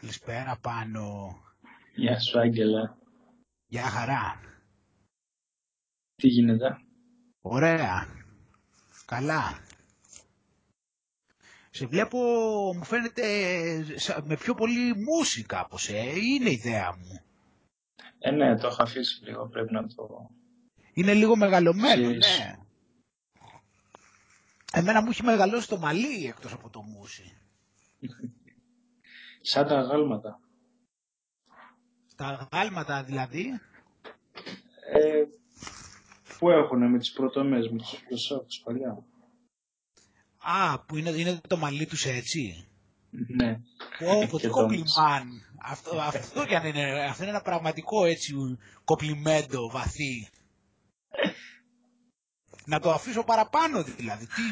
Καλησπέρα πάνω. Γεια σου Άγγελα. Γεια χαρά. Τι γίνεται; Ωραία. Καλά. Σε βλέπω, μου φαίνεται με πιο πολύ μουσική κάπως, ε. Είναι ιδέα μου. Ε, ναι, το έχω αφήσει λίγο, πρέπει να το... Είναι λίγο μεγαλωμένο, ναι. Εμένα μου έχει μεγαλώσει το μαλλί εκτός από το μουσι. Σαν τα γάλματα. Τα γάλματα δηλαδή. Ε, που έχουν με τις πρωτομές, με τους προσώπους παλιά. Α, που είναι, είναι το μαλλί τους έτσι. Ναι. Πω, τι κομπλιμάν. Αυτό, αυτό, για είναι, αυτό είναι ένα πραγματικό έτσι κοπλιμέντο βαθύ. Να το αφήσω παραπάνω δηλαδή. Τι...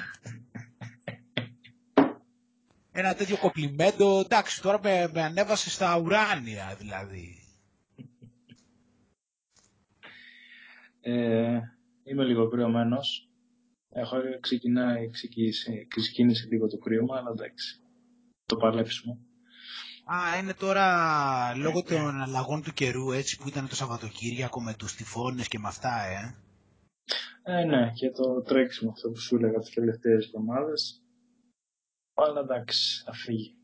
Ένα τέτοιο κοπλιμέντο, εντάξει τώρα με, με ανέβασε στα ουράνια δηλαδή. Ε, είμαι λίγο κρυωμένος. Έχω ξεκινάει, ξεκίνησε λίγο το κρύωμα, αλλά εντάξει. Το παλέψιμο. Α, είναι τώρα λόγω των αλλαγών του καιρού έτσι που ήταν το Σαββατοκύριακο με τους τυφώνες και με αυτά, ε. Ε, ναι, και το τρέξιμο αυτό που σου έλεγα τις τελευταίες εβδομάδες. Αλλά εντάξει, θα φύγει.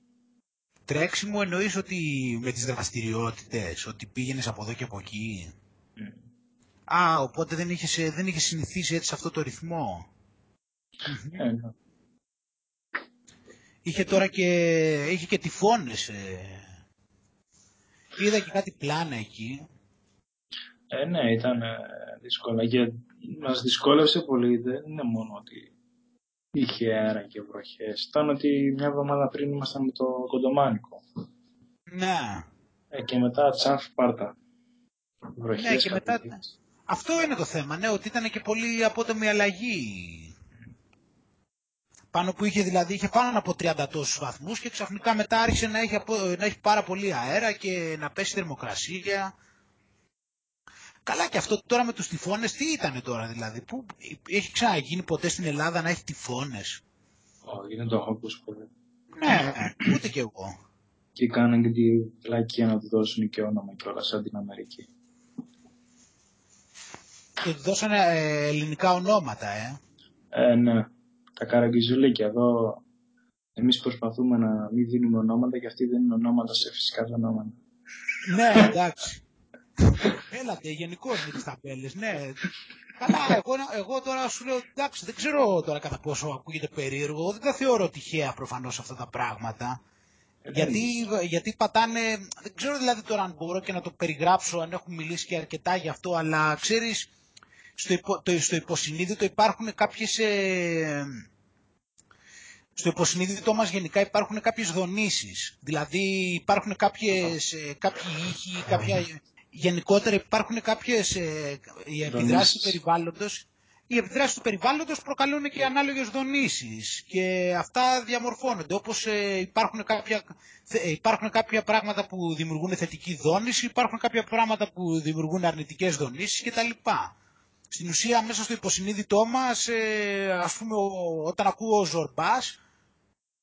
Τρέξιμο εννοείς ότι με τις δραστηριότητες, ότι πήγαινες από εδώ και από εκεί; Mm. Α, οπότε δεν είχες, δεν είχες συνηθίσει έτσι σε αυτό το ρυθμό; Ε, ναι. Είχε τώρα και, είχε και τυφώνες. Ε. Είδα και κάτι πλάνα εκεί. Ε, ναι, ήταν ε, δύσκολα. Και μας δυσκόλευσε πολύ. Δεν είναι μόνο ότι είχε αέρα και βροχές. Ήταν ότι μια εβδομάδα πριν ήμασταν με το κοντομάνικο. Ναι. Ε, και μετά τσαφ πάρτα. Βροχές, ναι, και μετά... Αυτό είναι το θέμα, ναι, ότι ήταν και πολύ απότομη αλλαγή. Πάνω που είχε δηλαδή, είχε πάνω από 30 τόσους βαθμούς και ξαφνικά μετά άρχισε να έχει, να έχει πάρα πολύ αέρα και να πέσει θερμοκρασία. Καλά και αυτό τώρα με τους τυφώνες τι ήταν τώρα δηλαδή, που έχει ξαναγίνει ποτέ στην Ελλάδα να έχει τυφώνες; Όχι, δεν το έχω ακούσει ποτέ. Ναι, ούτε κι εγώ. Και κάνανε και τη πλακία να του δώσουν και όνομα και όλα σαν την Αμερική. Και του δώσανε ε, ελληνικά ονόματα, ε. Ε, ναι. Τα καραγκιζουλίκια εδώ. Εμείς προσπαθούμε να μην δίνουμε ονόματα και αυτοί δίνουν ονόματα σε φυσικά ονόματα. Ναι, εντάξει. Έλατε, γενικώς με τις ταμπέλες, ναι. Καλά, εγώ, εγώ τώρα σου λέω, εντάξει, δεν ξέρω τώρα κατά πόσο ακούγεται περίεργο, δεν τα θεωρώ τυχαία προφανώς αυτά τα πράγματα. Ε, γιατί, γιατί πατάνε, δεν ξέρω δηλαδή τώρα αν μπορώ και να το περιγράψω, αν έχουν μιλήσει και αρκετά γι' αυτό, αλλά ξέρεις, στο, υπο, το, στο υποσυνείδητο υπάρχουν κάποιες... Ε, στο υποσυνείδητό μας γενικά υπάρχουν κάποιες δονήσεις. Δηλαδή υπάρχουν κάποιες, ε, κάποιοι ήχοι, κάποια, γενικότερα υπάρχουν κάποιες ε, οι επιδράσεις του περιβάλλοντος. Οι επιδράσεις του περιβάλλοντος προκαλούν και ανάλογες δονήσεις και αυτά διαμορφώνονται. Όπως ε, υπάρχουν, κάποια, ε, υπάρχουν κάποια πράγματα που δημιουργούν θετική δόνηση, υπάρχουν κάποια πράγματα που δημιουργούν αρνητικές δονήσεις κτλ. Στην ουσία μέσα στο υποσυνείδητό μας, ε, ας πούμε όταν ακούω ζορμπάς,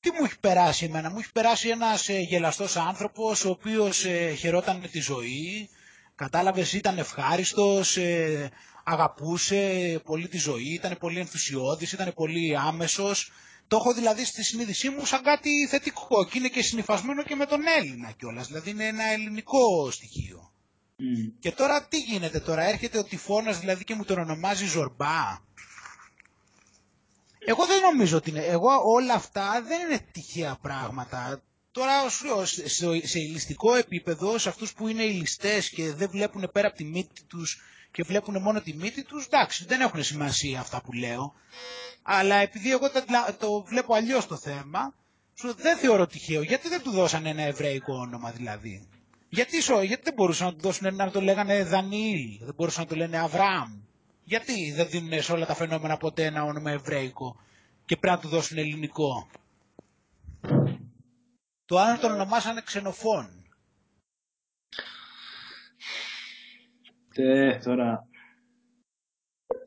τι μου έχει περάσει εμένα, μου έχει περάσει ένας ε, γελαστός άνθρωπος ο οποίος ε, χαιρόταν με τη ζωή, κατάλαβες ήταν ευχάριστος, ε, αγαπούσε πολύ τη ζωή, ήταν πολύ ενθουσιώδης, ήταν πολύ άμεσος. Το έχω δηλαδή στη συνείδησή μου σαν κάτι θετικό και είναι και συνειφασμένο και με τον Έλληνα κιόλας, δηλαδή είναι ένα ελληνικό στοιχείο. Και τώρα τι γίνεται τώρα, έρχεται ο τυφώνας δηλαδή και μου τον ονομάζει Ζορμπά. Εγώ δεν νομίζω ότι είναι, εγώ όλα αυτά δεν είναι τυχαία πράγματα. Τώρα σε ηλιστικό επίπεδο, σε αυτούς που είναι ηλιστές και δεν βλέπουν πέρα από τη μύτη τους και βλέπουν μόνο τη μύτη τους, εντάξει δεν έχουν σημασία αυτά που λέω. Αλλά επειδή εγώ το βλέπω αλλιώς το θέμα, δεν θεωρώ τυχαίο. Γιατί δεν του δώσανε ένα εβραϊκό όνομα δηλαδή; Γιατί, γιατί δεν μπορούσαν να του δώσουν να το λέγανε Δανιήλ, δεν μπορούσαν να το λένε Αβραάμ; Γιατί δεν δίνουν σε όλα τα φαινόμενα ποτέ ένα όνομα εβραϊκό και πρέπει να του δώσουν ελληνικό; Το άλλο τον ονομάσανε ξενοφών. Ε, τώρα,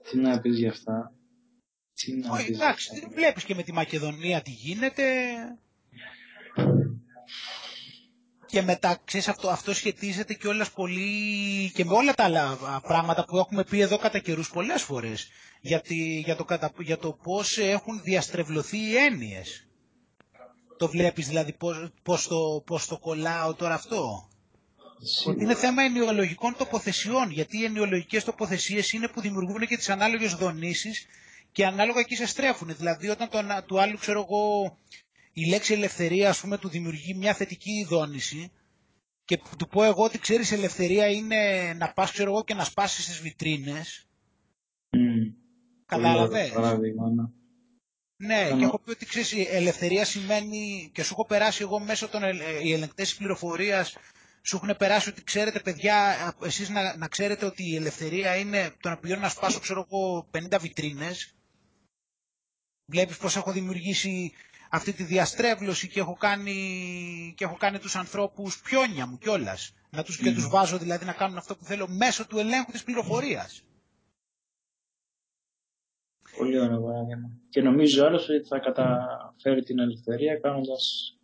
τι να πεις για αυτά; Τι να Όχι, εντάξει, δεν βλέπεις και με τη Μακεδονία τι γίνεται. και μετά, ξέρεις, αυτό, αυτό σχετίζεται και όλας πολύ και με όλα τα άλλα πράγματα που έχουμε πει εδώ κατά καιρούς πολλές φορές για, για, το, για το πώς έχουν διαστρεβλωθεί οι έννοιες. Το βλέπεις δηλαδή πώς, πώς, το, πώς το κολλάω τώρα αυτό; Ότι είναι θέμα ενοιολογικών τοποθεσιών, γιατί οι ενοιολογικές τοποθεσίες είναι που δημιουργούν και τις ανάλογες δονήσεις και ανάλογα εκεί σε στρέφουν. Δηλαδή όταν το, του άλλου, ξέρω εγώ, η λέξη ελευθερία, ας πούμε, του δημιουργεί μια θετική δόνηση και του πω εγώ ότι ξέρεις ελευθερία είναι να πας, ξέρω εγώ, και να σπάσεις τις βιτρίνες. Mm. Κατάλαβες. Ναι. Ναι, και έχω πει ότι ξέρεις, η ελευθερία σημαίνει και σου έχω περάσει εγώ μέσω των οι ελεγκτές πληροφορίας σου έχουν περάσει ότι ξέρετε παιδιά, εσείς να, να ξέρετε ότι η ελευθερία είναι το να πηγαίνω να σπάσω ξέρω εγώ 50 βιτρίνες. Βλέπεις πως έχω δημιουργήσει αυτή τη διαστρέβλωση και έχω κάνει, και έχω κάνει τους ανθρώπους πιόνια μου κιόλας. Να τους, και τους βάζω δηλαδή να κάνουν αυτό που θέλω μέσω του ελέγχου της πληροφορίας. Πολύ ωραίο παράδειγμα. Και νομίζω άλλος ότι θα καταφέρει την ελευθερία κάνοντας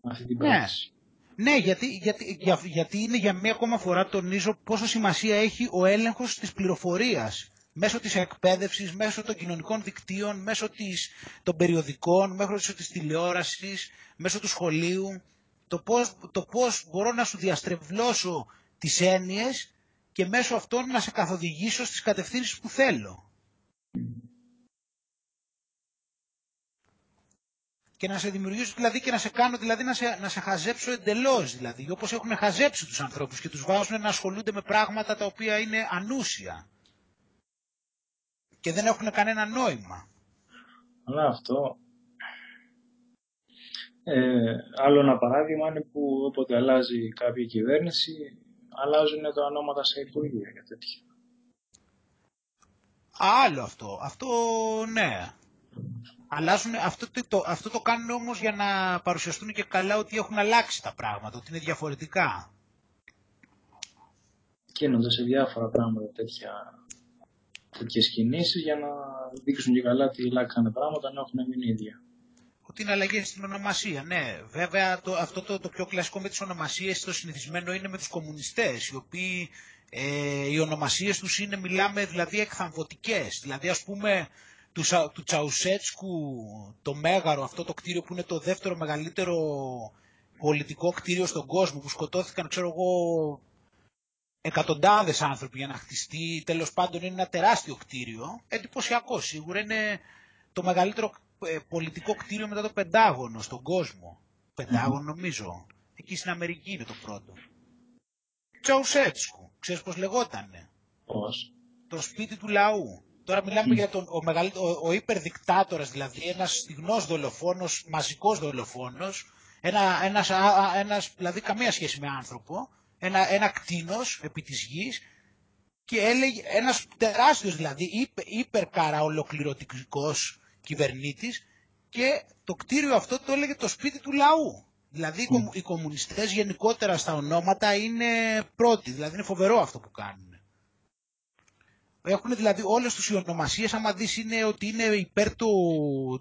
αυτή την ναι. πράξη. Ναι, γιατί, γιατί, για, γιατί είναι για μία ακόμα φορά τονίζω πόσο σημασία έχει ο έλεγχος της πληροφορίας μέσω της εκπαίδευσης, μέσω των κοινωνικών δικτύων, μέσω της, των περιοδικών, μέσω της τηλεόρασης, μέσω του σχολείου, το πώς, το πώς μπορώ να σου διαστρεβλώσω τις έννοιες και μέσω αυτών να σε καθοδηγήσω στις κατευθύνσεις που θέλω. Και να σε δημιουργήσω δηλαδή και να σε κάνω δηλαδή να σε, να σε χαζέψω εντελώς δηλαδή όπως έχουν χαζέψει τους ανθρώπους και τους βάζουν να ασχολούνται με πράγματα τα οποία είναι ανούσια και δεν έχουν κανένα νόημα. Αλλά αυτό ε, άλλο ένα παράδειγμα είναι που όποτε αλλάζει κάποια κυβέρνηση αλλάζουν τα ονόματα σε υπουργεία και τέτοια. Άλλο αυτό. Αυτό ναι. Αλλάζουν, αυτό, το, αυτό το κάνουν όμως για να παρουσιαστούν και καλά ότι έχουν αλλάξει τα πράγματα, ότι είναι διαφορετικά. Κίνονται σε διάφορα πράγματα τέτοια, τέτοιες κινήσεις για να δείξουν και καλά ότι αλλάξανε πράγματα να έχουν μείνει ίδια. Ότι είναι αλλαγές στην ονομασία, ναι. Βέβαια το, αυτό το, το πιο κλασικό με τις ονομασίες, το συνηθισμένο είναι με τους κομμουνιστές, οι οποίοι ε, οι ονομασίες τους είναι, μιλάμε δηλαδή εκθαμβωτικές. Δηλαδή ας πούμε του, του Τσαουσέτσκου το Μέγαρο, αυτό το κτίριο που είναι το δεύτερο μεγαλύτερο πολιτικό κτίριο στον κόσμο που σκοτώθηκαν ξέρω εγώ εκατοντάδες άνθρωποι για να χτιστεί. Τέλος πάντων είναι ένα τεράστιο κτίριο. Εντυπωσιακό σίγουρα. Είναι το μεγαλύτερο ε, πολιτικό κτίριο μετά το Πεντάγωνο στον κόσμο. Πεντάγωνο νομίζω. Εκεί στην Αμερική είναι το πρώτο. Τσαουσέτσκου. Ξέρεις πως λεγότανε; Πώς; Το σπίτι του λαού Τώρα μιλάμε για τον ο, ο, ο υπερδικτάτορας, δηλαδή ένας στιγνός δολοφόνος, μαζικός δολοφόνος, ένα, ένας, ένας, δηλαδή καμία σχέση με άνθρωπο, ένα, ένα κτίνος επί της γης και έλεγε ένας τεράστιος δηλαδή υπε, υπερκάρα ολοκληρωτικός κυβερνήτης και το κτίριο αυτό το έλεγε το σπίτι του λαού. Δηλαδή mm. οι κομμουνιστές γενικότερα στα ονόματα είναι πρώτοι, δηλαδή είναι φοβερό αυτό που κάνουν. Έχουν δηλαδή όλες τους οι ονομασίες, άμα δεις, είναι ότι είναι υπέρ, του,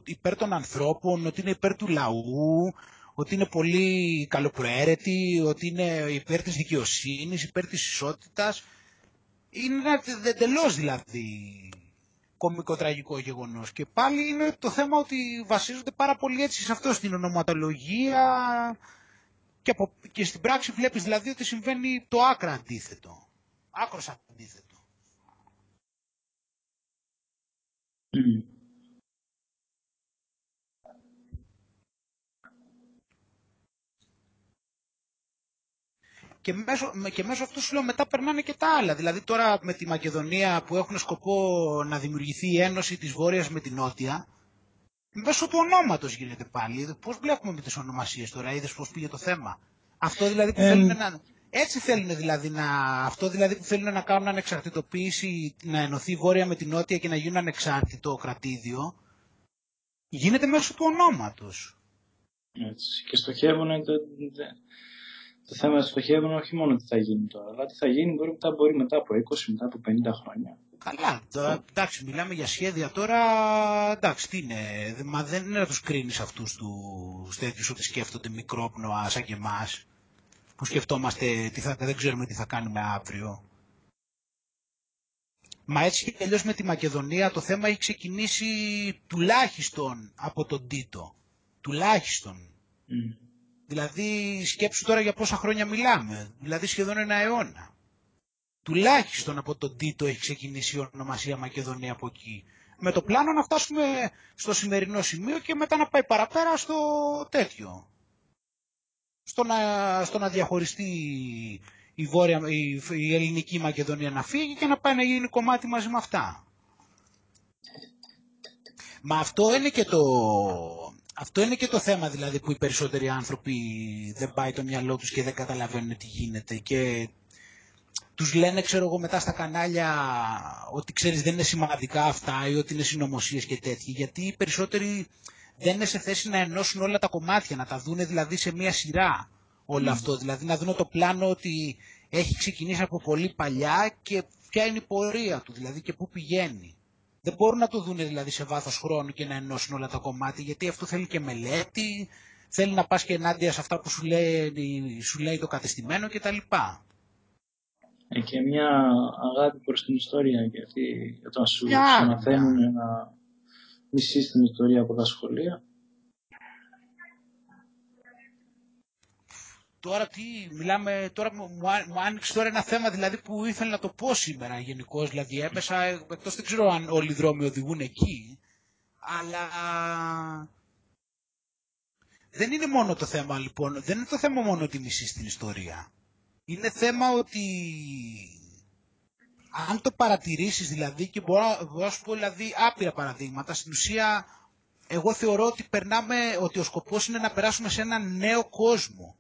υπέρ των ανθρώπων, ότι είναι υπέρ του λαού, ότι είναι πολύ καλοπροαίρετοι, ότι είναι υπέρ της δικαιοσύνης, υπέρ της ισότητας. Είναι ένα εντελώς δηλαδή κομικο-τραγικό γεγονός. Και πάλι είναι το θέμα ότι βασίζονται πάρα πολύ έτσι σε αυτό, στην ονοματολογία και, και στην πράξη βλέπεις δηλαδή ότι συμβαίνει το άκρα αντίθετο. Άκρος αντίθετο. Και μέσω, και μέσω αυτού σου λέω μετά περνάνε και τα άλλα. Δηλαδή τώρα με τη Μακεδονία που έχουν σκοπό να δημιουργηθεί η ένωση της Βόρειας με την Νότια, μέσω του ονόματος γίνεται πάλι. Πώς βλέπουμε με τις ονομασίες τώρα, είδες πώς πήγε το θέμα. Αυτό δηλαδή που θέλουν να... Έτσι θέλουν δηλαδή να... Αυτό δηλαδή που θέλουν να κάνουν ανεξαρτητοποίηση, να ενωθεί η Βόρεια με την Νότια και να γίνουν ανεξάρτητο κρατήδιο, γίνεται μέσω του ονόματος. Έτσι. Και στοχεύουν το, το θέμα στοχεύουν όχι μόνο τι θα γίνει τώρα, αλλά τι θα γίνει μπορεί μετά, μπορεί μετά από 20, μετά από 50 χρόνια. Καλά, τώρα, εντάξει, μιλάμε για σχέδια τώρα, εντάξει, τι είναι, μα δεν είναι να τους κρίνεις αυτούς τους τέτοιους ότι σκέφτονται μικρόπνοα σαν και εμάς. Που σκεφτόμαστε τι θα, δεν ξέρουμε τι θα κάνουμε αύριο. Μα έτσι και αλλιώς με τη Μακεδονία το θέμα έχει ξεκινήσει τουλάχιστον από τον Τίτο. Τουλάχιστον. Δηλαδή σκέψου τώρα για πόσα χρόνια μιλάμε. Δηλαδή σχεδόν ένα αιώνα. Τουλάχιστον από τον Τίτο έχει ξεκινήσει η ονομασία Μακεδονία από εκεί. Με το πλάνο να φτάσουμε στο σημερινό σημείο και μετά να πάει παραπέρα στο τέτοιο. Στο να, στο να διαχωριστεί η, βόρεια, η, η ελληνική Μακεδονία να φύγει και να πάει να γίνει κομμάτι μαζί με αυτά. Μα αυτό είναι και το, αυτό είναι και το θέμα δηλαδή που οι περισσότεροι άνθρωποι δεν πάει το μυαλό τους και δεν καταλαβαίνουν τι γίνεται και τους λένε ξέρω εγώ μετά στα κανάλια ότι ξέρεις δεν είναι σημαντικά αυτά ή ότι είναι συνωμοσίες και τέτοιοι γιατί οι περισσότεροι δεν είναι σε θέση να ενώσουν όλα τα κομμάτια, να τα δούνε δηλαδή σε μία σειρά όλο αυτό. Δηλαδή να δουν το πλάνο ότι έχει ξεκινήσει από πολύ παλιά και ποια είναι η πορεία του δηλαδή και πού πηγαίνει. Δεν μπορούν να το δουν δηλαδή σε βάθος χρόνου και να ενώσουν όλα τα κομμάτια γιατί αυτό θέλει και μελέτη, θέλει να πας και ενάντια σε αυτά που σου λέει, σου λέει το κατεστημένο κτλ. Ε, και μια αγάπη προς την ιστορία γιατί όταν σου, μαθαίνουν να μισείς την ιστορία από τα σχολεία Τώρα τι, μιλάμε, τώρα μου, μου άνοιξε τώρα ένα θέμα δηλαδή που ήθελα να το πω σήμερα γενικώς. Δηλαδή έπεσα, εκτός δεν ξέρω αν όλοι οι δρόμοι οδηγούν εκεί, αλλά δεν είναι μόνο το θέμα λοιπόν, δεν είναι το θέμα μόνο ότι μισείς στην ιστορία. Είναι θέμα ότι αν το παρατηρήσεις δηλαδή και μπορώ, μπορώ να σου πω δηλαδή άπειρα παραδείγματα, στην ουσία εγώ θεωρώ ότι περνάμε, ότι ο σκοπός είναι να περάσουμε σε ένα νέο κόσμο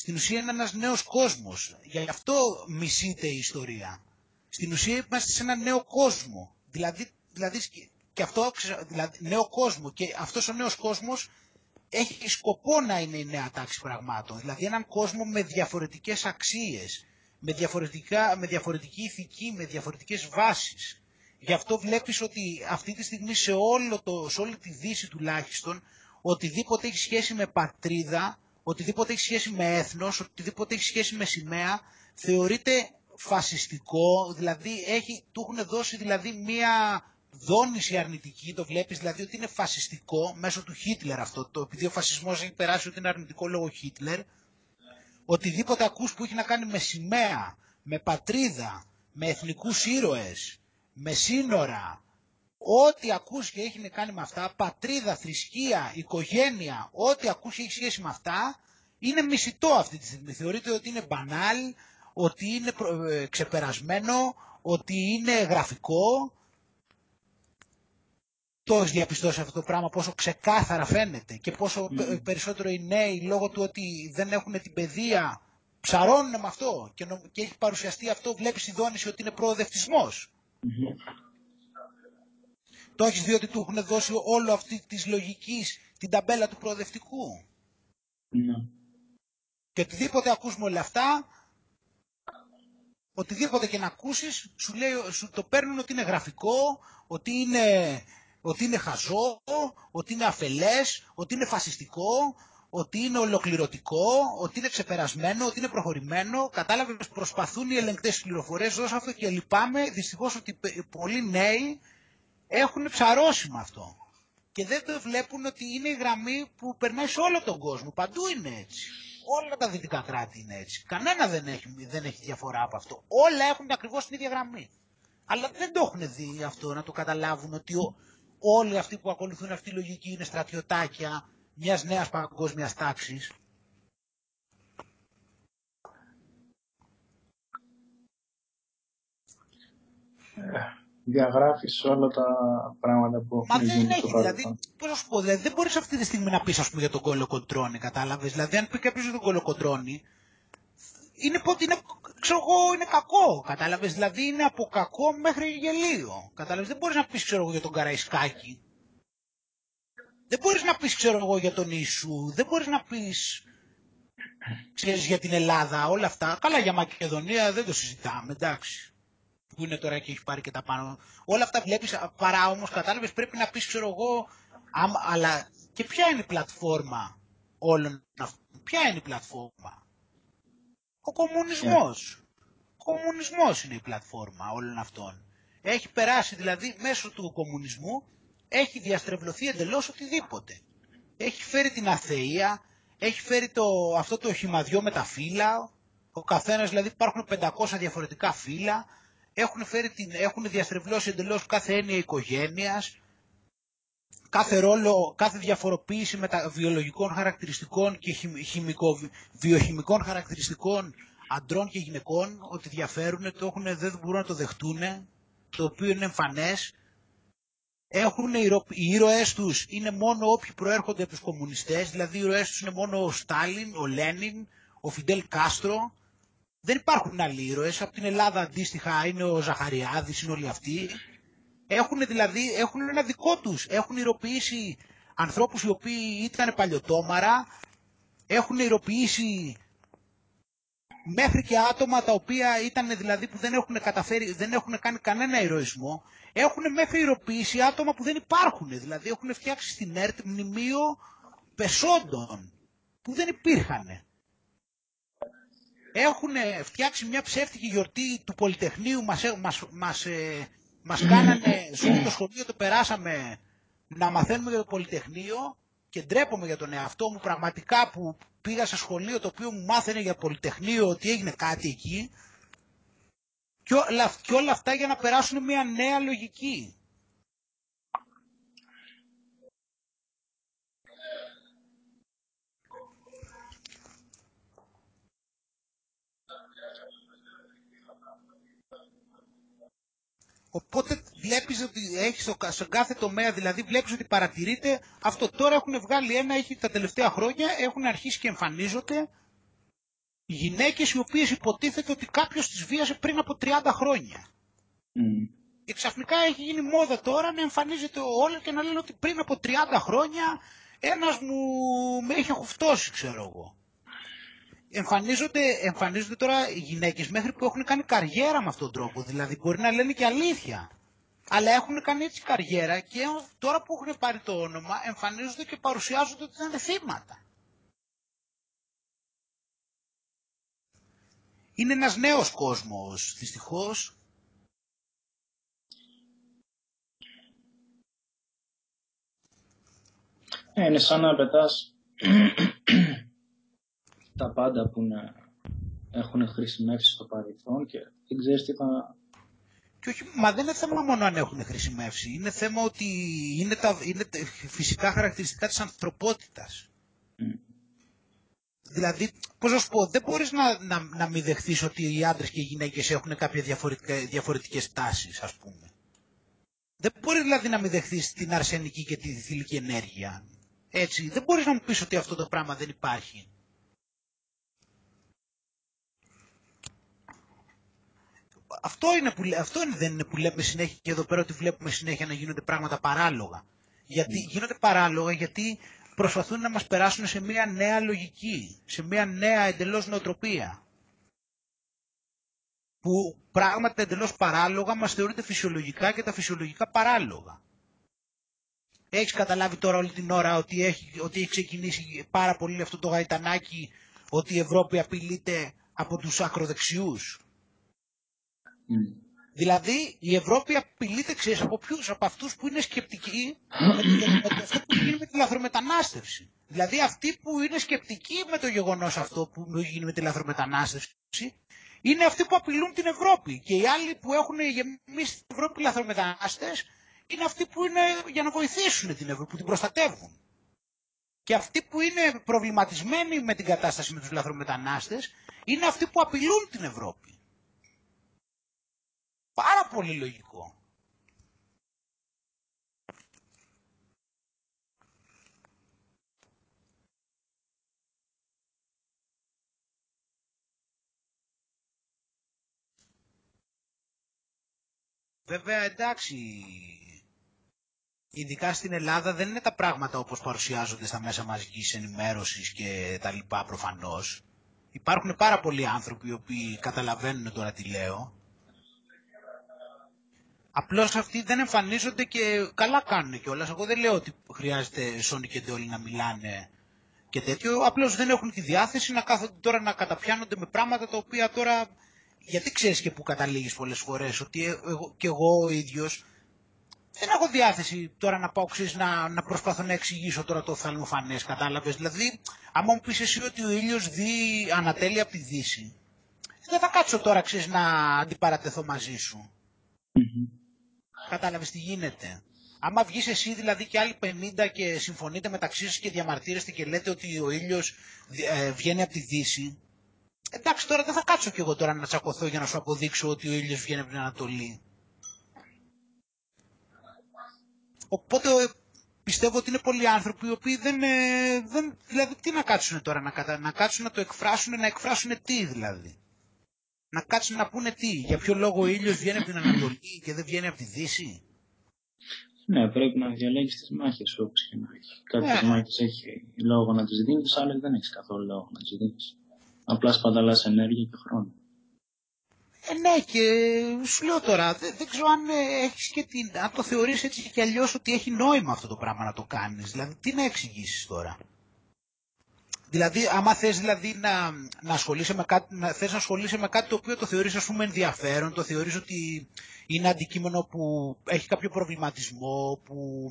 στην ουσία είναι ένας νέος κόσμος. Γι' αυτό μισείται η ιστορία. Στην ουσία είμαστε σε ένα νέο κόσμο. Δηλαδή, δηλαδή και αυτό, δηλαδή, νέο κόσμο. Και αυτός ο νέος κόσμος έχει σκοπό να είναι η νέα τάξη πραγμάτων. Δηλαδή έναν κόσμο με διαφορετικές αξίες, με, διαφορετικά, με διαφορετική ηθική, με διαφορετικές βάσεις. Γι' αυτό βλέπεις ότι αυτή τη στιγμή σε, όλο το, σε όλη τη δύση τουλάχιστον, οτιδήποτε έχει σχέση με πατρίδα, οτιδήποτε έχει σχέση με έθνος, οτιδήποτε έχει σχέση με σημαία, θεωρείται φασιστικό, δηλαδή έχει, του έχουν δώσει δηλαδή μία δόνηση αρνητική, το βλέπεις δηλαδή ότι είναι φασιστικό μέσω του Χίτλερ αυτό, το, επειδή ο φασισμός έχει περάσει ότι είναι αρνητικό λόγω Χίτλερ, οτιδήποτε ακούς που έχει να κάνει με σημαία, με πατρίδα, με εθνικούς ήρωες, με σύνορα, Ό,τι ακούς και έχει να κάνει με αυτά, πατρίδα, θρησκεία, οικογένεια, ό,τι ακούς και έχει σχέση με αυτά, είναι μισητό αυτή τη στιγμή. Θεωρείται ότι είναι μπανάλ, ότι είναι ε, ξεπερασμένο, ότι είναι γραφικό. Το έχει διαπιστώσει αυτό το πράγμα, πόσο ξεκάθαρα φαίνεται και πόσο περισσότερο οι νέοι λόγω του ότι δεν έχουν την παιδεία ψαρώνουν με αυτό και, και έχει παρουσιαστεί αυτό, βλέπεις η δόνηση ότι είναι προοδευτισμός. Το έχεις δει ότι του έχουν δώσει όλο αυτή της λογικής την ταμπέλα του προοδευτικού; Ναι. Και οτιδήποτε ακούς με όλα αυτά, οτιδήποτε και να ακούσεις, σου, λέει, σου το παίρνουν ότι είναι γραφικό, ότι είναι, ότι είναι χαζό, ότι είναι αφελές, ότι είναι φασιστικό, ότι είναι ολοκληρωτικό, ότι είναι ξεπερασμένο, ότι είναι προχωρημένο. Κατάλαβες προσπαθούν οι ελεγκτές πληροφορίες, δώσω αυτό και λυπάμαι δυστυχώς ότι πολλοί νέοι έχουν ψαρώσει με αυτό. Και δεν το βλέπουν ότι είναι η γραμμή που περνάει σε όλο τον κόσμο. Παντού είναι έτσι. Όλα τα δυτικά κράτη είναι έτσι. Κανένα δεν έχει, δεν έχει διαφορά από αυτό. Όλα έχουν ακριβώς την ίδια γραμμή. Αλλά δεν το έχουν δει αυτό να το καταλάβουν ότι όλοι αυτοί που ακολουθούν αυτή τη λογική είναι στρατιωτάκια μιας νέας παγκόσμιας τάξης. Ε, διαγράφεις όλα τα πράγματα που έχουν γίνει δεν έχει, δηλαδή, πώς να σου πω, δηλαδή, δεν μπορείς αυτή τη στιγμή να πεις ας πούμε για τον κολοκοντρόνη, κατάλαβες, δηλαδή αν πει κάποιος για τον κολοκοντρόνη, είναι, είναι, ξέρω εγώ, είναι κακό, κατάλαβες, δηλαδή είναι από κακό μέχρι γελίο, κατάλαβες, δεν μπορείς να πεις, ξέρω εγώ, για τον Καραϊσκάκη, δεν μπορείς να πεις, ξέρω εγώ, για τον Ιησού, δεν μπορείς να πεις, ξέρεις, για την Ελλάδα, όλα αυτά, καλά για Μακεδονία δεν το συζητάμε, εντάξει που είναι τώρα και έχει πάρει και τα πάνω. Όλα αυτά βλέπεις, παρά όμως κατάλαβες πρέπει να πεις ξέρω εγώ, αλλά και ποια είναι η πλατφόρμα όλων αυτών; Ποια είναι η πλατφόρμα; Ο κομμουνισμός. Ο κομμουνισμός είναι η πλατφόρμα όλων αυτών. Έχει περάσει δηλαδή μέσω του κομμουνισμού, έχει διαστρεβλωθεί εντελώς οτιδήποτε. Έχει φέρει την αθεία, έχει φέρει το, αυτό το χυμαδιό με τα φύλλα, ο καθένας δηλαδή υπάρχουν 500 διαφορετικά φύλλα, έχουν, φέρει την, έχουν διαστρεβλώσει εντελώς κάθε έννοια οικογένειας, κάθε ρόλο, κάθε διαφοροποίηση μετα βιολογικών χαρακτηριστικών και χημικο, βιοχημικών χαρακτηριστικών αντρών και γυναικών, ότι διαφέρουν, το έχουν, δεν μπορούν να το δεχτούν, το οποίο είναι εμφανές. Έχουν οι ήρωές τους είναι μόνο όποιοι προέρχονται από τους κομμουνιστές, δηλαδή οι ήρωές τους είναι μόνο ο Στάλιν, ο Λένιν, ο Φιντέλ Κάστρο. Δεν υπάρχουν άλλοι ήρωες, από την Ελλάδα αντίστοιχα είναι ο Ζαχαριάδης, είναι όλοι αυτοί. Έχουν δηλαδή, έχουν ένα δικό τους. Έχουν ηρωποιήσει ανθρώπους οι οποίοι ήταν παλιωτόμαρα, έχουν ηρωποιήσει μέχρι και άτομα τα οποία ήταν δηλαδή που δεν έχουν καταφέρει, δεν έχουν κάνει κανένα ηρωισμό, έχουν μέχρι ηρωποιήσει άτομα που δεν υπάρχουν. Δηλαδή έχουν φτιάξει στην ΕΡΤ μνημείο πεσόντων που δεν υπήρχαν. Έχουν φτιάξει μια ψεύτικη γιορτή του Πολυτεχνείου, μας, μας, μας, ε, μας κάνανε, σε το σχολείο το περάσαμε να μαθαίνουμε για το Πολυτεχνείο και ντρέπομαι για τον εαυτό μου πραγματικά που πήγα σε σχολείο το οποίο μου μάθαινε για Πολυτεχνείο ότι έγινε κάτι εκεί και όλα, και όλα αυτά για να περάσουν μια νέα λογική. Οπότε βλέπεις ότι έχεις στο, κάθε τομέα, δηλαδή βλέπεις ότι παρατηρείται αυτό. Τώρα έχουν βγάλει ένα, έχει τα τελευταία χρόνια, έχουν αρχίσει και εμφανίζονται γυναίκες οι οποίες υποτίθεται ότι κάποιος τις βίασε πριν από 30 χρόνια. Mm. Και ξαφνικά έχει γίνει μόδα τώρα να εμφανίζεται όλα και να λένε ότι πριν από 30 χρόνια ένας μου με είχε χουφτώσει ξέρω εγώ εμφανίζονται, εμφανίζονται τώρα οι γυναίκες μέχρι που έχουν κάνει καριέρα με αυτόν τον τρόπο. Δηλαδή μπορεί να λένε και αλήθεια. Αλλά έχουν κάνει έτσι καριέρα και τώρα που έχουν πάρει το όνομα εμφανίζονται και παρουσιάζονται ότι είναι θύματα. Είναι ένας νέος κόσμος, δυστυχώς. Ε, είναι σαν να πετάς τα πάντα που να έχουν χρησιμεύσει στο παρελθόν και δεν ξέρεις τι θα... Και όχι, μα δεν είναι θέμα μόνο αν έχουν χρησιμεύσει. Είναι θέμα ότι είναι τα, είναι τα φυσικά χαρακτηριστικά της ανθρωπότητας. Mm. Δηλαδή, πώς να σου πω, δεν μπορείς να, να, να μην δεχθείς ότι οι άντρες και οι γυναίκες έχουν κάποια διαφορετικές τάσεις, ας πούμε. Δεν μπορείς δηλαδή να μην δεχθείς την αρσενική και τη θηλυκή ενέργεια. Έτσι, δεν μπορείς να μου πεις ότι αυτό το πράγμα δεν υπάρχει. Αυτό, είναι που, αυτό είναι, δεν είναι που λέμε συνέχεια και εδώ πέρα ότι βλέπουμε συνέχεια να γίνονται πράγματα παράλογα. Γιατί mm. γίνονται παράλογα γιατί προσπαθούν να μας περάσουν σε μια νέα λογική, σε μια νέα εντελώς νοοτροπία. Που πράγματα εντελώς παράλογα μας θεωρείται φυσιολογικά και τα φυσιολογικά παράλογα. Έχεις καταλάβει τώρα όλη την ώρα ότι έχει, ότι έχει ξεκινήσει πάρα πολύ αυτό το γαϊτανάκι ότι η Ευρώπη απειλείται από τους ακροδεξιούς; Δηλαδή η Ευρώπη απειλείται, ξέρεις, από ποιους, από αυτούς που είναι σκεπτικοί με, το, αυτό που γίνει με τη λαθρομετανάστευση. Δηλαδή αυτοί που είναι σκεπτικοί με το γεγονός αυτό που γίνει με τη λαθρομετανάστευση είναι αυτοί που απειλούν την Ευρώπη. Και οι άλλοι που έχουν γεμίσει την Ευρώπη λαθρομετανάστες είναι αυτοί που είναι για να βοηθήσουν την Ευρώπη, που την προστατεύουν. Και αυτοί που είναι προβληματισμένοι με την κατάσταση με τους λαθρομετανάστες είναι αυτοί που απειλούν την Ευρώπη. Πάρα πολύ λογικό. Βέβαια εντάξει, ειδικά στην Ελλάδα δεν είναι τα πράγματα όπως παρουσιάζονται στα μέσα μαζικής ενημέρωσης και τα λοιπά προφανώς. Υπάρχουν πάρα πολλοί άνθρωποι οι οποίοι καταλαβαίνουν τώρα τι λέω Απλώς αυτοί δεν εμφανίζονται και καλά κάνουν κιόλας. Εγώ δεν λέω ότι χρειάζεται Sony και όλοι να μιλάνε και τέτοιο, απλώς δεν έχουν τη διάθεση να κάθονται τώρα να καταπιάνονται με πράγματα τα οποία τώρα, γιατί ξέρεις και που καταλήγεις πολλές φορές, ότι ε, εγώ, και εγώ ο ίδιος δεν έχω διάθεση τώρα να πάω ξέρεις, να, να προσπαθώ να εξηγήσω τώρα το οφθαλμοφανές, κατάλαβες. Δηλαδή, άμα μου πεις εσύ ότι ο ήλιος δει ανατέλεια από τη Δύση, δεν θα κάτσω τώρα ξέρεις, να αντιπαρατεθώ μαζί σου. Mm-hmm. Κατάλαβες τι γίνεται. Άμα βγεις εσύ δηλαδή και άλλοι 50 και συμφωνείτε μεταξύ σας και διαμαρτύρεστε και λέτε ότι ο ήλιος ε, βγαίνει από τη Δύση, εντάξει τώρα δεν θα κάτσω κι εγώ τώρα να τσακωθώ για να σου αποδείξω ότι ο ήλιος βγαίνει από την Ανατολή. Οπότε πιστεύω ότι είναι πολλοί άνθρωποι οι οποίοι δεν, ε, δεν δηλαδή τι να κάτσουν τώρα, να, να κάτσουν να το εκφράσουν, να εκφράσουν τι δηλαδή. Να κάτσουν να πούνε τι, για ποιο λόγο ο ήλιος βγαίνει από την Ανατολή και δεν βγαίνει από τη Δύση; Ναι, πρέπει να διαλέγεις τις μάχες όπως και να έχει. Κάποιες ναι. μάχες έχει λόγο να τις δίνεις, άλλες δεν έχεις καθόλου λόγο να τις δίνεις. Απλά σπαταλάς ενέργεια και χρόνο. Ε, ναι, και σου λέω τώρα, δεν, δεν ξέρω αν ε, έχεις και την. αν το θεωρείς έτσι και αλλιώς ότι έχει νόημα αυτό το πράγμα να το κάνεις. Δηλαδή, τι να εξηγήσεις τώρα; Δηλαδή, άμα θες δηλαδή να, να, ασχολείσαι με κάτι, να, θες να ασχολείσαι με κάτι το οποίο το θεωρείς ας πούμε ενδιαφέρον, το θεωρείς ότι είναι αντικείμενο που έχει κάποιο προβληματισμό, που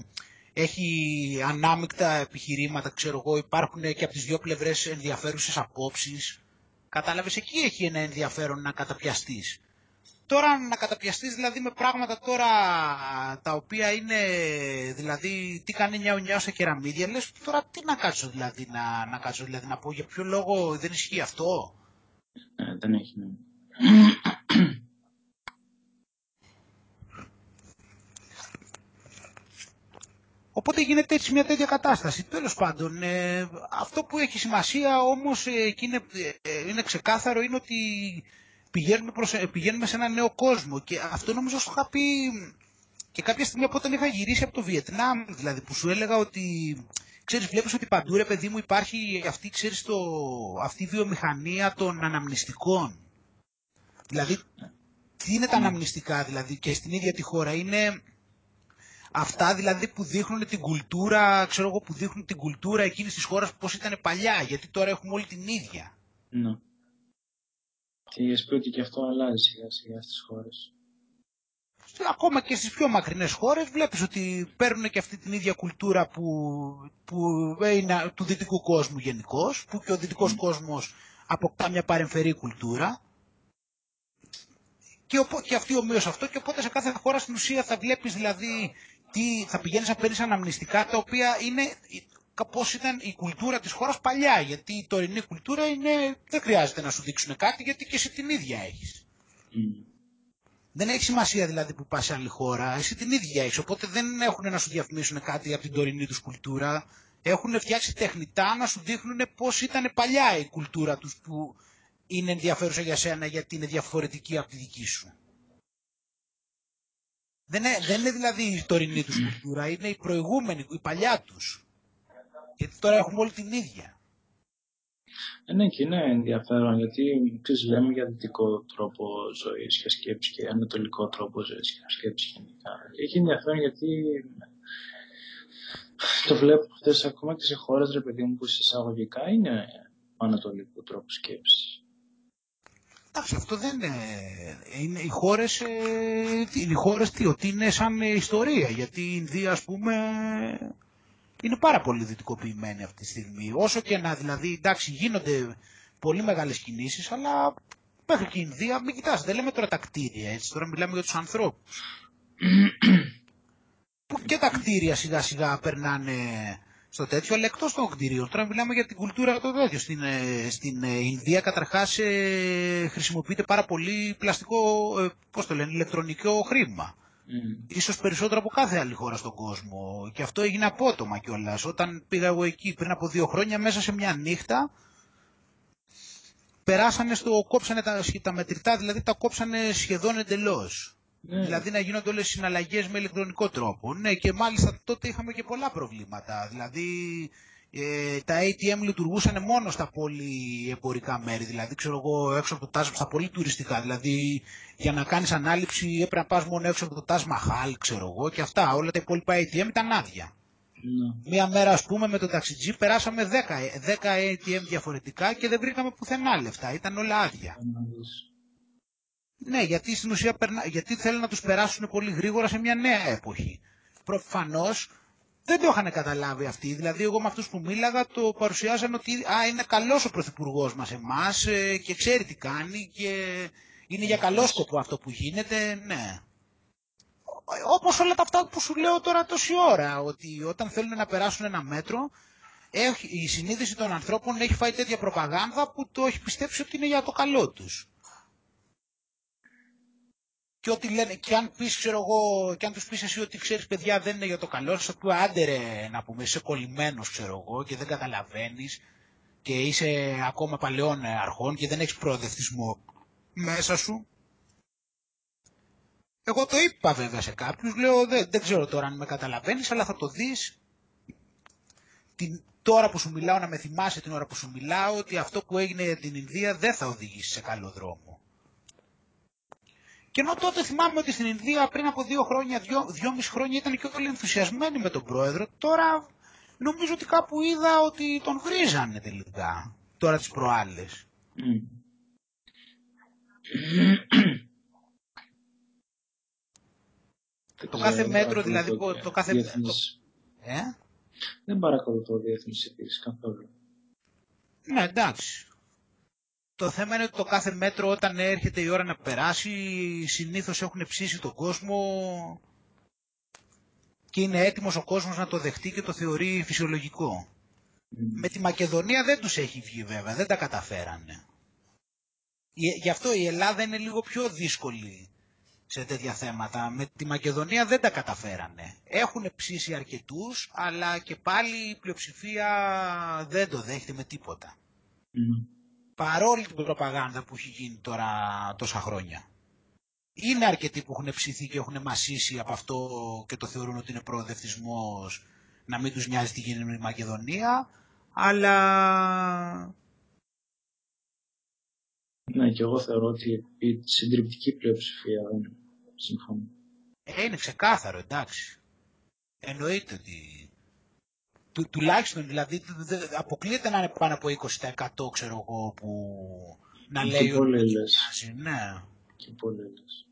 έχει ανάμεικτα επιχειρήματα, ξέρω εγώ, υπάρχουν και από τις δύο πλευρές ενδιαφέρουσες απόψεις. Κατάλαβες, εκεί έχει ένα ενδιαφέρον να καταπιαστείς. Τώρα να καταπιαστείς δηλαδή με πράγματα τώρα τα οποία είναι δηλαδή τι κάνει νιάου νιάου σε κεραμίδια λες τώρα τι να κάτσω δηλαδή να, να κάτσω δηλαδή να πω για ποιο λόγο δεν ισχύει αυτό; Ε, δεν έχει ναι. Οπότε γίνεται έτσι μια τέτοια κατάσταση. Τέλος πάντων, ε, αυτό που έχει σημασία όμως ε, και είναι, ε, είναι ξεκάθαρο είναι ότι πηγαίνουμε, προς, πηγαίνουμε σε ένα νέο κόσμο και αυτό νομίζω σου είχα πει και κάποια στιγμή από όταν είχα γυρίσει από το Βιετνάμ, δηλαδή που σου έλεγα ότι ξέρεις βλέπεις ότι παντού ρε παιδί μου υπάρχει αυτή, ξέρεις, το, αυτή η βιομηχανία των αναμνηστικών. Δηλαδή, τι είναι τα αναμνηστικά δηλαδή και στην ίδια τη χώρα; Είναι αυτά δηλαδή που δείχνουν την κουλτούρα, ξέρω εγώ που δείχνουν την κουλτούρα εκείνης της χώρας πώς ήταν παλιά, γιατί τώρα έχουμε όλη την ίδια. Ναι. Και η ότι και αυτό αλλάζει σιγά σιγά στις χώρες. Ακόμα και στις πιο μακρινές χώρες βλέπεις ότι παίρνουν και αυτή την ίδια κουλτούρα που, που είναι του δυτικού κόσμου γενικώ, που και ο δυτικός mm. κόσμος αποκτά μια παρεμφερή κουλτούρα και, και αυτή ομοίως αυτό και οπότε σε κάθε χώρα στην ουσία θα βλέπεις δηλαδή τι, θα πηγαίνεις να παίρνεις αναμνηστικά τα οποία είναι πώ ήταν η κουλτούρα της χώρας παλιά. Γιατί η τωρινή κουλτούρα είναι, δεν χρειάζεται να σου δείξουν κάτι γιατί και εσύ την ίδια έχεις. Mm. Δεν έχει σημασία δηλαδή που πας σε άλλη χώρα, εσύ την ίδια έχεις. Οπότε δεν έχουν να σου διαφημίσουν κάτι από την τωρινή τους κουλτούρα. Έχουν φτιάξει τεχνητά να σου δείχνουν πώς ήταν παλιά η κουλτούρα τους που είναι ενδιαφέρουσα για σένα γιατί είναι διαφορετική από τη δική σου. Δεν είναι, δεν είναι δηλαδή η τωρινή τους κουλτούρα, είναι η προηγούμενη, η παλιά τους. Γιατί τώρα έχουμε όλη την ίδια. Ε, ναι, και είναι ενδιαφέρον γιατί ξέρεις, λέμε για δυτικό τρόπο ζωής και σκέψης και ανατολικό τρόπο ζωής και σκέψης γενικά. Έχει ενδιαφέρον γιατί το βλέπω αυτές ακόμα και σε χώρες ρε παιδί μου που εισαγωγικά είναι ανατολικό τρόπο σκέψης. Εντάξει, αυτό δεν είναι. είναι οι χώρες, ε, οι χώρες τι, ότι είναι σαν ιστορία. Γιατί η Ινδία, ας πούμε, είναι πάρα πολύ δυτικοποιημένη αυτή τη στιγμή. Όσο και να δηλαδή, εντάξει, γίνονται πολύ μεγάλες κινήσεις, αλλά μέχρι και η Ινδία, μην κοιτάς, δεν λέμε τώρα τα κτίρια, έτσι, τώρα μιλάμε για τους ανθρώπους. που και τα κτίρια σιγά σιγά περνάνε στο τέτοιο, αλλά εκτός των κτίριων. Τώρα μιλάμε για την κουλτούρα το τέτοιο. Στην, ε, στην ε, Ινδία καταρχάς ε, χρησιμοποιείται πάρα πολύ πλαστικό, ε, πώς το λένε, ηλεκτρονικό χρήμα. Mm. Ίσως περισσότερο από κάθε άλλη χώρα στον κόσμο. Και αυτό έγινε απότομα κιόλας. Όταν πήγα εγώ εκεί πριν από δύο χρόνια, μέσα σε μια νύχτα, περάσανε στο, κόψανε τα, τα μετρητά, δηλαδή τα κόψανε σχεδόν εντελώς. Ναι. Δηλαδή να γίνονται όλες οι συναλλαγές με ηλεκτρονικό τρόπο. Ναι, και μάλιστα τότε είχαμε και πολλά προβλήματα. Δηλαδή ε, τα ATM λειτουργούσαν μόνο στα πολύ εμπορικά μέρη, δηλαδή ξέρω εγώ έξω από το Τάσ, στα πολύ τουριστικά, δηλαδή για να κάνεις ανάληψη έπρεπε να πας μόνο έξω από το Τάσ Μαχάλ, ξέρω εγώ και αυτά, όλα τα υπόλοιπα ATM ήταν άδεια. Ναι. Μία μέρα, ας πούμε, με το ταξιτζί περάσαμε 10, 10 ATM διαφορετικά και δεν βρήκαμε πουθενά λεφτά. Ήταν όλα άδεια. Για να δεις. Ναι, γιατί στην ουσία περνα... γιατί θέλουν να τους περάσουν πολύ γρήγορα σε μια νέα εποχή. Προφανώς δεν το είχαν καταλάβει αυτοί. Δηλαδή, εγώ με αυτούς που μίλαγα το παρουσιάζαν ότι α, είναι καλός ο Πρωθυπουργός μας εμάς ε, και ξέρει τι κάνει και είναι για καλό σκοπό αυτό που γίνεται. Ναι. Όπως όλα τα αυτά που σου λέω τώρα τόση ώρα, ότι όταν θέλουν να περάσουν ένα μέτρο, έχει, η συνείδηση των ανθρώπων έχει φάει τέτοια προπαγάνδα που το έχει πιστέψει ότι είναι για το καλό τους. Και ότι λένε, και αν πεις, ξέρω εγώ, και αν τους πεις εσύ ότι ξέρεις παιδιά δεν είναι για το καλό, θα πει άντε ρε, να πούμε, είσαι κολλημένος, ξέρω εγώ, και δεν καταλαβαίνεις και είσαι ακόμα παλαιών αρχών και δεν έχεις προοδευτισμό μέσα σου. Εγώ το είπα βέβαια σε κάποιους, λέω δεν, δεν ξέρω τώρα αν με καταλαβαίνεις, αλλά θα το δεις την, τώρα που σου μιλάω να με θυμάσαι την ώρα που σου μιλάω ότι αυτό που έγινε την Ινδία δεν θα οδηγήσει σε καλό δρόμο. Και ενώ τότε θυμάμαι ότι στην Ινδία πριν από δύο χρόνια, δυο, δυόμιση χρόνια ήταν και όλοι ενθουσιασμένοι με τον πρόεδρο, τώρα νομίζω ότι κάπου είδα ότι τον βρίζανε τελικά, τώρα τις προάλλες. Μμ. Δεν Το ξέρω, κάθε δεν μέτρο, παρακολουθώ δηλαδή, και το κάθε- διεθνείς- Ε; Δεν παρακολουθώ διεθνείς ειδήσεις καθόλου. Ναι, εντάξει. Το θέμα είναι ότι το κάθε μέτρο όταν έρχεται η ώρα να περάσει, συνήθως έχουν ψήσει τον κόσμο και είναι έτοιμος ο κόσμος να το δεχτεί και το θεωρεί φυσιολογικό. Μμ. Με τη Μακεδονία δεν τους έχει βγει βέβαια, δεν τα καταφέρανε. Η- Γι' αυτό η Ελλάδα είναι λίγο πιο δύσκολη σε τέτοια θέματα. Με τη Μακεδονία δεν τα καταφέρανε. Έχουν ψήσει αρκετούς, αλλά και πάλι η πλειοψηφία δεν το δέχεται με τίποτα. Μμ. Παρόλη την προπαγάνδα που έχει γίνει τώρα τόσα χρόνια. Είναι αρκετοί που έχουν ψηθεί και έχουν μασίσει από αυτό και το θεωρούν ότι είναι προοδευτισμός να μην τους νοιάζει τι γίνεται με τη Μακεδονία, αλλά Ναι, και εγώ θεωρώ ότι η συντριπτική πλειοψηφία δεν συμφωνεί. ε, είναι ξεκάθαρο, εντάξει. Εννοείται ότι του, τουλάχιστον δηλαδή δε- δε- αποκλείεται να είναι πάνω από 20% ξέρω εγώ που να Και λέει πολλοί ότι λες. νοιάζει, ναι. Και πολλοί λες.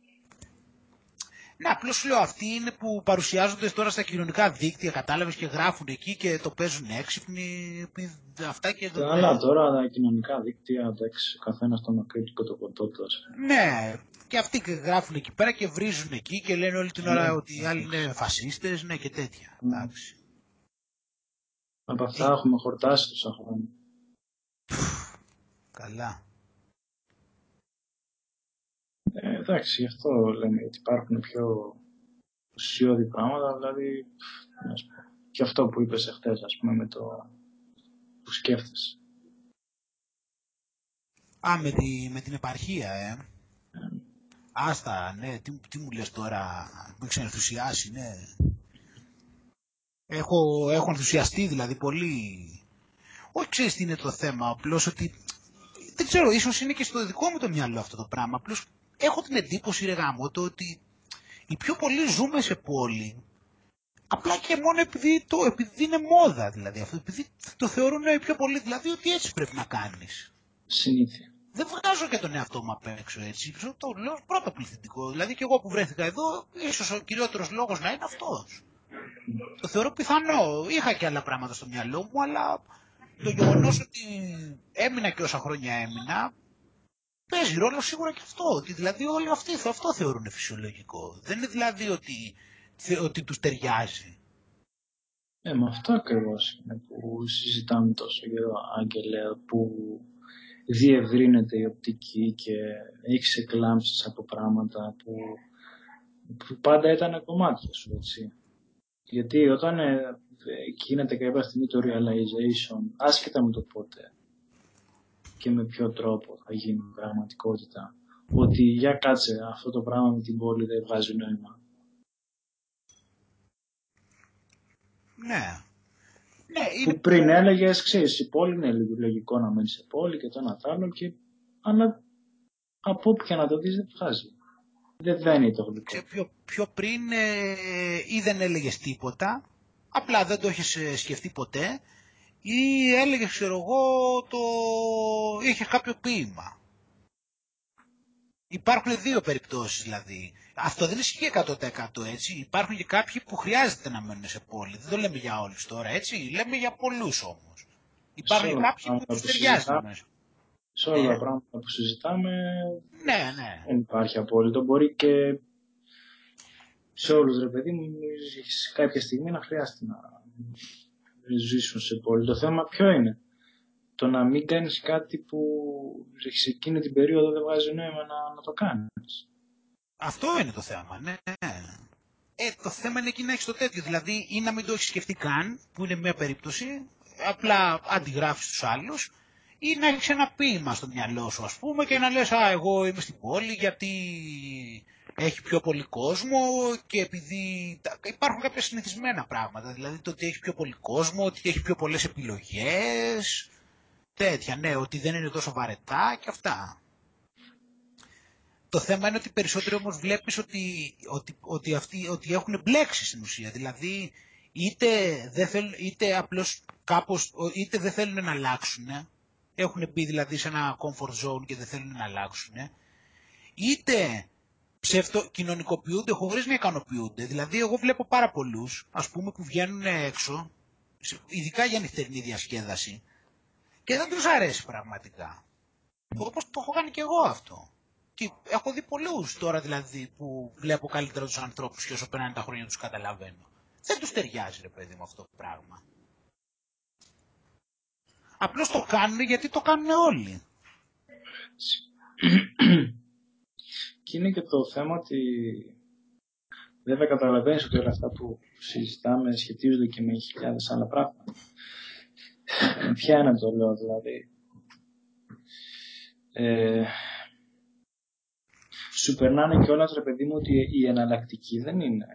Ναι, απλώς σου λέω αυτοί είναι που παρουσιάζονται τώρα στα κοινωνικά δίκτυα, κατάλαβες και γράφουν εκεί και το παίζουν έξυπνοι. πι- Αυτά και Τα άλλα τώρα τα κοινωνικά δίκτυα, εντάξει, ο καθένας το μακρύ του και το κοντό του, ας πούμε. Ναι, και αυτοί και γράφουν εκεί πέρα και βρίζουν εκεί και λένε όλη την ώρα Ναι. ότι οι άλλοι είναι φασίστες, ναι και τέτοια. Ναι. Εντάξει. Από αυτά έχουμε χορτάσει τόσα χρόνια. Καλά. Ε, εντάξει, γι' αυτό λέμε ότι υπάρχουν πιο ουσιώδη πράγματα, δηλαδή, πφ, να σου πω, και αυτό που είπες εχθές, ας πούμε, με το που σκέφτεσαι. Α, με, τη, με την επαρχία, ε. Άστα, ναι, τι, τι μου λες τώρα, με ξενθουσιάσει, ναι. Έχω, έχω ενθουσιαστεί δηλαδή πολύ. Όχι ξέρεις τι είναι το θέμα, απλώς ότι δεν ξέρω, ίσως είναι και στο δικό μου το μυαλό αυτό το πράγμα. Απλώς έχω την εντύπωση, ρε γάμο, το ότι οι πιο πολλοί ζούμε σε πόλη απλά και μόνο επειδή, το, επειδή είναι μόδα δηλαδή αυτό, επειδή το θεωρούν οι πιο πολλοί δηλαδή ότι έτσι πρέπει να κάνεις. Συνήθεια. Δεν βγάζω και τον εαυτό μου απ' έξω έτσι. Το λέω πρώτο πληθυντικό. Δηλαδή και εγώ που βρέθηκα εδώ, ίσως ο κυριότερος λόγος να είναι αυτός. Το θεωρώ πιθανό. Είχα και άλλα πράγματα στο μυαλό μου, αλλά το γεγονός ότι έμεινα και όσα χρόνια έμεινα, παίζει ρόλο σίγουρα και αυτό. Ότι δηλαδή όλοι αυτοί αυτό θεωρούν φυσιολογικό. Δεν είναι δηλαδή ότι, θε- ότι τους ταιριάζει. Ε, με αυτό ακριβώς είναι που συζητάμε τόσο καιρό, Άγγελε, που διευρύνεται η οπτική και έχεις εκλάμψεις από πράγματα που, που πάντα ήταν κομμάτια σου, έτσι. Γιατί όταν ε, ε, γίνεται κάποια στιγμή το realization, άσχετα με το πότε και με ποιο τρόπο θα γίνει πραγματικότητα, ότι για κάτσε αυτό το πράγμα με την πόλη δεν βγάζει νόημα. Ναι. Ναι, που είναι... πριν έλεγες, ξέρεις, η πόλη είναι λογικό να μένει σε πόλη και το ένα το άλλο, και... αλλά από όπου και να το δεις δεν βγάζει. Δεν δένει το γλυκό. Ξέρω, πιο, πιο πριν ε, ή δεν έλεγες τίποτα, απλά δεν το έχεις ε, σκεφτεί ποτέ ή έλεγες ξέρω εγώ το... είχες κάποιο ποίημα. Υπάρχουν δύο περιπτώσεις δηλαδή. Αυτό δεν ισχύει 100% έτσι. Υπάρχουν και κάποιοι που χρειάζεται να μένουν σε πόλη. Δεν το λέμε για όλους τώρα έτσι. Λέμε για πολλούς όμως. Υπάρχουν και κάποιοι που τους ταιριάζει Σε όλα τα ναι. πράγματα που συζητάμε ναι, ναι. δεν υπάρχει απόλυτο. Μπορεί και σε όλους ρε παιδί μου κάποια στιγμή να χρειάζεται να ζήσουν σε πόλη. Το θέμα ποιο είναι; Το να μην κάνεις κάτι που σε εκείνη την περίοδο δεν βγάζει νόημα να, να το κάνεις. Αυτό είναι το θέμα, ναι. Ε, το θέμα είναι εκεί να έχεις το τέτοιο. Δηλαδή, ή να μην το έχεις σκεφτεί καν, που είναι μια περίπτωση, απλά αντιγράφεις τους άλλους, ή να έχεις ένα ποίημα στο μυαλό σου, ας πούμε, και να λες: Α, εγώ είμαι στην πόλη γιατί έχει πιο πολύ κόσμο και επειδή υπάρχουν κάποια συνηθισμένα πράγματα, δηλαδή το ότι έχει πιο πολύ κόσμο, ότι έχει πιο πολλές επιλογές, τέτοια, ναι, ότι δεν είναι τόσο βαρετά και αυτά. Το θέμα είναι ότι περισσότερο όμως βλέπεις ότι, ότι, ότι, αυτοί, ότι έχουν μπλέξει στην ουσία, δηλαδή είτε, δεν θέλουν, είτε απλώς κάπως, είτε δεν θέλουν να αλλάξουν, έχουν μπει δηλαδή σε ένα comfort zone και δεν θέλουν να αλλάξουν, είτε ψευτοκοινωνικοποιούνται χωρίς να ικανοποιούνται. Δηλαδή, εγώ βλέπω πάρα πολλούς, ας πούμε, που βγαίνουν έξω, ειδικά για νυχτερινή διασκέδαση, και δεν τους αρέσει πραγματικά. Όπως το έχω κάνει και εγώ αυτό. Και έχω δει πολλούς τώρα δηλαδή που βλέπω καλύτερα τους ανθρώπους και όσο περνάνε τα χρόνια τους καταλαβαίνω. Δεν τους ταιριάζει ρε παιδί μου αυτό το πράγμα. Απλώς το κάνουν γιατί το κάνουν όλοι. Και είναι και το θέμα ότι βέβαια καταλαβαίνεις ότι όλα αυτά που συζητάμε σχετίζονται και με χιλιάδες άλλα πράγματα. Ποια είναι το λέω δηλαδή. Ε, σου περνάνε κιόλας ρε παιδί μου ότι η εναλλακτική δεν είναι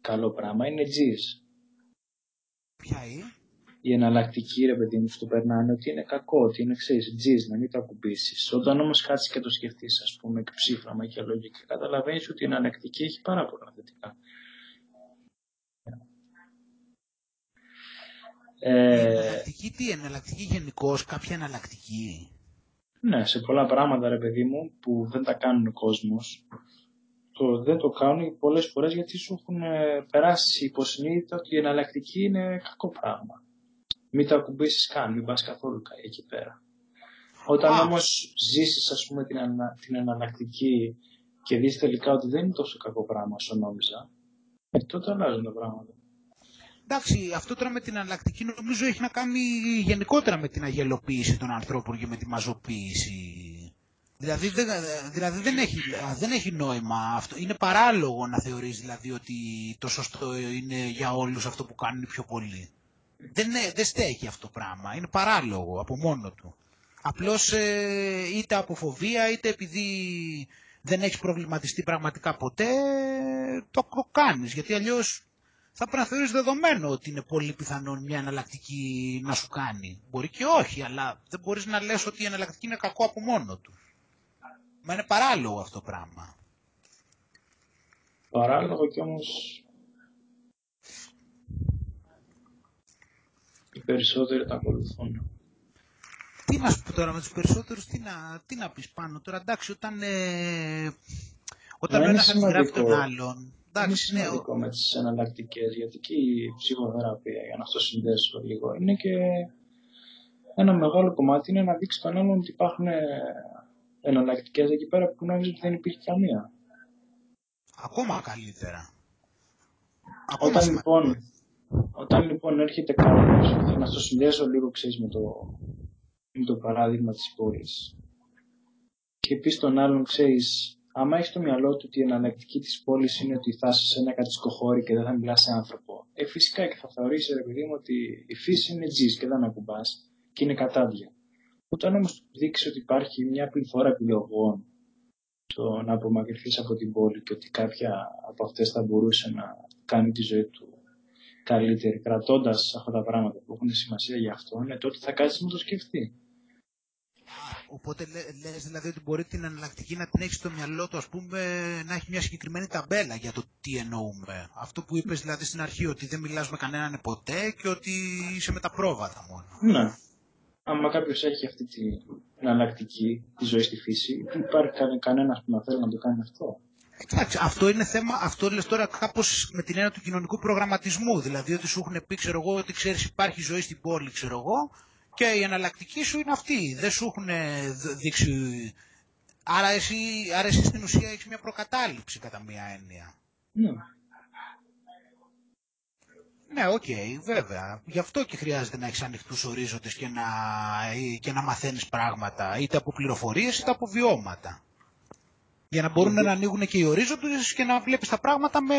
καλό πράγμα, είναι τζις. Ποια είναι; Η εναλλακτική ρε παιδί μου στο περνάνε ότι είναι κακό, ότι είναι ξέρεις, τζιζ, να μην το ακουμπήσεις. Όταν όμως κάτσεις και το σκεφτείς, ας πούμε, ψήφραμα και λογικά, καταλαβαίνεις ότι η εναλλακτική έχει πάρα πολλά θετικά. Ε, εναλλακτική τι, εναλλακτική γενικώς, κάποια εναλλακτική; Ναι, σε πολλά πράγματα ρε παιδί μου που δεν τα κάνουν ο κόσμος το, δεν το κάνουν πολλές φορές γιατί σου έχουν ε, περάσει υποσυνείδητα ότι η εναλλακτική είναι κακό πράγμα μην το ακουμπήσεις καν, μην πας καθόλου εκεί πέρα. Όταν όμως ζήσεις, ας πούμε, την, ανα, την εναλλακτική και δεις τελικά ότι δεν είναι τόσο κακό πράγμα όσο νόμιζα, ε, τότε αλλάζουν τα πράγματα. Εντάξει, αυτό τώρα με την εναλλακτική νομίζω έχει να κάνει γενικότερα με την αγελοποίηση των ανθρώπων και με τη μαζοποίηση. Δηλαδή, δεν, δηλαδή δεν, έχει, δεν έχει νόημα αυτό. Είναι παράλογο να θεωρείς δηλαδή ότι το σωστό είναι για όλους αυτό που κάνουν πιο πολύ δεν, δεν στέκει αυτό το πράγμα. Είναι παράλογο από μόνο του. Απλώς ε, είτε από φοβία είτε επειδή δεν έχεις προβληματιστεί πραγματικά ποτέ το κάνεις. Γιατί αλλιώς θα πρέπει να θεωρείς δεδομένο ότι είναι πολύ πιθανό μια εναλλακτική να σου κάνει. Μπορεί και όχι, αλλά δεν μπορείς να λες ότι η εναλλακτική είναι κακό από μόνο του. Μα είναι παράλογο αυτό το πράγμα. Παράλογο κι όμως περισσότεροι τα ακολουθούν. Τι να σου πω τώρα με τους περισσότερους, τι να, τι να πεις πάνω τώρα, εντάξει, όταν, ε, όταν ο ένας αντιγράφει τον άλλον. Εντάξει, είναι σημαντικό ναι, με τις εναλλακτικές, γιατί και η ψυχοθεραπεία, για να αυτό συνδέσω λίγο, είναι και ένα μεγάλο κομμάτι είναι να δείξεις τον άλλον ότι υπάρχουν ε, εναλλακτικές εκεί πέρα που νόμιζες ότι δεν υπήρχε καμία. Ακόμα καλύτερα. Ακόμα Όταν λοιπόν όταν λοιπόν έρχεται κάποιος, να το συνδέσω λίγο ξέρεις με το, με το παράδειγμα της πόλης και πεις στον άλλον ξέρεις, άμα έχεις το μυαλό του ότι η εναλλακτική της πόλης είναι ότι θα είσαι σε ένα κατσικοχώρι και δεν θα μιλάς σε άνθρωπο, ε, φυσικά και θα θεωρήσει ρε παιδί μου ότι η φύση είναι τζις και δεν ακουμπάς και είναι κατάδια. Όταν όμως δείξεις ότι υπάρχει μια πληθώρα επιλογών το να απομακρυνθείς από την πόλη και ότι κάποια από αυτές θα μπορούσε να κάνει τη ζωή του καλύτερη, κρατώντας αυτά τα πράγματα που έχουν σημασία για αυτό, είναι τότε θα κάτσεις να το σκεφτεί. Οπότε λες δηλαδή ότι μπορεί την εναλλακτική να την έχεις στο μυαλό του, ας πούμε, να έχει μια συγκεκριμένη ταμπέλα για το τι εννοούμε. Αυτό που είπες δηλαδή στην αρχή, ότι δεν μιλάς με κανέναν ποτέ και ότι είσαι με τα πρόβατα μόνο. Ναι. Άμα κάποιος έχει αυτή την εναλλακτική τη ζωή στη φύση, δεν υπάρχει κανένας που να θέλει να το κάνει αυτό. Εντάξει, αυτό είναι θέμα, αυτό λες τώρα κάπως με την έννοια του κοινωνικού προγραμματισμού. Δηλαδή ότι σου έχουν πει, ξέρω εγώ, ότι ξέρεις υπάρχει ζωή στην πόλη, ξέρω εγώ, και η εναλλακτική σου είναι αυτή. Δεν σου έχουν δείξει... Άρα εσύ, άρα εσύ στην ουσία έχεις μια προκατάληψη κατά μία έννοια. Ναι. Ναι, OK, okay, βέβαια. Γι' αυτό και χρειάζεται να έχεις ανοιχτούς ορίζοντες και να, και να μαθαίνεις πράγματα, είτε από πληροφορίες είτε από βιώματα. Για να μπορούν να ανοίγουν και οι ορίζοντες και να βλέπεις τα πράγματα με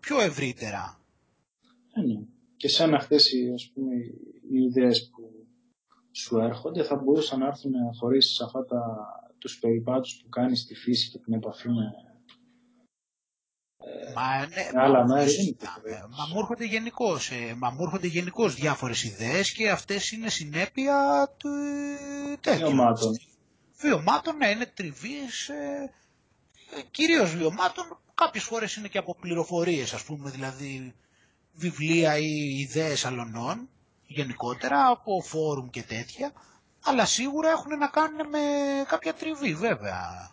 πιο ευρύτερα. Ε, ναι. Και σαν αυτές οι, ας πούμε, οι ιδέες που σου έρχονται θα μπορούσαν να έρθουν χωρίς αυτά τα, τους περιπάτους που κάνεις στη φύση και την επαφή με ε, Μα, ναι, άλλα μα, μέρη. Μα μου έρχονται γενικώς ε, μα μου έρχονται γενικώς διάφορες ιδέες και αυτές είναι συνέπεια του τέτοιου. Βιωμάτων. Βιωμάτων, ναι, είναι τριβής, ε, ε, κυρίως βιωμάτων, κάποιες φορές είναι και από πληροφορίες, ας πούμε, δηλαδή βιβλία ή ιδέες αλωνών γενικότερα από φόρουμ και τέτοια, αλλά σίγουρα έχουν να κάνουν με κάποια τριβή βέβαια.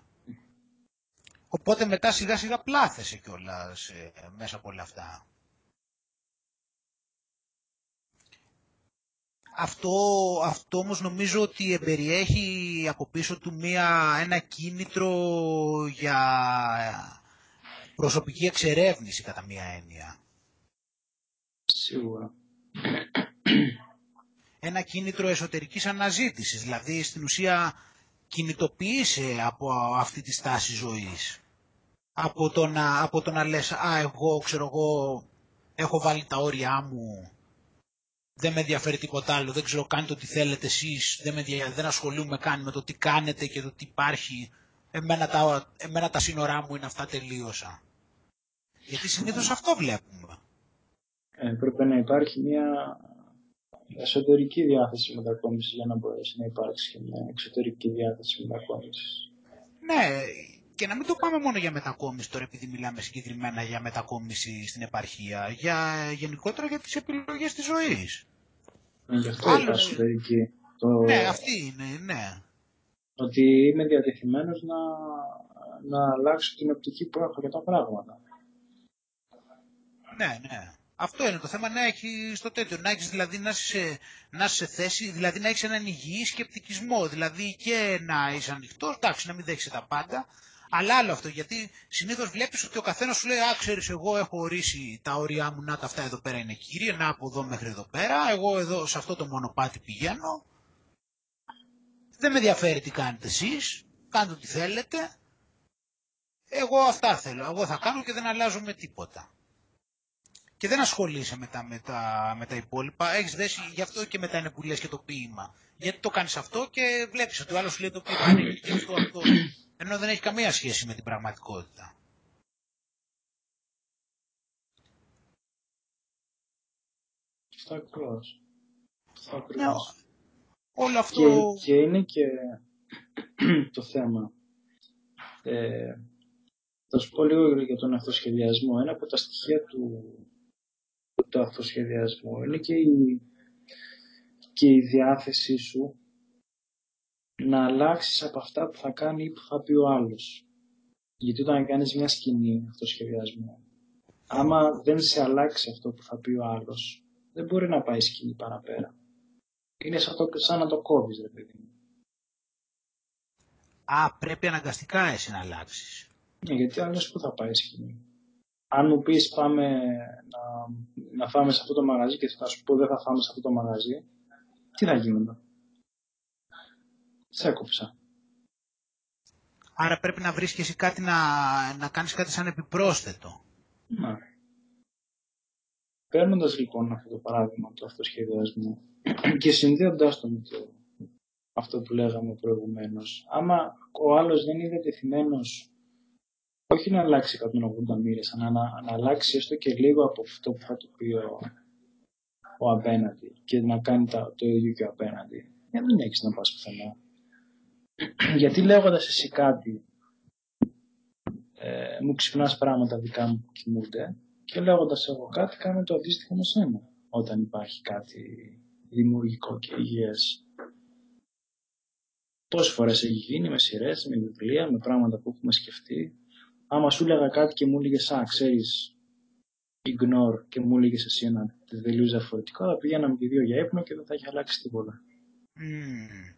Οπότε μετά σιγά σιγά πλάθεσαι κιόλας ε, μέσα από όλα αυτά. Αυτό, αυτό όμως νομίζω ότι εμπεριέχει από πίσω του μία, ένα κίνητρο για προσωπική εξερεύνηση κατά μία έννοια. Σίγουρα ένα κίνητρο εσωτερικής αναζήτησης, δηλαδή στην ουσία κινητοποιείσαι από αυτή τη στάση ζωής. Από το να, από το να λες, α, εγώ ξέρω εγώ έχω βάλει τα όρια μου, δεν με ενδιαφέρει τίποτα άλλο, δεν ξέρω κάνετε ό,τι θέλετε εσείς, δεν, με, δεν ασχολούμαι καν με το τι κάνετε και το τι υπάρχει. Εμένα τα, εμένα τα σύνορά μου είναι αυτά τελείωσα. Γιατί συνήθως αυτό βλέπουμε. Ε, πρέπει να υπάρχει μια εσωτερική διάθεση μετακόμισης για να μπορέσει να υπάρξει και μια εξωτερική διάθεση μετακόμισης. Ναι, και να μην το πάμε μόνο για μετακόμιση τώρα επειδή μιλάμε συγκεκριμένα για μετακόμιση στην επαρχία, για γενικότερα για τις επιλογές της ζωής. Ναι, γι' αυτό Άλλο... εσωτερική. Το... Ναι, αυτή είναι, ναι. Ότι είμαι διατεθειμένος να, να αλλάξω την οπτική που έχω για τα πράγματα. Ναι, ναι. Αυτό είναι το θέμα, να έχει το τέτοιο, να έχεις δηλαδή να είσαι, να σε θέση, δηλαδή να έχεις έναν υγιή σκεπτικισμό, δηλαδή και να είσαι ανοιχτός, εντάξει, να μην δέχεσαι τα πάντα, αλλά άλλο αυτό, γιατί συνήθως βλέπεις ότι ο καθένας σου λέει: Α, ξέρεις, εγώ έχω ορίσει τα όρια μου, να τα αυτά εδώ πέρα είναι κύριε, να από εδώ μέχρι εδώ πέρα. Εγώ εδώ σε αυτό το μονοπάτι πηγαίνω. Δεν με ενδιαφέρει τι κάνετε εσείς, κάντε ό,τι θέλετε. Εγώ αυτά θέλω. Εγώ θα κάνω και δεν αλλάζω με τίποτα και δεν ασχολείσαι μετά με τα, με τα υπόλοιπα. Έχεις δέσει γι' αυτό και μετά είναι που λες και το ποίημα. Γιατί το κάνεις αυτό και βλέπεις ότι ο άλλος σου λέει το ποίημα είναι και αυτό, αυτό. Ενώ δεν έχει καμία σχέση με την πραγματικότητα. Αυτό ακριβώ. Ναι, όλο αυτό... Και, και είναι και το θέμα. Ε, θα σου πω λίγο για τον αυτοσχεδιασμό. Ένα από τα στοιχεία του, το αυτοσχεδιασμό είναι και η, και η διάθεσή σου να αλλάξεις από αυτά που θα κάνει ή που θα πει ο άλλος. Γιατί όταν κάνεις μια σκηνή αυτοσχεδιασμό, άμα δεν σε αλλάξει αυτό που θα πει ο άλλος, δεν μπορεί να πάει σκηνή παραπέρα. Είναι σαν, το, σαν να το κόβεις, ρε παιδί μου. Α, πρέπει αναγκαστικά εσύ να αλλάξεις. Ναι, γιατί άλλος που θα πάει σκηνή αν μου πεις πάμε να, να φάμε σε αυτό το μαγαζί και θα σου πω δεν θα φάμε σε αυτό το μαγαζί, τι θα γίνεται. Σε έκοψα. Άρα πρέπει να βρεις και εσύ κάτι να, να κάνεις κάτι σαν επιπρόσθετο. Ναι. Παίρνοντας λοιπόν αυτό το παράδειγμα του αυτοσχεδιασμού και συνδέοντάς το με το, αυτό που λέγαμε προηγουμένως, άμα ο άλλος δεν είναι διατεθειμένος όχι να αλλάξει 180 μοίρες, αλλά να, να αλλάξει έστω και λίγο από αυτό που θα του πει ο, ο απέναντι και να κάνει τα, το ίδιο και ο απέναντι. Για δεν έχεις να πας πουθενά. γιατί λέγοντας εσύ κάτι ε, μου ξυπνάς πράγματα δικά μου που κοιμούνται και λέγοντας εγώ κάτι κάνω το αντίστοιχο με σένα όταν υπάρχει κάτι δημιουργικό και υγιές. Πόσες φορές έχει γίνει με σειρές, με βιβλία, με πράγματα που έχουμε σκεφτεί. Άμα σου έλεγα κάτι και μου έλεγες, Α, ξέρεις, ignore και μου έλεγες εσύ ένα τελείω διαφορετικό, θα πηγαίναμε και δύο για ύπνο και δεν θα έχει αλλάξει τίποτα. Mm.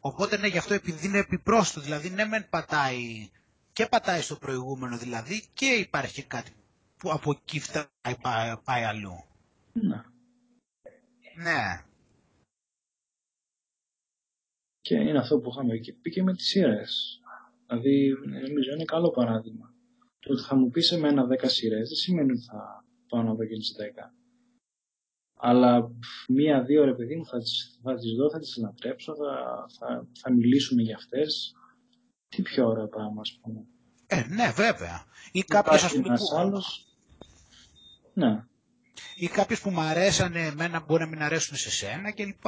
Οπότε ναι, γι' αυτό επειδή είναι επιπρόσθετο, δηλαδή ναι, μεν πατάει και πατάει στο προηγούμενο δηλαδή και υπάρχει και κάτι που από εκεί φτάει, πάει, πάει αλλού. Ναι. Ναι. Και είναι αυτό που είχαμε και πει και με τις σειρές. Δηλαδή, νομίζω είναι καλό παράδειγμα. Το ότι θα μου πεις σε μένα 10 σειρές δεν σημαίνει ότι θα πάω να δω και τι 10. Αλλά μία-δύο ρε παιδί μου θα τις, θα τις δω, θα τις λατρέψω, θα, θα, θα μιλήσουμε για αυτές. Τι πιο ωραίο πράγμα, ας πούμε. Ε, ναι, βέβαια. Ή κάποιος, ας πούμε, που... άλλος... Ναι. Ή κάποιος που μου αρέσανε εμένα μπορεί να μην αρέσουν σε σένα κλπ.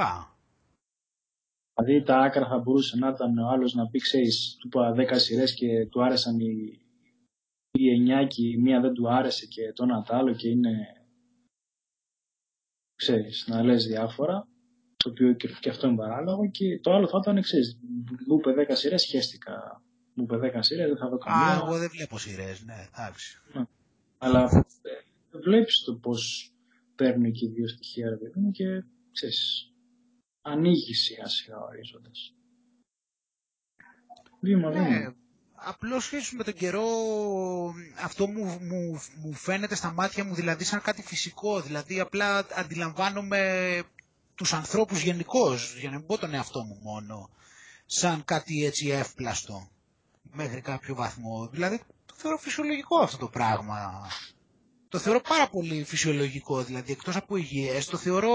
Δηλαδή τα άκρα θα μπορούσε να ήταν ο άλλος να πει, ξέρεις, του είπα 10 σειρές και του άρεσαν οι, οι 9 και η μία δεν του άρεσε και το ένα άλλο και είναι, ξέρεις, να λες διάφορα, το οποίο και, αυτό είναι παράλογο και το άλλο θα ήταν, ξέρεις, μου είπε 10 σειρές, χαίστηκα. Μου είπε 10 σειρές, δεν θα δω καμία. Α, εγώ δεν βλέπω σειρές, ναι, εντάξει. Ναι. Αλλά ε, βλέπεις το πώς παίρνουν και οι δύο στοιχεία, ρε και ξέρεις, ανοίγει σιγά σιγά ορίζοντας. Βήμα, ναι, βήμα. Απλώς με τον καιρό αυτό μου, μου, μου φαίνεται στα μάτια μου δηλαδή σαν κάτι φυσικό. Δηλαδή απλά αντιλαμβάνομαι τους ανθρώπους γενικώς, για να μην πω τον εαυτό μου μόνο, σαν κάτι έτσι εύπλαστο μέχρι κάποιο βαθμό. Δηλαδή το θεωρώ φυσιολογικό αυτό το πράγμα το θεωρώ πάρα πολύ φυσιολογικό, δηλαδή εκτός από υγιές, το θεωρώ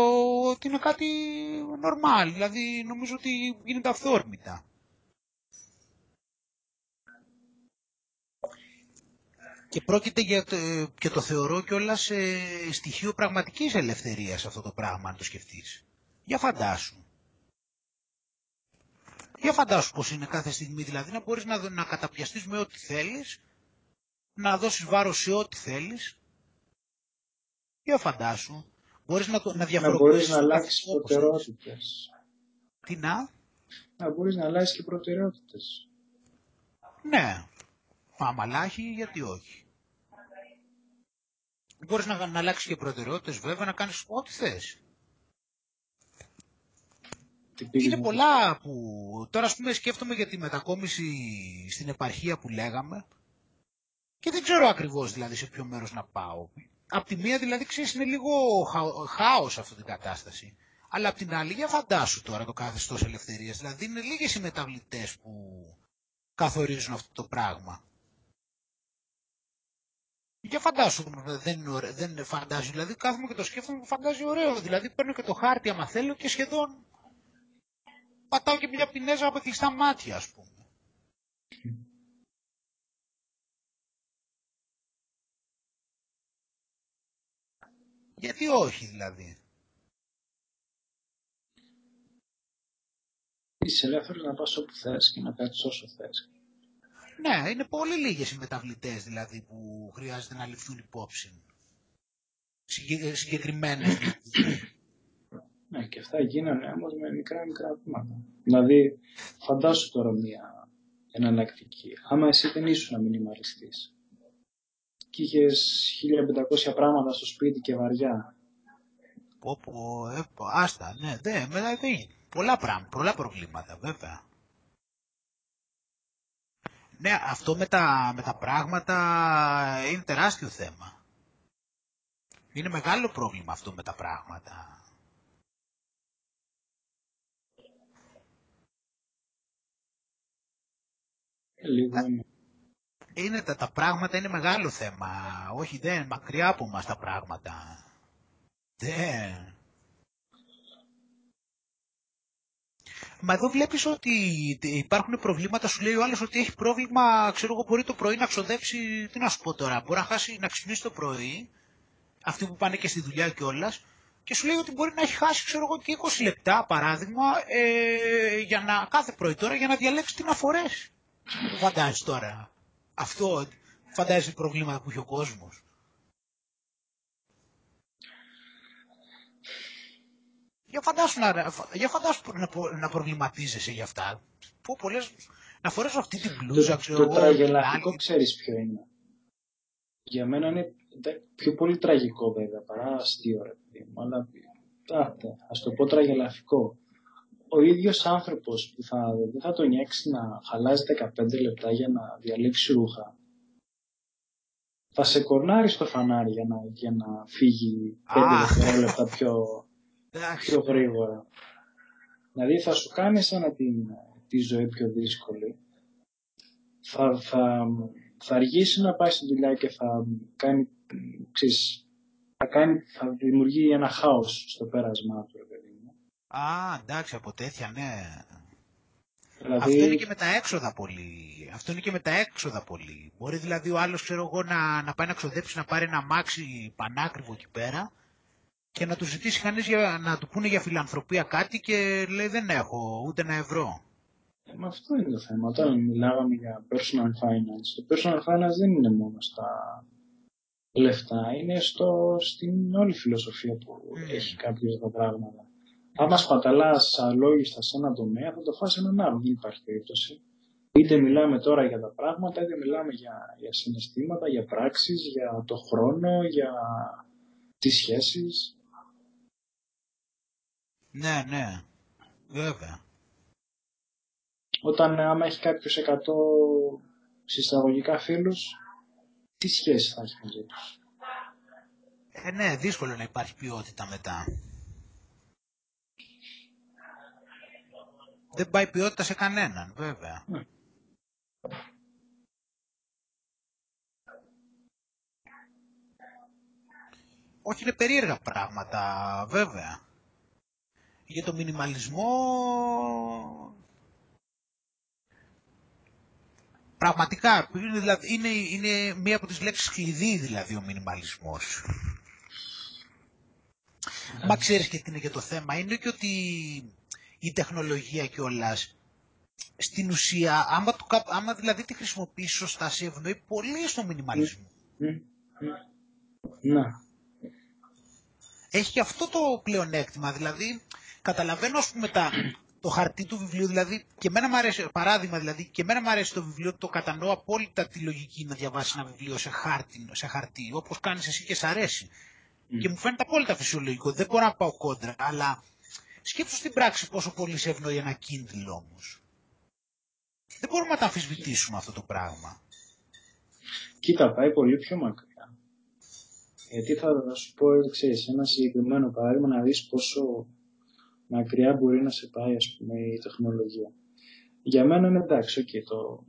ότι είναι κάτι normal, δηλαδή νομίζω ότι γίνεται αυθόρμητα. Και πρόκειται για το, και το θεωρώ κιόλας σε στοιχείο πραγματικής ελευθερίας αυτό το πράγμα, αν το σκεφτείς. Για φαντάσου. Για φαντάσου πως είναι κάθε στιγμή, δηλαδή να μπορείς να, να καταπιαστείς με ό,τι θέλεις, να δώσεις βάρος σε ό,τι θέλεις, για φαντάσου; Μπορείς να, να διαφοροποιήσεις... Να μπορείς να αλλάξεις προτεραιότητες. Τι να; Να μπορείς να αλλάξεις και προτεραιότητες. Ναι. Άμα αλλάξει, γιατί όχι. Μπορείς να, να αλλάξεις και προτεραιότητες βέβαια, να κάνεις ό,τι θες. Είναι πολλά που... Τώρα ας πούμε σκέφτομαι για τη μετακόμιση στην επαρχία που λέγαμε και δεν ξέρω ακριβώς δηλαδή σε ποιο μέρος να πάω απ' τη μία δηλαδή ξέρεις είναι λίγο χάος αυτή την κατάσταση. Αλλά απ' την άλλη για φαντάσου τώρα το καθεστώς ελευθερίας. Δηλαδή είναι λίγες οι μεταβλητές που καθορίζουν αυτό το πράγμα. Για φαντάσου, δεν είναι, ωραίο, δεν είναι φαντάζω, δηλαδή κάθομαι και το σκέφτομαι και φαντάζει ωραίο. Δηλαδή παίρνω και το χάρτη άμα θέλω και σχεδόν πατάω και μια πινέζα από κλειστά μάτια ας πούμε. Γιατί όχι δηλαδή; Είσαι ελεύθερος να πας όπου θες και να κάτσεις όσο θες. Ναι, είναι πολύ λίγες οι μεταβλητές δηλαδή που χρειάζεται να ληφθούν υπόψη. Συγκε, συγκεκριμένες. ναι, και αυτά γίνανε όμως με μικρά μικρά βήματα. Δηλαδή, φαντάσου τώρα μια εναλλακτική. Άμα εσύ δεν ήσουν να μινιμαλιστής και είχες 1500 πράγματα στο σπίτι και βαριά. Πω, πω, ε, άστα, ναι, δε, μετά δεν Πολλά πράγματα, πολλά προβλήματα, βέβαια. Ναι, αυτό με τα, με τα πράγματα είναι τεράστιο θέμα. Είναι μεγάλο πρόβλημα αυτό με τα πράγματα. Ε, λίγο είναι, τα, τα πράγματα είναι μεγάλο θέμα. Όχι, δεν, μακριά από μας τα πράγματα. Δεν. Μα εδώ βλέπεις ότι υπάρχουν προβλήματα, σου λέει ο άλλος ότι έχει πρόβλημα, ξέρω εγώ, μπορεί το πρωί να ξοδέψει, τι να σου πω τώρα, μπορεί να χάσει, να ξυπνήσει το πρωί, αυτοί που πάνε και στη δουλειά κιόλας, και σου λέει ότι μπορεί να έχει χάσει ξέρω εγώ και 20 λεπτά παράδειγμα ε, για να, κάθε πρωί τώρα για να διαλέξει τι να φορέσει. Φαντάζεσαι τώρα. Αυτό φαντάζεσαι προβλήματα που έχει ο κόσμος. Για φαντάσου να, για φαντάσου να, να προβληματίζεσαι για αυτά. Πω πολλές, να φορέσω αυτή την μπλούζα, ξέρω Το, το τραγελαφικό ξέρεις ποιο είναι. Για μένα είναι πιο πολύ τραγικό βέβαια παρά αστείο ρε παιδί μου. Αλλά άτε, ας το πω τραγελαφικό. Ο ίδιος άνθρωπος που θα, δεν θα τον νιάξει να χαλάζει 15 λεπτά για να διαλέξει ρούχα θα σε κορνάρει στο φανάρι για να, για να φύγει 5 δευτερόλεπτα πιο, πιο γρήγορα. Δηλαδή θα σου κάνει σαν την, τη ζωή πιο δύσκολη. Θα, θα, θα αργήσει να πάει στη δουλειά και θα κάνει, ξέρεις, θα, κάνει, θα δημιουργεί ένα χάος στο πέρασμά του, παιδί μου. Α, εντάξει, από τέτοια, ναι. Δηλαδή... Αυτό είναι και με τα έξοδα πολύ. Αυτό είναι και με τα έξοδα πολύ. Μπορεί δηλαδή ο άλλος, ξέρω εγώ, να, να πάει να ξοδέψει, να πάρει ένα μάξι πανάκριβο εκεί πέρα και να του ζητήσει κανείς για, να του πούνε για φιλανθρωπία κάτι και λέει δεν έχω ούτε ένα ευρώ. Ε, μα αυτό είναι το θέμα. Όταν μιλάγαμε για personal finance, το personal finance δεν είναι μόνο στα λεφτά, είναι στο, στην όλη φιλοσοφία που mm. έχει κάποιος τα πράγματα. Άμα σπαταλά αλόγιστα σε ένα τομέα, θα το φάσει έναν άλλο. Δεν υπάρχει περίπτωση. Είτε μιλάμε τώρα για τα πράγματα, είτε μιλάμε για, για συναισθήματα, για πράξεις, για το χρόνο, για τις σχέσεις. Ναι, ναι. Βέβαια. Όταν άμα έχει κάποιος 100 συσταγωγικά φίλους, τι σχέση θα έχει μαζί τους; Ε, ναι, δύσκολο να υπάρχει ποιότητα μετά. Δεν πάει ποιότητα σε κανέναν, βέβαια. Ναι. Όχι, είναι περίεργα πράγματα, βέβαια. Για το μινιμαλισμό... Πραγματικά, είναι, δηλαδή, είναι, είναι μία από τις λέξεις κλειδί δηλαδή ο μινιμαλισμός. Μα ξέρεις και τι είναι και το θέμα, είναι και ότι η τεχνολογία κιόλας. Στην ουσία, άμα, του, άμα δηλαδή τη χρησιμοποιήσεις σωστά, σε ευνοεί πολύ στο μινιμαλισμό. Ναι. Έχει και αυτό το πλεονέκτημα, δηλαδή καταλαβαίνω ας πούμε τα, το χαρτί του βιβλίου, δηλαδή και εμένα μου αρέσει, παράδειγμα δηλαδή, και εμένα μου αρέσει το βιβλίο, το κατανοώ απόλυτα τη λογική να διαβάσεις ένα βιβλίο σε χάρτη, σε χαρτί, όπως κάνεις εσύ και σ' αρέσει. Και μου φαίνεται απόλυτα φυσιολογικό, δεν μπορώ να πάω κόντρα, αλλά Σκέψου στην πράξη πόσο πολύ σε ευνοεί ένα Kindle όμως. Δεν μπορούμε να τα αμφισβητήσουμε αυτό το πράγμα. Κοίτα, πάει πολύ πιο μακριά. Γιατί θα, σου πω, ξέρεις, ένα συγκεκριμένο παράδειγμα να δεις πόσο μακριά μπορεί να σε πάει, ας πούμε, η τεχνολογία. Για μένα είναι εντάξει, okay, το...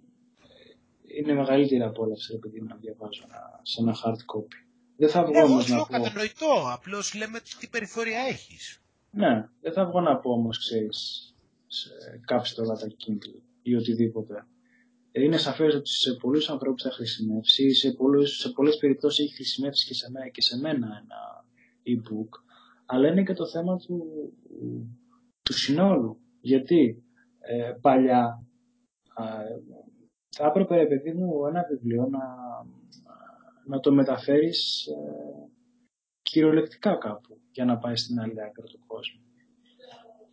είναι μεγαλύτερη απόλαυση επειδή να διαβάζω σε ένα hard copy. Δεν θα βγω όμως να πω... κατανοητό, απλώς λέμε τι περιθώρια έχεις. Ναι, δεν θα βγω να πω όμως, ξέρεις, κάψτε όλα τα Kindle ή οτιδήποτε. Είναι σαφές ότι σε πολλούς ανθρώπους θα χρησιμεύσει, σε, πολλούς, σε πολλές περιπτώσεις έχει χρησιμεύσει και σε, μένα, και σε μένα ένα e-book. Αλλά είναι και το θέμα του, του συνόλου. Γιατί ε, παλιά θα έπρεπε, ρε παιδί μου, ένα βιβλίο να, να το μεταφέρεις ε, κυριολεκτικά κάπου για να πάει στην άλλη άκρη του κόσμου.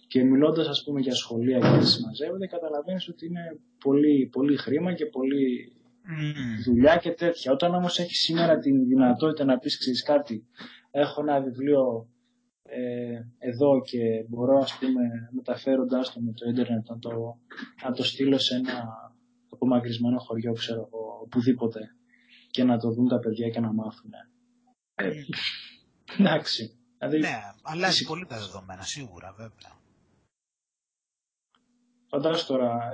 Και μιλώντας ας πούμε για σχολεία και τι συμμαζεύονται, καταλαβαίνεις ότι είναι πολύ, πολύ χρήμα και πολύ mm. δουλειά και τέτοια. Όταν όμως έχεις σήμερα την δυνατότητα να πεις ξέρεις κάτι, έχω ένα βιβλίο ε, εδώ και μπορώ ας πούμε μεταφέροντάς το με το ίντερνετ να το, να το στείλω σε ένα απομακρυσμένο χωριό ξέρω εγώ οπουδήποτε και να το δουν τα παιδιά και να μάθουν. Ε, εντάξει. Δηλαδή, ναι, αλλάζει πολύ τα δεδομένα, σίγουρα, βέβαια. Φαντάζομαι τώρα,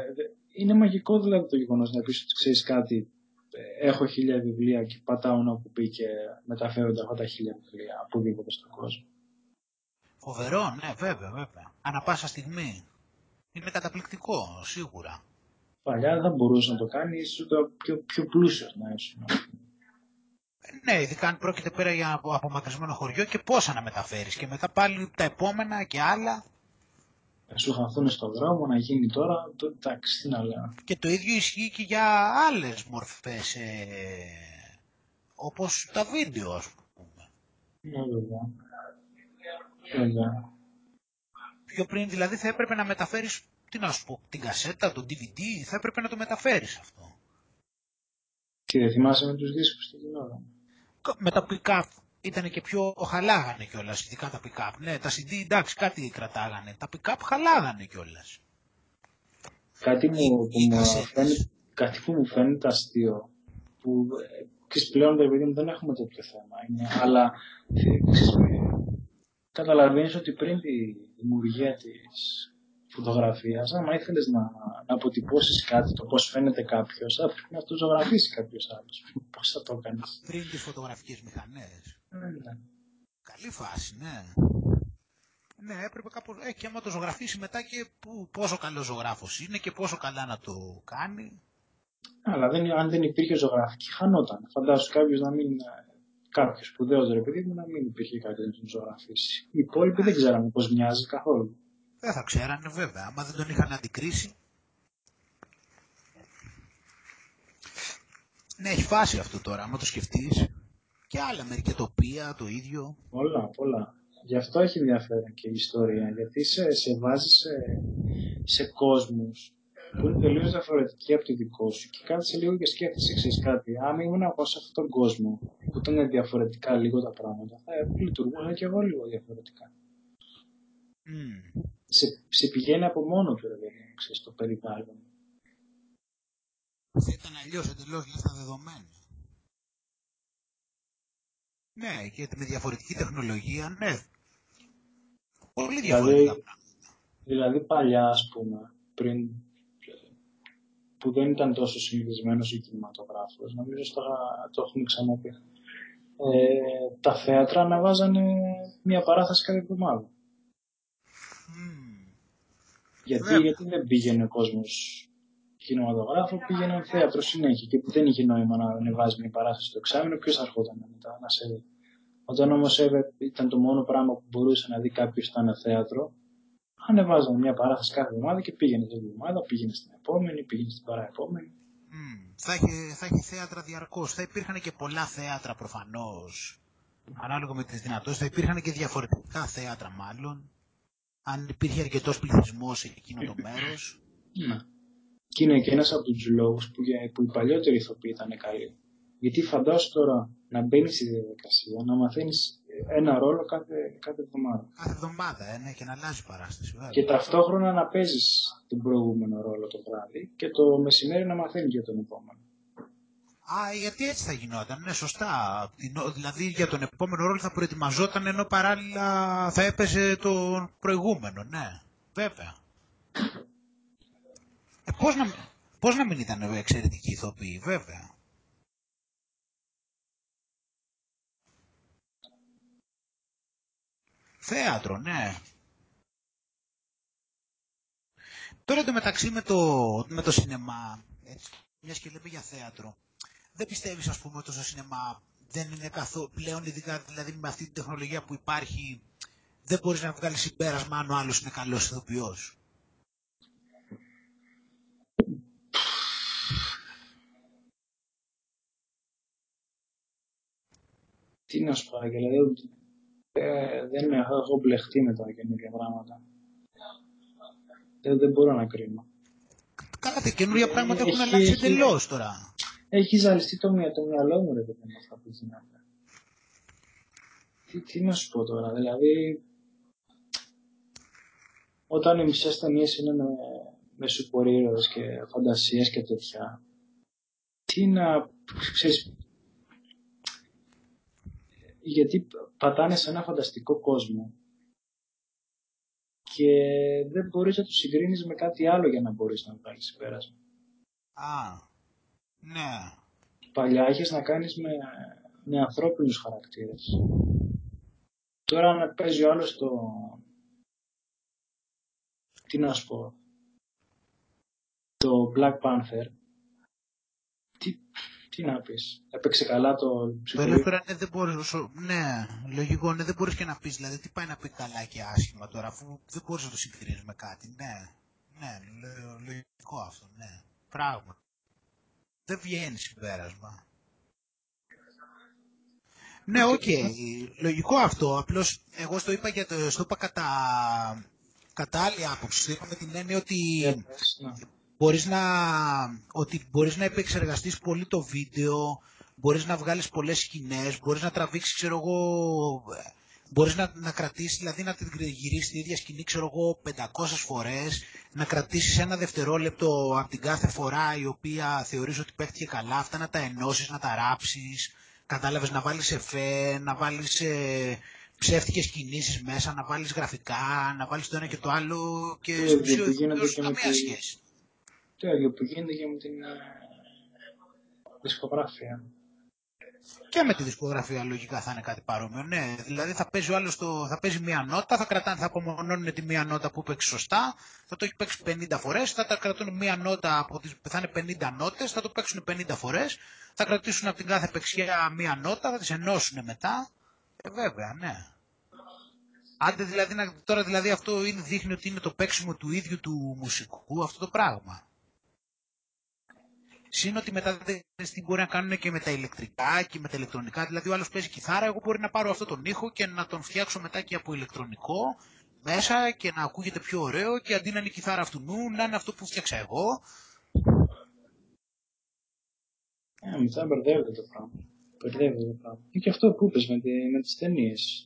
είναι μαγικό δηλαδή το γεγονός να πεις ότι ξέρεις κάτι. Ε, έχω χίλια βιβλία και πατάω ένα κουμπί και μεταφέρονται αυτά τα χίλια βιβλία οπουδήποτε στον κόσμο. Φοβερό, ναι, βέβαια, βέβαια. Ανά πάσα στιγμή. Είναι καταπληκτικό, σίγουρα. Παλιά δεν μπορούσες να το κάνεις, ίσω το πιο, πιο πλούσιος να ήσουν. Ναι, ειδικά αν πρόκειται πέρα για απο- απομακρυσμένο χωριό και πόσα να μεταφέρεις. Και μετά πάλι τα επόμενα και άλλα. Να σου χαθούν στον δρόμο, να γίνει τώρα, το, εντάξει, τι να λέω. Και το ίδιο ισχύει και για άλλες μορφές, ε, όπως τα βίντεο, ας πούμε. Ναι, βέβαια. Βέβαια. Πιο πριν δηλαδή θα έπρεπε να μεταφέρεις, τι να σου πω, την κασέτα, το DVD, θα έπρεπε να το μεταφέρεις αυτό. Και δεν θυμάσαι με τους δίσκους τι γινόταν. Κα- Με τα pick-up ήταν και πιο χαλάγανε κιόλας, ειδικά τα pick-up. Ναι, τα CD εντάξει κάτι κρατάγανε. Τα pick-up χαλάγανε κιόλας. Κάτι μου, Οι- που οι μου κασέτες. φαίνεται, κάτι που μου φαίνεται αστείο, που ε, ξέρεις, πλέον παιδί μου δεν έχουμε τέτοιο θέμα, είναι, αλλά ε, ξέρεις, ε, καταλαβαίνεις ότι πριν τη δημιουργία της φωτογραφίας, άμα ήθελες να, να αποτυπώσεις κάτι, το πώς φαίνεται κάποιος, θα πρέπει να το ζωγραφίσει κάποιος άλλος. Πώς θα το έκανες. Πριν τις φωτογραφικές μηχανές. Ε, ναι. Καλή φάση, ναι. Ναι, έπρεπε κάπως, ε, και άμα το ζωγραφίσει μετά και που, πόσο καλό ζωγράφος είναι και πόσο καλά να το κάνει. Αλλά δεν, αν δεν υπήρχε ζωγραφική, χανόταν. Φαντάσου κάποιος να μην. Κάποιος σπουδαίος ρε παιδί μου να μην υπήρχε κάτι να τον ζωγραφίσει. Οι υπόλοιποι δεν ξέραμε πώς μοιάζει καθόλου. Δεν θα ξέρανε βέβαια, άμα δεν τον είχαν αντικρίσει. Ναι, έχει φάση αυτό τώρα, άμα το σκεφτείς. Και άλλα μερικετοπία, το ίδιο. Πολλά, πολλά. Γι' αυτό έχει ενδιαφέρον και η ιστορία. Γιατί σε, σε βάζει σε, σε κόσμους που είναι τελείως διαφορετικοί από τη δικό σου. Και κάθεσαι λίγο και σκέφτεσαι εξή κάτι. Αν ήμουν εγώ σε αυτόν τον κόσμο που ήταν διαφορετικά λίγο τα πράγματα, θα λειτουργούσα και εγώ λίγο διαφορετικά. Μμμ. Σε, σε πηγαίνει από μόνο του, ρε παιδί μου, ξέρεις, το περιβάλλον. Θα ήταν αλλιώς εντελώς λες τα δεδομένα. Ναι, και με διαφορετική τεχνολογία, ναι. Πολύ διαφορετικά Δηλαδή, πράγματα. δηλαδή παλιά, ας πούμε, πριν που δεν ήταν τόσο συνηθισμένος ο κινηματογράφος, νομίζω στο, το έχουμε ξαναπεί. Ε, τα θέατρα αναβάζανε μια παράθεση κάθε εβδομάδα. Μμμ. Γιατί, Βέβαια. γιατί δεν πήγαινε ο κόσμος κινηματογράφο, πήγαινε θέατρος συνέχεια. Και δεν είχε νόημα να ανεβάζει μια παράθεση στο εξάμεινο, ποιος θα ερχόταν μετά να σε δει. Όταν όμως ήταν το μόνο πράγμα που μπορούσε να δει κάποιος ήταν θέατρο, ανεβάζανε μια παράθεση κάθε εβδομάδα και πήγαινε την εβδομάδα, πήγαινε στην επόμενη, πήγαινε στην παραεπόμενη. Μμμ. Θα έχει, θα έχει θέατρα διαρκώς. Θα υπήρχαν και πολλά θέατρα προφανώς. Ανάλογα με τις δυνατότητες. Θα υπήρχαν και διαφορετικά θέατρα μάλλον. Αν υπήρχε αρκετός πληθυσμός σε εκείνο το μέρος. Ναι. Και είναι και ένας από τους λόγους που, για- που οι παλιότεροι ηθοποιοί ήταν καλοί. Γιατί φαντάσου τώρα να μπαίνεις στη διαδικασία, να μαθαίνεις ένα ρόλο κάθε, κάθε εβδομάδα. Κάθε εβδομάδα, ε, ναι, και να αλλάζει η παράσταση. Βέβαια. Και ταυτόχρονα να παίζεις τον προηγούμενο ρόλο το βράδυ και το μεσημέρι να μαθαίνεις για τον επόμενο. Α, γιατί έτσι θα γινόταν, ναι, σωστά. Την- Δηλαδή για τον επόμενο ρόλο θα προετοιμαζόταν ενώ παράλληλα θα έπαιζε τον προηγούμενο, ναι. Βέβαια. Ε, πώς, να, πώς να μην ήταν εξαιρετική ηθοποιή, βέβαια. Θέατρο, ναι. Τώρα εντωμεταξύ με το, με το σινεμά, έτσι, μιας και λέμε για θέατρο, δεν πιστεύεις ας πούμε ότι το σινεμά δεν είναι καθόλου πλέον ειδικά δηλαδή με αυτή την τεχνολογία που υπάρχει δεν μπορείς να βγάλεις συμπέρασμα αν ο άλλος είναι καλός ηθοποιός; Τι να σου πω, δηλαδή, ε, δεν έχω μπλεχτεί με τα καινούργια πράγματα. Δεν, δεν μπορώ να κρίνω. Καλά, τα καινούργια πράγματα έχουν Έχει- αλλάξει έχει- εντελώς τώρα. Έχει ζαλιστεί το, μυα- το μυαλό μου, ρε παιδί με αυτά που γίνονται. Τι, τι να σου πω τώρα, δηλαδή. Όταν οι μισές ταινίες είναι με, με σούπερ ήρωες και φαντασίες και τέτοια. Τι να. ξέρεις, γιατί πατάνε σε ένα φανταστικό κόσμο και δεν μπορείς να το συγκρίνεις με κάτι άλλο για να μπορείς να βγάλεις συμπέρασμα. Α, ναι. Παλιά έχεις να κάνεις με, με ανθρώπινους χαρακτήρες. Τώρα να παίζει ο άλλος το... Τι να σου πω... Το Black Panther. Τι, τι να πεις, έπαιξε καλά το Το ψυχολογικό. ελεύθερο ναι, δεν μπορείς, όσο- ναι, λογικό, ναι, δεν μπορείς και να πεις, δηλαδή τι πάει να πει καλά και άσχημα τώρα, αφού δεν μπορείς να το συγκρίνεις με κάτι, ναι, ναι, λο- λογικό αυτό, ναι, πράγμα. Δεν βγαίνει συμπέρασμα. Ναι, οκ, λογικό αυτό, απλώς εγώ στο είπα, για το, στο είπα κατά, κατά άλλη άποψη, το είπα με την έννοια ότι Για πες, ναι. μπορείς να, ότι μπορείς να επεξεργαστείς πολύ το βίντεο, μπορείς να βγάλεις πολλές σκηνές, μπορείς να τραβήξεις, ξέρω εγώ, ε, μπορείς να, να κρατήσεις, δηλαδή να την γυρίσεις την ίδια σκηνή, ξέρω εγώ, 500 φορές, να κρατήσεις ένα δευτερόλεπτο από την κάθε φορά η οποία θεωρείς ότι παίχτηκε καλά, αυτά να τα ενώσεις, να τα ράψεις, κατάλαβες να βάλεις εφέ, να βάλεις ε, ψεύτικες κινήσεις μέσα, να βάλεις γραφικά, να βάλεις το ένα και το άλλο και Το στην ίδιο ουσία που γίνεται δεν και με καμία τη- σχέση. Το ίδιο που γίνεται και με την ε, δισκογραφία. Και με τη δισκογραφία λογικά θα είναι κάτι παρόμοιο. Ναι, δηλαδή θα παίζει ο άλλος το, θα παίζει μία νότα, θα κρατάνε, θα απομονώνουν τη μία νότα που παίξει σωστά, θα το έχει παίξει 50 φορές, θα τα κρατούν μία νότα από τις, θα είναι 50 νότες, θα το παίξουν 50 φορές, θα κρατήσουν από την κάθε παίξια μία νότα, θα τις ενώσουν μετά. Ε, βέβαια, ναι. Άντε δηλαδή, να- τώρα δηλαδή αυτό είναι, δείχνει ότι είναι το παίξιμο του ίδιου του μουσικού αυτό το πράγμα. Συν ότι μετά δεν ξέρεις τι μπορεί να κάνουν και με τα ηλεκτρικά και με τα ηλεκτρονικά. Δηλαδή, ο άλλος παίζει κιθάρα, εγώ μπορεί να πάρω αυτόν τον ήχο και να τον φτιάξω μετά και από ηλεκτρονικό μέσα και να ακούγεται πιο ωραίο και αντί να είναι η κιθάρα αυτού νου, να είναι αυτό που φτιάξα εγώ. Ε, μετά μπερδεύεται το πράγμα. Μπερδεύεται το πράγμα. Είναι και αυτό που είπες με, τη, με τις ταινίες.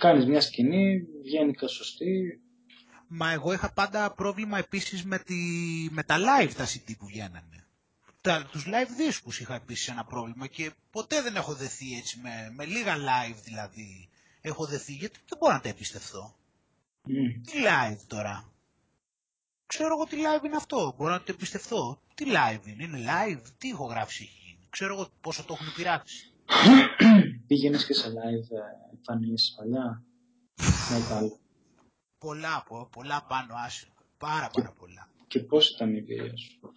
Κάνεις μια σκηνή, βγαίνει κάτι σωστή. Μα εγώ είχα πάντα πρόβλημα επίσης με, τη, με τα live τα CD που βγαίνανε. Τα, τους live δίσκους είχα επίσης ένα πρόβλημα και ποτέ δεν έχω δεθεί έτσι με, με λίγα live δηλαδή. Έχω δεθεί γιατί δεν μπορώ να τα εμπιστευτώ. Μμ. Τι live τώρα; Ξέρω εγώ τι live είναι αυτό. Μπορώ να το εμπιστευτώ. Τι live είναι. Είναι live. Τι ηχογράφηση έχει γίνει. Ξέρω εγώ πόσο το έχουν πειράξει. Πήγαινες και σε live ε, εμφανίσεις παλιά; Metal. Πολλά, πο- πολλά πάνω άσε. Πάρα πάρα πολλά. Και πώς ήταν η εμπειρία σου;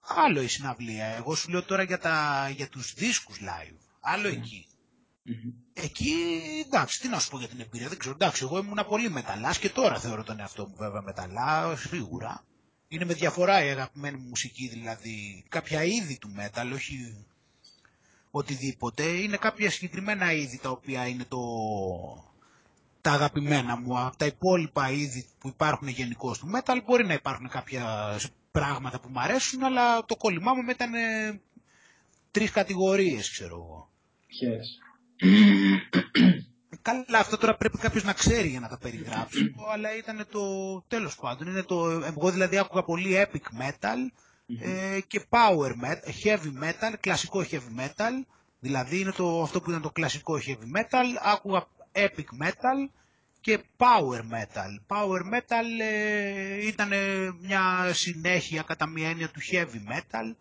Άλλο η συναυλία. Εγώ σου λέω τώρα για, τα, για τους δίσκους live. Άλλο εκεί. Μμμ. Εκεί, εντάξει, τι να σου πω για την εμπειρία, δεν ξέρω. Εντάξει, εγώ ήμουν πολύ μεταλλάς και τώρα θεωρώ τον εαυτό μου βέβαια μεταλλάς, σίγουρα. Είναι με διαφορά η αγαπημένη μου μουσική, δηλαδή κάποια είδη του metal, όχι οτιδήποτε. Είναι κάποια συγκεκριμένα είδη τα οποία είναι το, τα αγαπημένα μου. Από τα υπόλοιπα είδη που υπάρχουν γενικώς του metal μπορεί να υπάρχουν κάποια πράγματα που μου αρέσουν, αλλά το κόλλημά μου ήταν ε, τρεις κατηγορίες, ξέρω εγώ. Ποιες; Καλά, αυτό τώρα πρέπει κάποιος να ξέρει για να τα περιγράψει. αλλά ήταν το τέλος πάντων. Είναι το, εγώ δηλαδή άκουγα πολύ epic metal ε, και power metal, heavy metal, κλασικό heavy metal. Δηλαδή είναι το, αυτό που ήταν το κλασικό heavy metal. Άκουγα epic metal και power metal. Power metal ε, ήταν μια συνέχεια κατά μία έννοια του heavy metal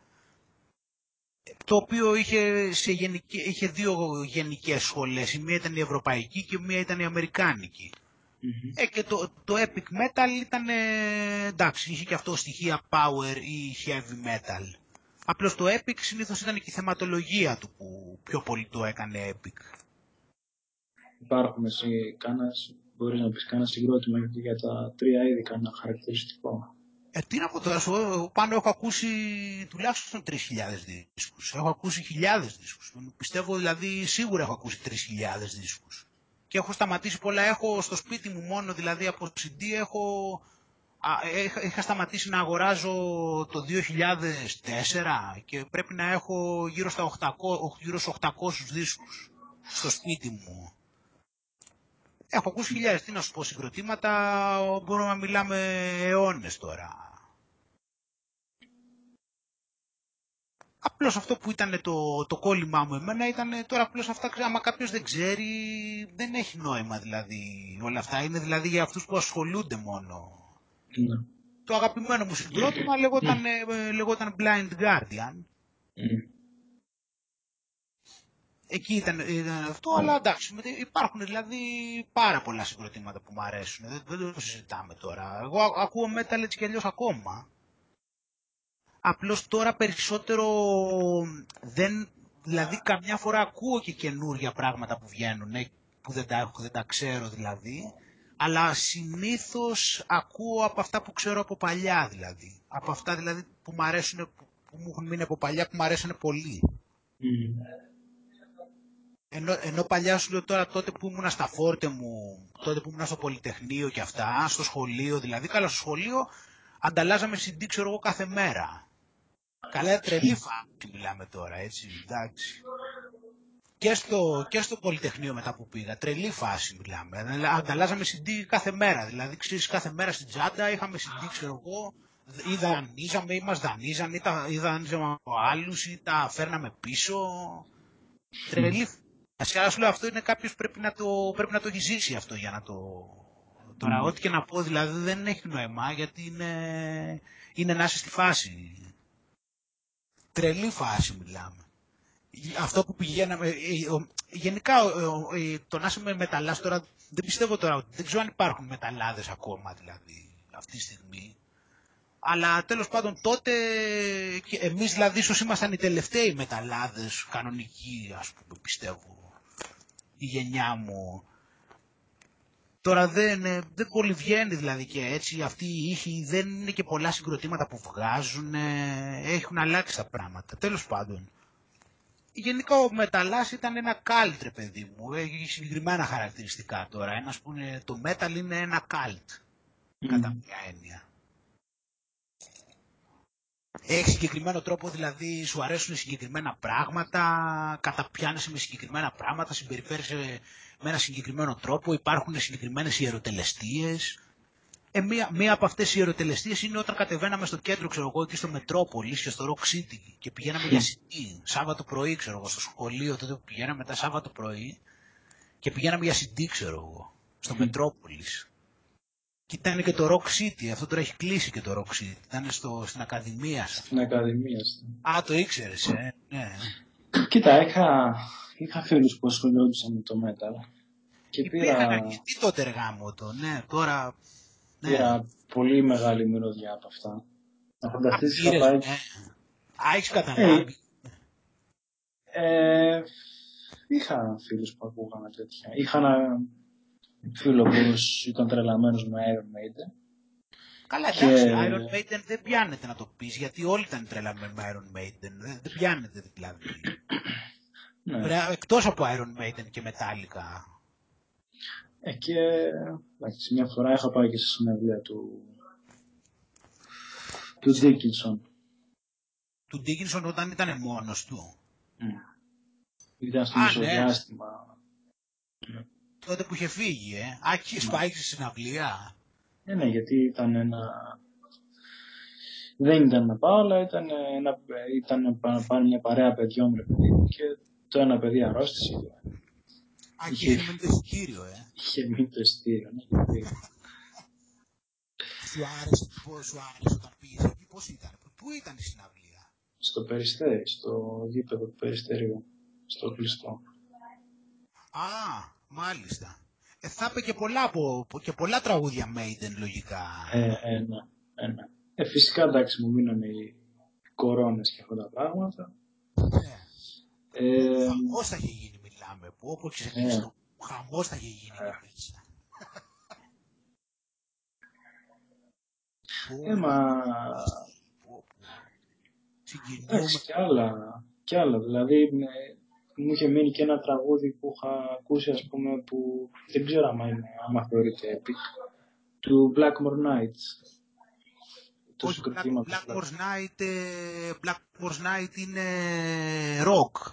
το οποίο είχε, σε γενική, είχε δύο γενικές σχολές. Η μία ήταν η ευρωπαϊκή και η μία ήταν η αμερικάνικη. Μμμ. Ε, και το, το epic metal ήταν, ε, εντάξει, είχε και αυτό στοιχεία power ή heavy metal. Απλώς το epic συνήθως ήταν και η θεματολογία του που πιο πολύ το έκανε epic. Υπάρχουν εσύ κάνας, μπορείς να πεις κάνα συγκρότημα για τα τρία είδη, κάνα χαρακτηριστικό. Ε, τι να πω τώρα, σου, εγώ πάνω έχω ακούσει τουλάχιστον 3.000 δίσκους. Έχω ακούσει χιλιάδες δίσκους. Πιστεύω δηλαδή σίγουρα έχω ακούσει 3.000 δίσκους. Και έχω σταματήσει πολλά, έχω στο σπίτι μου μόνο δηλαδή από CD έχω... Α, είχα, είχα σταματήσει να αγοράζω το 2004 και πρέπει να έχω γύρω, στα 800, γύρω στους 800 δίσκους στο σπίτι μου. Έχω ακούσει χιλιάδες, τι να σου πω, συγκροτήματα, μπορούμε να μιλάμε αιώνες τώρα. Απλώς αυτό που ήταν το, το κόλλημά μου εμένα ήταν τώρα απλώς αυτά, άμα κάποιος δεν ξέρει, δεν έχει νόημα δηλαδή όλα αυτά. Είναι δηλαδή για αυτούς που ασχολούνται μόνο. Ναι. Το αγαπημένο μου συγκρότημα λεγόταν, ε, λεγόταν Blind Guardian. Μμμ. Εκεί ήταν, ήταν αυτό, αλλά εντάξει, με- υπάρχουν δηλαδή πάρα πολλά συγκροτήματα που μου αρέσουν. Δεν, δεν το συζητάμε τώρα. Εγώ α- ακούω metal έτσι κι αλλιώς ακόμα. Απλώς τώρα περισσότερο δεν, δηλαδή καμιά φορά ακούω και καινούργια πράγματα που βγαίνουν, ε, που δεν τα, δεν τα ξέρω δηλαδή, αλλά συνήθως ακούω από αυτά που ξέρω από παλιά δηλαδή. Από αυτά δηλαδή που μου αρέσουν, που μου έχουν μείνει από παλιά, που μου αρέσουν πολύ. Ενώ, ενώ παλιά σου λέω τώρα τότε που ήμουν στα φόρτε μου, τότε που ήμουν στο Πολυτεχνείο και αυτά, στο σχολείο δηλαδή, καλά στο σχολείο ανταλλάζαμε CD ξέρω εγώ κάθε μέρα. Καλά τρελή φάση μιλάμε τώρα έτσι, εντάξει. Και στο, και στο Πολυτεχνείο μετά που πήγα, τρελή φάση μιλάμε. Ανταλλάζαμε CD κάθε μέρα, δηλαδή ξέρεις κάθε μέρα στην τσάντα είχαμε CD ξέρω εγώ, ή δανείζαμε ή μας δανείζαν ή, τα, ή δανείζαμε από άλλους ή τα φέρναμε πίσω. Τρελή Ασιά σου λέω αυτό είναι κάποιος πρέπει να το, πρέπει να το έχει ζήσει αυτό για να το... Τώρα ό,τι και να πω δηλαδή δεν έχει νόημα γιατί είναι, είναι να είσαι στη φάση. Τρελή φάση μιλάμε. Αυτό που πηγαίναμε, ε, γενικά το να είσαι με μεταλλάς τώρα, δεν πιστεύω τώρα, δεν ξέρω αν υπάρχουν μεταλλάδες ακόμα δηλαδή αυτή τη στιγμή. Αλλά τέλος πάντων τότε, εμείς δηλαδή ίσως ήμασταν οι τελευταίοι μεταλλάδες κανονικοί ας πούμε πιστεύω η γενιά μου. Τώρα δεν, ε, δεν πολύ βγαίνει δηλαδή και έτσι, αυτοί οι ήχοι δεν είναι και πολλά συγκροτήματα που βγάζουν, έχουν αλλάξει τα πράγματα, τέλος πάντων. Γενικά ο Μεταλλάς ήταν ένα κάλτ παιδί μου, έχει συγκεκριμένα χαρακτηριστικά τώρα, ένας που είναι, το metal είναι ένα κάλτ, κατά μια έννοια. Έχει συγκεκριμένο τρόπο, δηλαδή σου αρέσουν συγκεκριμένα πράγματα, καταπιάνεσαι με συγκεκριμένα πράγματα, συμπεριφέρεσαι με ένα συγκεκριμένο τρόπο, υπάρχουν συγκεκριμένες ιεροτελεστίες. Ε, μία, μία από αυτές οι ιεροτελεστίες είναι όταν κατεβαίναμε στο κέντρο, ξέρω εγώ, εκεί στο Μετρόπολη και στο Rock City και πηγαίναμε για CD, Σάββατο πρωί, ξέρω εγώ, στο σχολείο τότε που πηγαίναμε μετά Σάββατο πρωί και πηγαίναμε για CD, ξέρω εγώ, στο Μετρόπολης. Και ήταν και το Rock City, αυτό τώρα έχει κλείσει και το Rock City. Ήταν στο, στην Ακαδημία. Στην Ακαδημία. Α, το ήξερες, ε, ναι. Κοίτα, είχα, είχα φίλους που ασχολιόντουσαν με το metal. Και πήρα... τι τότε εργάμω το, ναι, τώρα... Ναι. Πήρα πολύ μεγάλη μυρωδιά από αυτά. Να φανταστείς είχα πάει... Ναι. Α, έχεις καταλάβει. Ε, ε, είχα φίλους που ακούγανε τέτοια. Είχα να φίλο που ήταν τρελαμένος με Iron Maiden. Καλά, εντάξει, και... Iron Maiden δεν πιάνεται να το πεις, γιατί όλοι ήταν τρελαμένοι με Iron Maiden. Δεν, δεν πιάνεται δηλαδή. ναι. Εκτός από Iron Maiden και Metallica. Ε, και εντάξει, μια φορά είχα πάει και στη συνεδρία του του Dickinson. Του Dickinson όταν ήταν μόνος του. Mm. Ήταν στο μεσοδιάστημα. Ναι τότε που είχε φύγει, ε. Α, είχε πάει στη συναυλία. Ναι, ναι, γιατί ήταν ένα... Δεν ήταν να πάω, αλλά ήταν, ένα... ήταν να πάνε μια παρέα παιδιών ρε παιδί και το ένα παιδί αρρώστησε. Α, είχε... είχε μείνει το εισιτήριο, ε. Είχε μείνει το εισιτήριο, ναι. σου άρεσε, πώς σου άρεσε όταν πήγες εκεί, πώς ήταν, πού ήταν η συναυλία. Στο Περιστέρι, στο γήπεδο του Περιστερίου, στο κλειστό. Α, Μάλιστα. Ε, θα είπε και πολλά, από, και πολλά τραγούδια Maiden λογικά. Ε, ε, ναι, ε, ναι. Ε, φυσικά εντάξει μου μείνανε οι κορώνες και αυτά τα πράγματα. Ναι. Ε, χαμός θα είχε γίνει μιλάμε, που όπου ξεκινήσει το χαμός θα είχε γίνει ε. μέσα. Ε, μα... Εντάξει, κι άλλα, κι άλλα. Δηλαδή, μου είχε μείνει και ένα τραγούδι που είχα ακούσει, ας πούμε, που δεν ξέρω άμα, είναι, άμα θεωρείται epic, του Blackmore Nights. Το Όχι, Black, Blackmore's Night, ε, Blackmore's Night είναι rock.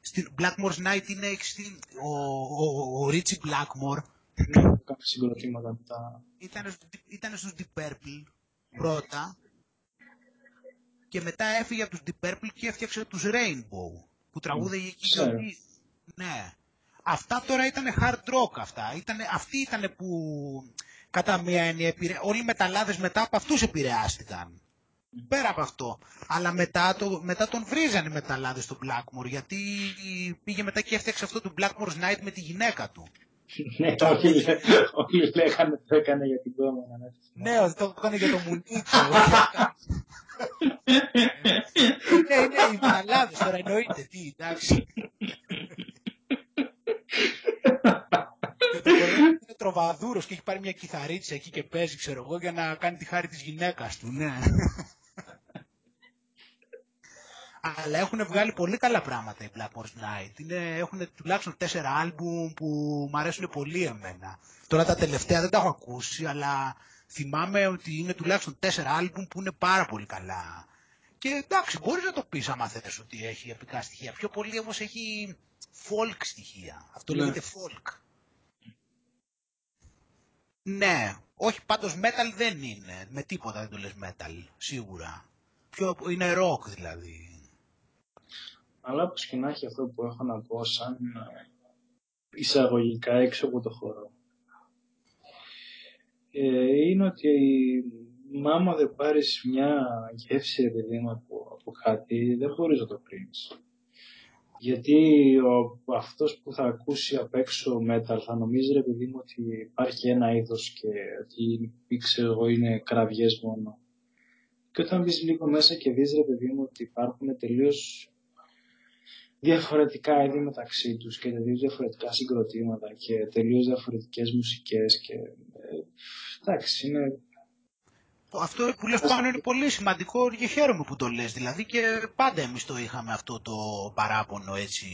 Στην Blackmore's Night είναι στην, ο, ο, ο Richie Blackmore. Ναι, κάποια συγκροτήματα μετά. Ήταν, ήταν στους Deep Purple πρώτα και μετά έφυγε από τους Deep Purple και έφτιαξε τους Rainbow που τραγούδαγε εκεί. Ναι. Αυτά τώρα ήταν hard rock αυτά. Ήτανε, αυτοί ήταν που κατά μία έννοια όλοι οι μεταλλάδες μετά από αυτούς επηρεάστηκαν. Πέρα από αυτό. Αλλά μετά, το, μετά τον βρίζανε οι μεταλλάδες του Blackmore γιατί πήγε μετά και έφτιαξε αυτό το Blackmore's Night με τη γυναίκα του. Ναι, όλοι, όλοι λέγανε ότι το έκανε για την κόμμα. Ναι, ότι το έκανε για το μουνίτσο. ναι, ναι, οι Μαλάδες τώρα εννοείται, τι, εντάξει. είναι τροβαδούρος και έχει πάρει μια κιθαρίτσα εκεί και παίζει, ξέρω εγώ, για να κάνει τη χάρη της γυναίκας του, ναι. Αλλά έχουν βγάλει πολύ καλά πράγματα οι Black Horse Night. Είναι, έχουν τουλάχιστον τέσσερα άλμπουμ που μου αρέσουν πολύ εμένα. Τώρα τα τελευταία δεν τα έχω ακούσει, αλλά θυμάμαι ότι είναι τουλάχιστον τέσσερα άλμπουμ που είναι πάρα πολύ καλά. Και εντάξει, μπορείς να το πεις άμα θες ότι έχει επικά στοιχεία. Πιο πολύ όμως έχει folk στοιχεία. Αυτό ναι. λέγεται folk. Ναι, όχι πάντως metal δεν είναι. Με τίποτα δεν το λες metal, σίγουρα. Πιο, είναι rock δηλαδή. Αλλά όπως και να έχει αυτό που έχω να πω σαν ε, εισαγωγικά έξω από το χώρο. Ε, είναι ότι άμα δεν πάρεις μια γεύση επειδή από, από κάτι δεν μπορείς να το κρίνεις. Γιατί ο, αυτός που θα ακούσει απ' έξω metal θα νομίζει ρε παιδί μου ότι υπάρχει ένα είδος και ότι ξέρω εγώ είναι κραυγές μόνο. Και όταν μπεις λίγο μέσα και δεις ρε παιδί μου ότι υπάρχουν τελείως διαφορετικά είδη μεταξύ τους και τελείως διαφορετικά συγκροτήματα και τελείως διαφορετικές μουσικές και ε, εντάξει είναι αυτό που λες πάνω είναι πολύ σημαντικό και χαίρομαι που το λες δηλαδή και πάντα εμείς το είχαμε αυτό το παράπονο έτσι.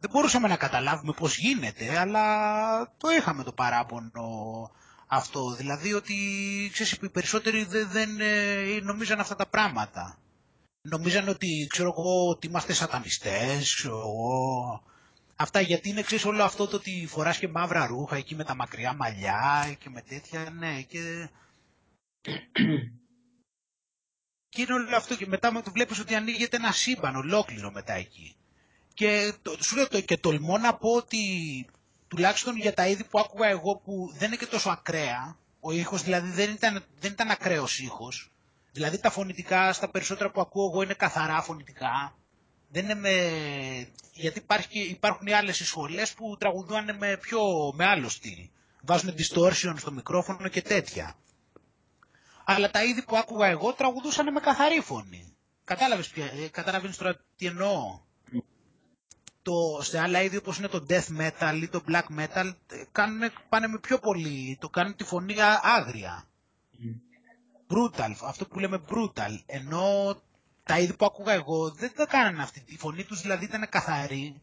Δεν μπορούσαμε να καταλάβουμε πώς γίνεται αλλά το είχαμε το παράπονο αυτό. Δηλαδή ότι ξέρεις, οι περισσότεροι δεν, δεν ε, νομίζαν αυτά τα πράγματα. Νομίζαν ότι ξέρω εγώ ότι είμαστε σατανιστές, ξέρω εγώ. Αυτά γιατί είναι ξέρεις όλο αυτό το ότι φοράς και μαύρα ρούχα εκεί με τα μακριά μαλλιά και με τέτοια, ναι και και είναι όλο αυτό και μετά το βλέπεις ότι ανοίγεται ένα σύμπαν ολόκληρο μετά εκεί. Και το, σου λέω το, και τολμώ να πω ότι τουλάχιστον για τα είδη που άκουγα εγώ που δεν είναι και τόσο ακραία, ο ήχος δηλαδή δεν ήταν, δεν ήταν ακραίος ήχος, δηλαδή τα φωνητικά στα περισσότερα που ακούω εγώ είναι καθαρά φωνητικά, δεν είναι με... γιατί υπάρχει, υπάρχουν οι άλλες σχολές που τραγουδάνε με, πιο, με άλλο στυλ. Βάζουν distortion στο μικρόφωνο και τέτοια αλλά τα είδη που άκουγα εγώ τραγουδούσαν με καθαρή φωνή. Κατάλαβες, ποια, ε, κατάλαβες τώρα τι εννοώ; Το, σε άλλα είδη όπως είναι το death metal ή το black metal ε, κάνουν, πάνε με πιο πολύ, το κάνουν τη φωνή άγρια. Brutal, αυτό που λέμε brutal. Ενώ τα είδη που άκουγα εγώ δεν τα κάνανε αυτή. Η φωνή τους δηλαδή ήταν καθαρή.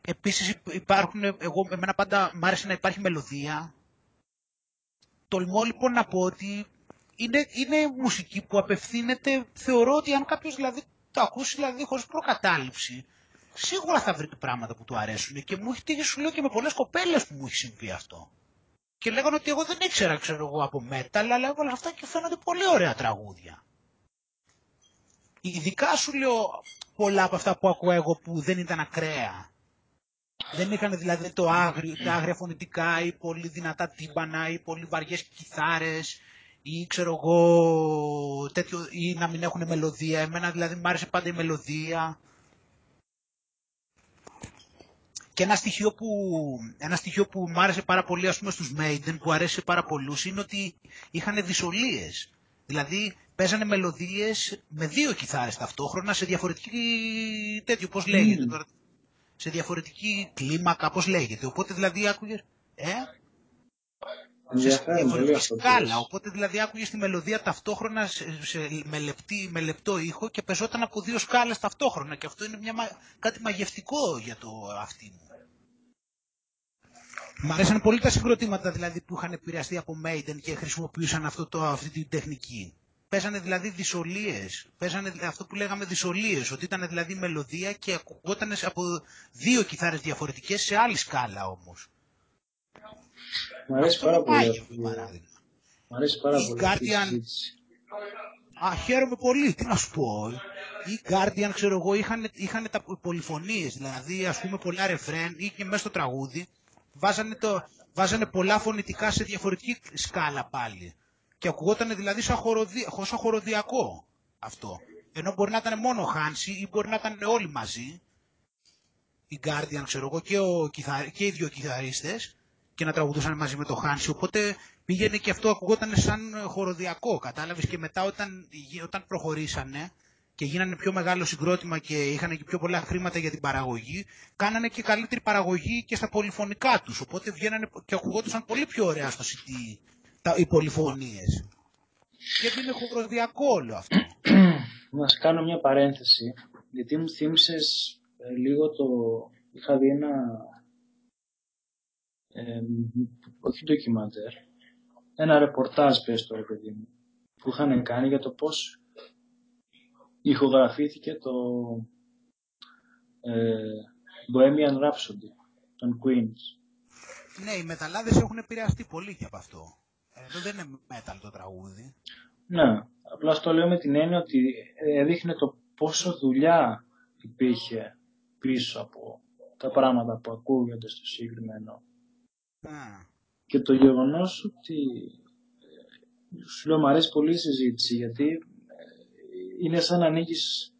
Επίσης υπάρχουν, εγώ εμένα πάντα μ' άρεσε να υπάρχει μελωδία. Τολμώ λοιπόν να πω ότι είναι, είναι μουσική που απευθύνεται, θεωρώ ότι αν κάποιος δηλαδή το ακούσει δηλαδή χωρίς προκατάληψη, σίγουρα θα βρει πράγματα που του αρέσουν και μου έχει τύχει σου λέω και με πολλές κοπέλες που μου έχει συμβεί αυτό. Και λέγανε ότι εγώ δεν ήξερα ξέρω εγώ από metal, αλλά έβαλα αυτά και φαίνονται πολύ ωραία τραγούδια. Ειδικά σου λέω πολλά από αυτά που ακούω εγώ που δεν ήταν ακραία. Δεν είχαν δηλαδή το άγριο, τα άγρια φωνητικά ή πολύ δυνατά τύμπανα ή πολύ βαριές κιθάρες ή ξέρω εγώ τέτοιο, ή να μην έχουν μελωδία. Εμένα δηλαδή μου άρεσε πάντα η μελωδία. Και ένα στοιχείο που, ένα στοιχείο που μου άρεσε πάρα πολύ ας πούμε στους Maiden, που αρέσει πάρα πολλούς, είναι ότι είχαν δυσολίες. Δηλαδή παίζανε μελωδίες με δύο κιθάρες ταυτόχρονα σε διαφορετική τέτοιο, πώς λέγεται τώρα, σε διαφορετική κλίμακα, πώς λέγεται. Οπότε δηλαδή άκουγες, ε, σε διαφορετική σκάλα. Οπότε δηλαδή άκουγες τη μελωδία ταυτόχρονα σε, σε, με, λεπτή, με λεπτό ήχο και πεζόταν από δύο σκάλες ταυτόχρονα. Και αυτό είναι μια, κάτι μαγευτικό για το αυτή μου. Μ' αρέσαν πολύ τα συγκροτήματα δηλαδή που είχαν επηρεαστεί από Maiden και χρησιμοποιούσαν αυτό το, αυτή την τεχνική. Παίζανε δηλαδή δυσολίες, παίζανε δηλαδή αυτό που λέγαμε δυσολίες, ότι ήταν δηλαδή μελωδία και ακουγόταν από δύο κιθάρες διαφορετικές σε άλλη σκάλα όμως. Μ' αρέσει πάρα πολύ. Αυτό. Μ' αρέσει πάρα πολύ. Guardian... Α, χαίρομαι πολύ, τι να σου πω. Οι Guardian, ξέρω εγώ, είχαν, είχαν τα πολυφωνίες, δηλαδή ας πούμε πολλά ρεφρέν ή και μέσα στο τραγούδι, βάζανε, το, βάζανε πολλά φωνητικά σε διαφορετική σκάλα πάλι. Και ακουγόταν δηλαδή σαν, χοροδι, σαν χοροδιακό αυτό. Ενώ μπορεί να ήταν μόνο Χάνση ή μπορεί να ήταν όλοι μαζί, οι Guardian ξέρω εγώ και, ο, και οι δύο κιθαρίστες, και να τραγουδούσαν μαζί με το Χάνσι. Οπότε πήγαινε και αυτό ακουγόταν σαν χοροδιακό, κατάλαβες. Και μετά όταν, όταν προχωρήσανε και γίνανε πιο μεγάλο συγκρότημα και είχαν και πιο πολλά χρήματα για την παραγωγή, κάνανε και καλύτερη παραγωγή και στα πολυφωνικά τους. Οπότε βγαίνανε και ακουγόντουσαν πολύ πιο ωραία στο CD τα, οι πολυφωνίες. Και είναι χοροδιακό όλο αυτό. Να σε κάνω μια παρένθεση, γιατί μου θύμισες ε, λίγο το... Είχα δει ένα... Ε, όχι ντοκιμαντέρ, ένα ρεπορτάζ πες το ρε παιδί μου, που είχαν κάνει για το πώς ηχογραφήθηκε το ε, Bohemian Rhapsody των Queens. Ναι, οι μεταλλάδες έχουν επηρεαστεί πολύ και από αυτό. Εδώ δεν είναι metal το τραγούδι. Ναι, απλά το λέω με την έννοια ότι έδειχνε το πόσο δουλειά υπήρχε πίσω από τα πράγματα που ακούγονται στο συγκεκριμένο. Mm. Και το γεγονός ότι ε, σου λέω μου αρέσει πολύ η συζήτηση γιατί ε, είναι σαν να ανοίγεις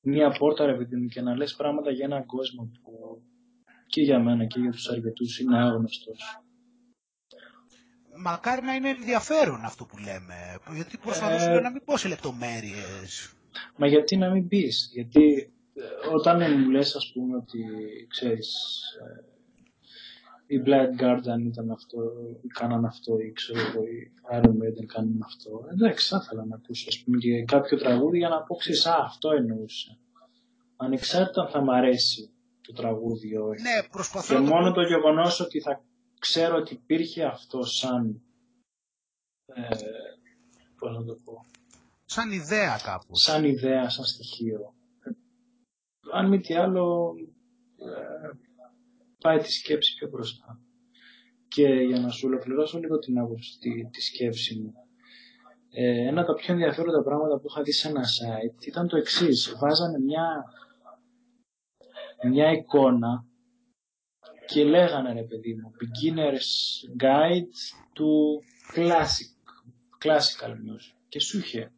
μία πόρτα ρε παιδί μου και να λες πράγματα για έναν κόσμο που και για μένα και για τους αρκετούς είναι άγνωστος μακάρι να είναι ενδιαφέρον αυτό που λέμε. Γιατί προσπαθώ ε... να μην πω σε λεπτομέρειες. Μα γιατί να μην πεις, γιατί ε, όταν μου λες ας πούμε ότι ξέρεις ε, η Black Guardian ήταν αυτό, ή κάναν αυτό, ή ξέρω εγώ, οι Iron Maiden κάνουν αυτό. Εντάξει, θα ήθελα να ακούσω ας πούμε και κάποιο τραγούδι για να πω ξέρεις, α, αυτό εννοούσε. Ανεξάρτητα αν θα μ' αρέσει το τραγούδι ή όχι. Ναι, προσπαθώ και μόνο το γεγονός ότι θα ξέρω ότι υπήρχε αυτό σαν, ε, πώς να το πω, σαν ιδέα κάπου. Σαν ιδέα, σαν στοιχείο. Αν μη τι άλλο, ε, πάει τη σκέψη πιο μπροστά. Και για να σου ολοκληρώσω λίγο την άποψη, τη, τη σκέψη μου. Ε, ένα από τα πιο ενδιαφέροντα πράγματα που είχα δει σε ένα site ήταν το εξής. Βάζανε μια, μια εικόνα και λέγανε ρε παιδί μου beginner's guide to classic, classical music και σου είχε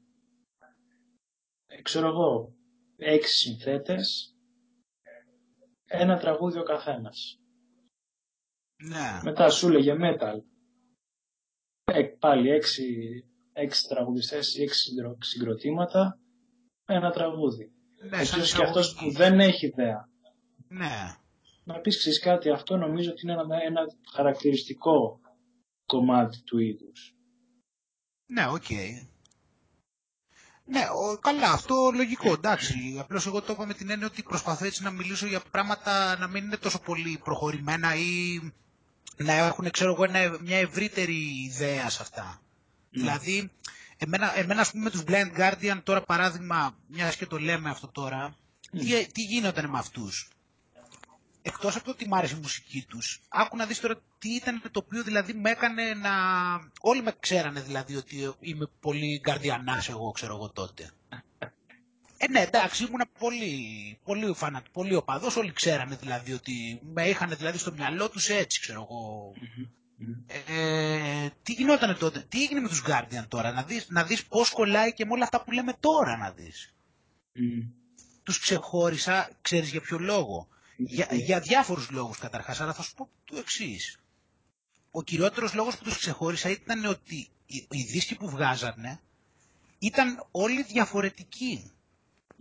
ε, ξέρω εγώ έξι συνθέτες ένα τραγούδι ο καθένας ναι. μετά σου έλεγε metal ε, πάλι έξι, έξι τραγουδιστές έξι συγκροτήματα ένα τραγούδι ναι, έτσι και αυτός που δεν έχει ιδέα ναι να πεις ξέρεις κάτι, αυτό νομίζω ότι είναι ένα, ένα χαρακτηριστικό κομμάτι του είδους. Ναι, οκ. Ναι, ο, καλά, αυτό λογικό, εντάξει. Απλώς εγώ το είπα με την έννοια ότι προσπαθώ έτσι να μιλήσω για πράγματα να μην είναι τόσο πολύ προχωρημένα ή να έχουν, ξέρω εγώ, μια ευρύτερη ιδέα σε αυτά. Ναι. Δηλαδή, εμένα, εμένα ας πούμε με τους Blind Guardian, τώρα παράδειγμα, μιας και το λέμε αυτό τώρα, mm. τι, τι γίνονταν με αυτούς; Εκτός από το ότι μ' άρεσε η μουσική τους, άκου να δεις τώρα τι ήταν το οποίο δηλαδή με έκανε να... Όλοι με ξέρανε δηλαδή ότι είμαι πολύ γκαρδιανάς εγώ, ξέρω εγώ τότε. Ε, ναι, εντάξει, ήμουν πολύ, πολύ φανατ, πολύ οπαδός, όλοι ξέρανε δηλαδή ότι με είχαν δηλαδή στο μυαλό τους έτσι, ξέρω εγώ. Ε, τι γινόταν τότε, τι έγινε με τους Guardian τώρα, να δεις, να δεις πώς κολλάει και με όλα αυτά που λέμε τώρα να δεις. Mm. Τους ξεχώρισα, ξέρεις για ποιο λόγο; Για, για διάφορους λόγους καταρχάς, αλλά θα σου πω το εξής. Ο κυριότερος λόγος που τους ξεχώρισα ήταν ότι οι, οι δίσκοι που βγάζανε ήταν όλοι διαφορετικοί.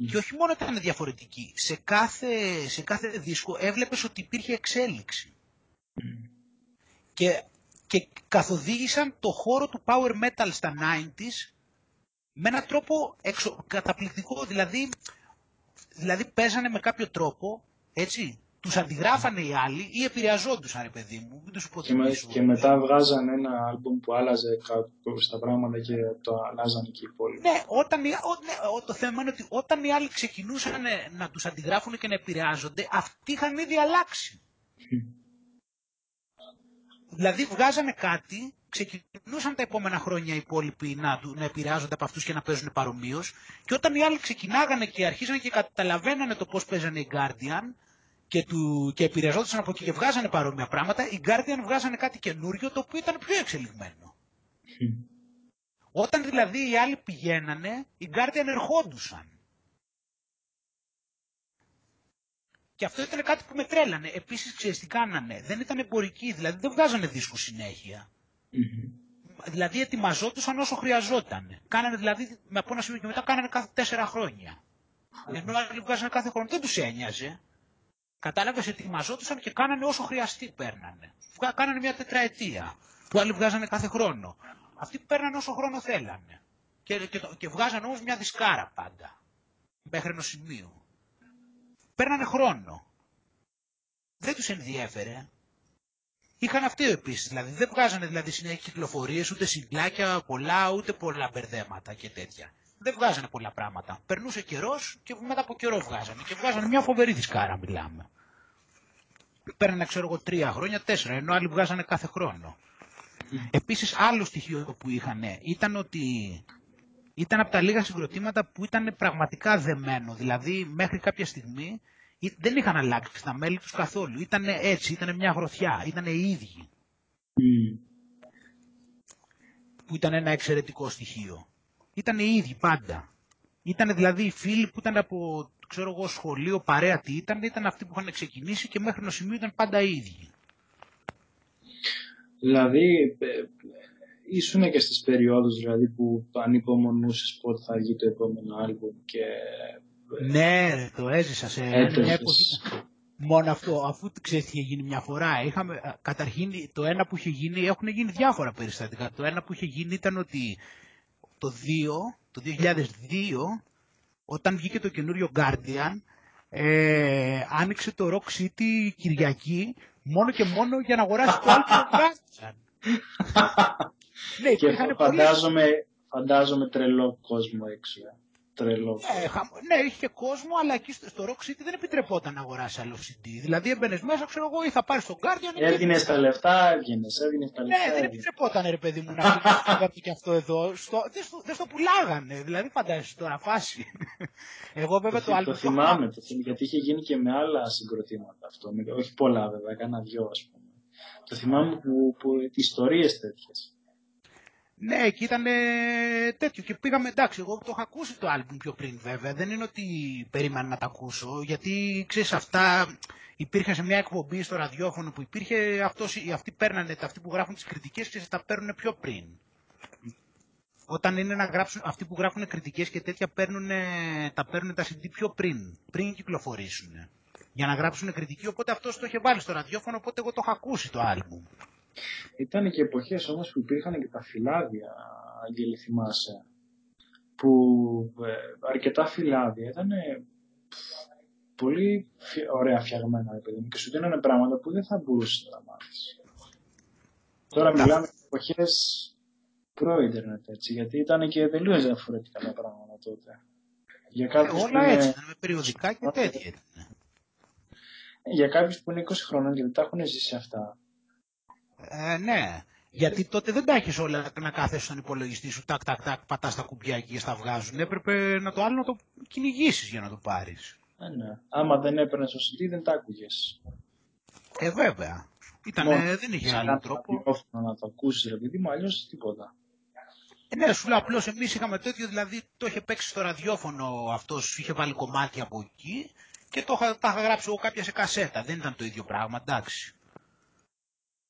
Και όχι μόνο ήταν διαφορετικοί, σε κάθε, σε κάθε δίσκο έβλεπες ότι υπήρχε εξέλιξη. Και, και καθοδήγησαν το χώρο του power metal στα 90s με έναν τρόπο εξω, καταπληκτικό. Δηλαδή, δηλαδή παίζανε με κάποιο τρόπο έτσι. Τους αντιγράφανε οι άλλοι ή επηρεαζόντουσαν, ρε παιδί μου. Μην του υποτιμήσω. Και, και μετά βγάζανε ένα άλμπουμ που άλλαζε κάπως τα πράγματα και το αλλάζανε και οι υπόλοιποι. Ναι, όταν, ναι, το θέμα είναι ότι όταν οι άλλοι ξεκινούσαν να τους αντιγράφουν και να επηρεάζονται, αυτοί είχαν ήδη αλλάξει. δηλαδή βγάζανε κάτι, ξεκινούσαν τα επόμενα χρόνια οι υπόλοιποι να, να επηρεάζονται από αυτούς και να παίζουν παρομοίως. Και όταν οι άλλοι ξεκινάγανε και αρχίζαν και καταλαβαίνανε το πώς παίζανε οι Guardian, και, του, και επηρεαζόντουσαν από εκεί και βγάζανε παρόμοια πράγματα, οι Guardian βγάζανε κάτι καινούριο το οποίο ήταν πιο εξελιγμένο. Όταν δηλαδή οι άλλοι πηγαίνανε, οι Guardian ερχόντουσαν. Και αυτό ήταν κάτι που με τρέλανε. Επίσης, ξέρεις τι κάνανε. Δεν ήταν εμπορικοί, δηλαδή δεν βγάζανε δίσκους συνέχεια. Δηλαδή ετοιμαζόντουσαν όσο χρειαζόταν. Κάνανε δηλαδή, με από ένα σημείο και μετά κάνανε κάθε τέσσερα χρόνια. Ενώ άλλοι βγάζανε κάθε χρόνο. Δεν τους ένοιαζε. Κατάλαβες, ετοιμαζόντουσαν και κάνανε όσο χρειαστεί παίρνανε. Κάνανε μια τετραετία. Που άλλοι βγάζανε κάθε χρόνο. Αυτοί παίρνανε όσο χρόνο θέλανε. Και, και, και βγάζανε όμως μια δισκάρα πάντα. Μέχρι ενός σημείου. Παίρνανε χρόνο. Δεν τους ενδιέφερε. Είχαν αυτοί επίσης. Δηλαδή δεν βγάζανε δηλαδή συνέχεια κυκλοφορίες, ούτε συγκλάκια πολλά, ούτε πολλά μπερδέματα και τέτοια. Δεν βγάζανε πολλά πράγματα. Περνούσε καιρός και μετά από καιρό βγάζανε. Και βγάζανε μια φοβερή δισκάρα, μιλάμε. Παίρνανε, ξέρω εγώ, τρία χρόνια, τέσσερα, ενώ άλλοι βγάζανε κάθε χρόνο. Επίσης, άλλο στοιχείο που είχαν ήταν ότι ήταν από τα λίγα συγκροτήματα που ήταν πραγματικά δεμένο. Δηλαδή, μέχρι κάποια στιγμή δεν είχαν αλλάξει τα μέλη τους καθόλου. Ήταν έτσι, ήταν μια γροθιά, ήταν οι ίδιοι. Που ήταν ένα εξαιρετικό στοιχείο. Ήταν οι ίδιοι πάντα. Ήταν δηλαδή οι φίλοι που ήταν από ξέρω εγώ, σχολείο, παρέα τι ήταν, ήταν αυτοί που είχαν ξεκινήσει και μέχρι το σημείο ήταν πάντα οι ίδιοι. Δηλαδή, ε, ήσουν και στις περιόδους δηλαδή, που ανυπομονούσες πότε θα βγει το επόμενο άλμπουμ και ναι, το έζησα σε μια εποχή. Μόνο αυτό, αφού ξέρεις τι είχε γίνει μια φορά. Είχαμε, καταρχήν το ένα που είχε γίνει, έχουν γίνει διάφορα περιστατικά. Το ένα που είχε γίνει ήταν ότι το 2, το 2002, όταν βγήκε το καινούριο Guardian, ε, άνοιξε το Rock City Κυριακή μόνο και μόνο για να αγοράσει το άλλο Guardian. ναι, και φαντάζομαι, φαντάζομαι τρελό κόσμο έξω. Ε τρελό. Ναι, ναι, είχε κόσμο, αλλά εκεί στο Rock City δεν επιτρεπόταν να αγοράσει άλλο CD. Δηλαδή έμπαινες μέσα, ξέρω εγώ, ή θα πάρεις τον Guardian. Έδινες τα λεφτά, έβγαινες, έδινες τα ναι, λεφτά. Ναι, δεν επιτρεπόταν, ρε παιδί μου, να πει και αυτό εδώ. Στο, δεν, στο, δεν στο πουλάγανε. Δηλαδή φαντάζεσαι τώρα φάση. Εγώ βέβαια το, το άλλο. Το θυμάμαι, το θυμάμαι, γιατί είχε γίνει και με άλλα συγκροτήματα αυτό. όχι πολλά βέβαια, κάνα δυο ας πούμε. Το θυμάμαι που, που, που ιστορίες τέτοιες. Ναι, και ήταν τέτοιο. Και πήγαμε, εντάξει, εγώ το είχα ακούσει το άλμπουμ πιο πριν βέβαια. Δεν είναι ότι περίμενα να τα ακούσω, γιατί ξέρεις αυτά υπήρχε σε μια εκπομπή στο ραδιόφωνο που υπήρχε, αυτός, αυτοί παίρνανε, αυτοί που γράφουν τις κριτικές και τα παίρνουν πιο πριν. Όταν είναι να γράψουν, αυτοί που γράφουν κριτικές και τέτοια παίρνουν, τα παίρνουν τα CD πιο πριν, πριν κυκλοφορήσουν. Για να γράψουν κριτική, οπότε αυτός το είχε βάλει στο ραδιόφωνο, οπότε εγώ το είχα ακούσει το άλμπουμ. Ήταν και εποχές όμως που υπήρχαν και τα φυλάδια, Αγγέλη θυμάσαι, που ε, αρκετά φυλάδια ήταν πολύ ωραία φτιαγμένα, παιδί μου, και σου δίνανε πράγματα που δεν θα μπορούσες να μάθεις. Τώρα μιλάμε για εποχές προ-ίντερνετ, έτσι, γιατί ήταν και τελείως διαφορετικά τα πράγματα τότε. Για κάποιους ε, όλα έτσι, με περιοδικά και τέτοια. Για κάποιους που είναι 20 χρόνια και δεν τα έχουν ζήσει αυτά, ε, ναι. Γιατί τότε δεν τα έχεις όλα να κάθεσαι στον υπολογιστή σου, τάκ, τάκ, τάκ, πατάς τα κουμπιά εκεί και στα βγάζουν. Έπρεπε να το άλλο να το κυνηγήσεις για να το πάρεις. Ε, ναι. Άμα δεν έπαιρνες το CD, δεν τα άκουγες. Ε, βέβαια. Ήτανε, δεν είχε άλλο τρόπο. Να το ακούσεις, ρε παιδί μου, αλλιώς τίποτα. Ε, ναι, σου λέω απλώς εμείς είχαμε τέτοιο, δηλαδή το είχε παίξει στο ραδιόφωνο αυτός, είχε βάλει κομμάτια από εκεί και το, τα είχα γράψει εγώ κάποια σε κασέτα. Δεν ήταν το ίδιο πράγμα, εντάξει.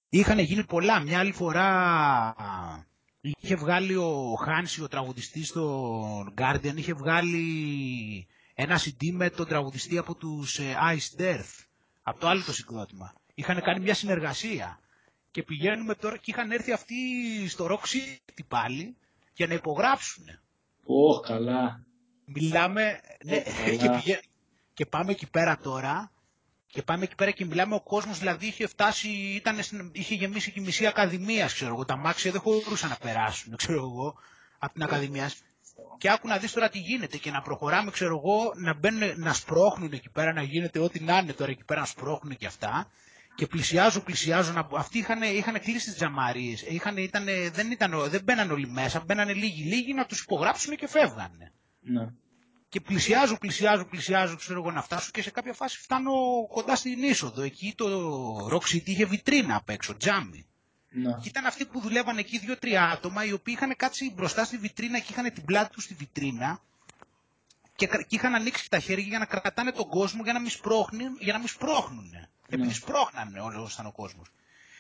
Είχαν γίνει πολλά. Μια άλλη φορά είχε βγάλει ο Χάνση, ο τραγουδιστής στο Guardian, είχε βγάλει ένα CD με τον τραγουδιστή από τους ε, Ice Death, από το άλλο το συγκρότημα. Είχαν κάνει μια συνεργασία και πηγαίνουμε τώρα και είχαν έρθει αυτοί στο Rock City πάλι για να υπογράψουν. Ω, καλά. Μιλάμε, ναι, και, και πάμε εκεί πέρα τώρα και πάμε εκεί πέρα και μιλάμε, ο κόσμος δηλαδή είχε φτάσει, ήταν, είχε γεμίσει και η μισή Ακαδημίας, ξέρω εγώ. Τα μάξια δεν χωρούσαν να περάσουν, ξέρω εγώ, από την Ακαδημία. Και άκου να δεις τώρα τι γίνεται και να προχωράμε, ξέρω εγώ, να, μπαίνουν, να σπρώχνουν εκεί πέρα, να γίνεται ό,τι να είναι τώρα εκεί πέρα, να σπρώχνουν και αυτά. Και πλησιάζουν, πλησιάζουν. Αυτοί είχαν, είχαν κλείσει τις τζαμαρίες. Δεν, ήταν, δεν μπαίναν όλοι μέσα, μπαίνανε λίγοι, λίγοι να τους υπογράψουν και φεύγανε. Ναι και πλησιάζω, πλησιάζω, πλησιάζω, ξέρω εγώ να φτάσω και σε κάποια φάση φτάνω κοντά στην είσοδο. Εκεί το Rock City είχε βιτρίνα απ' έξω, τζάμι. Ναι. Και ήταν αυτοί που δουλεύαν εκεί δύο-τρία άτομα οι οποίοι είχαν κάτσει μπροστά στη βιτρίνα και είχαν την πλάτη τους στη βιτρίνα και, και είχαν ανοίξει τα χέρια για να κρατάνε τον κόσμο για να μην σπρώχνουν. Για να μην σπρώχνουν. Επειδή σπρώχνανε όλο ήταν ο κόσμος.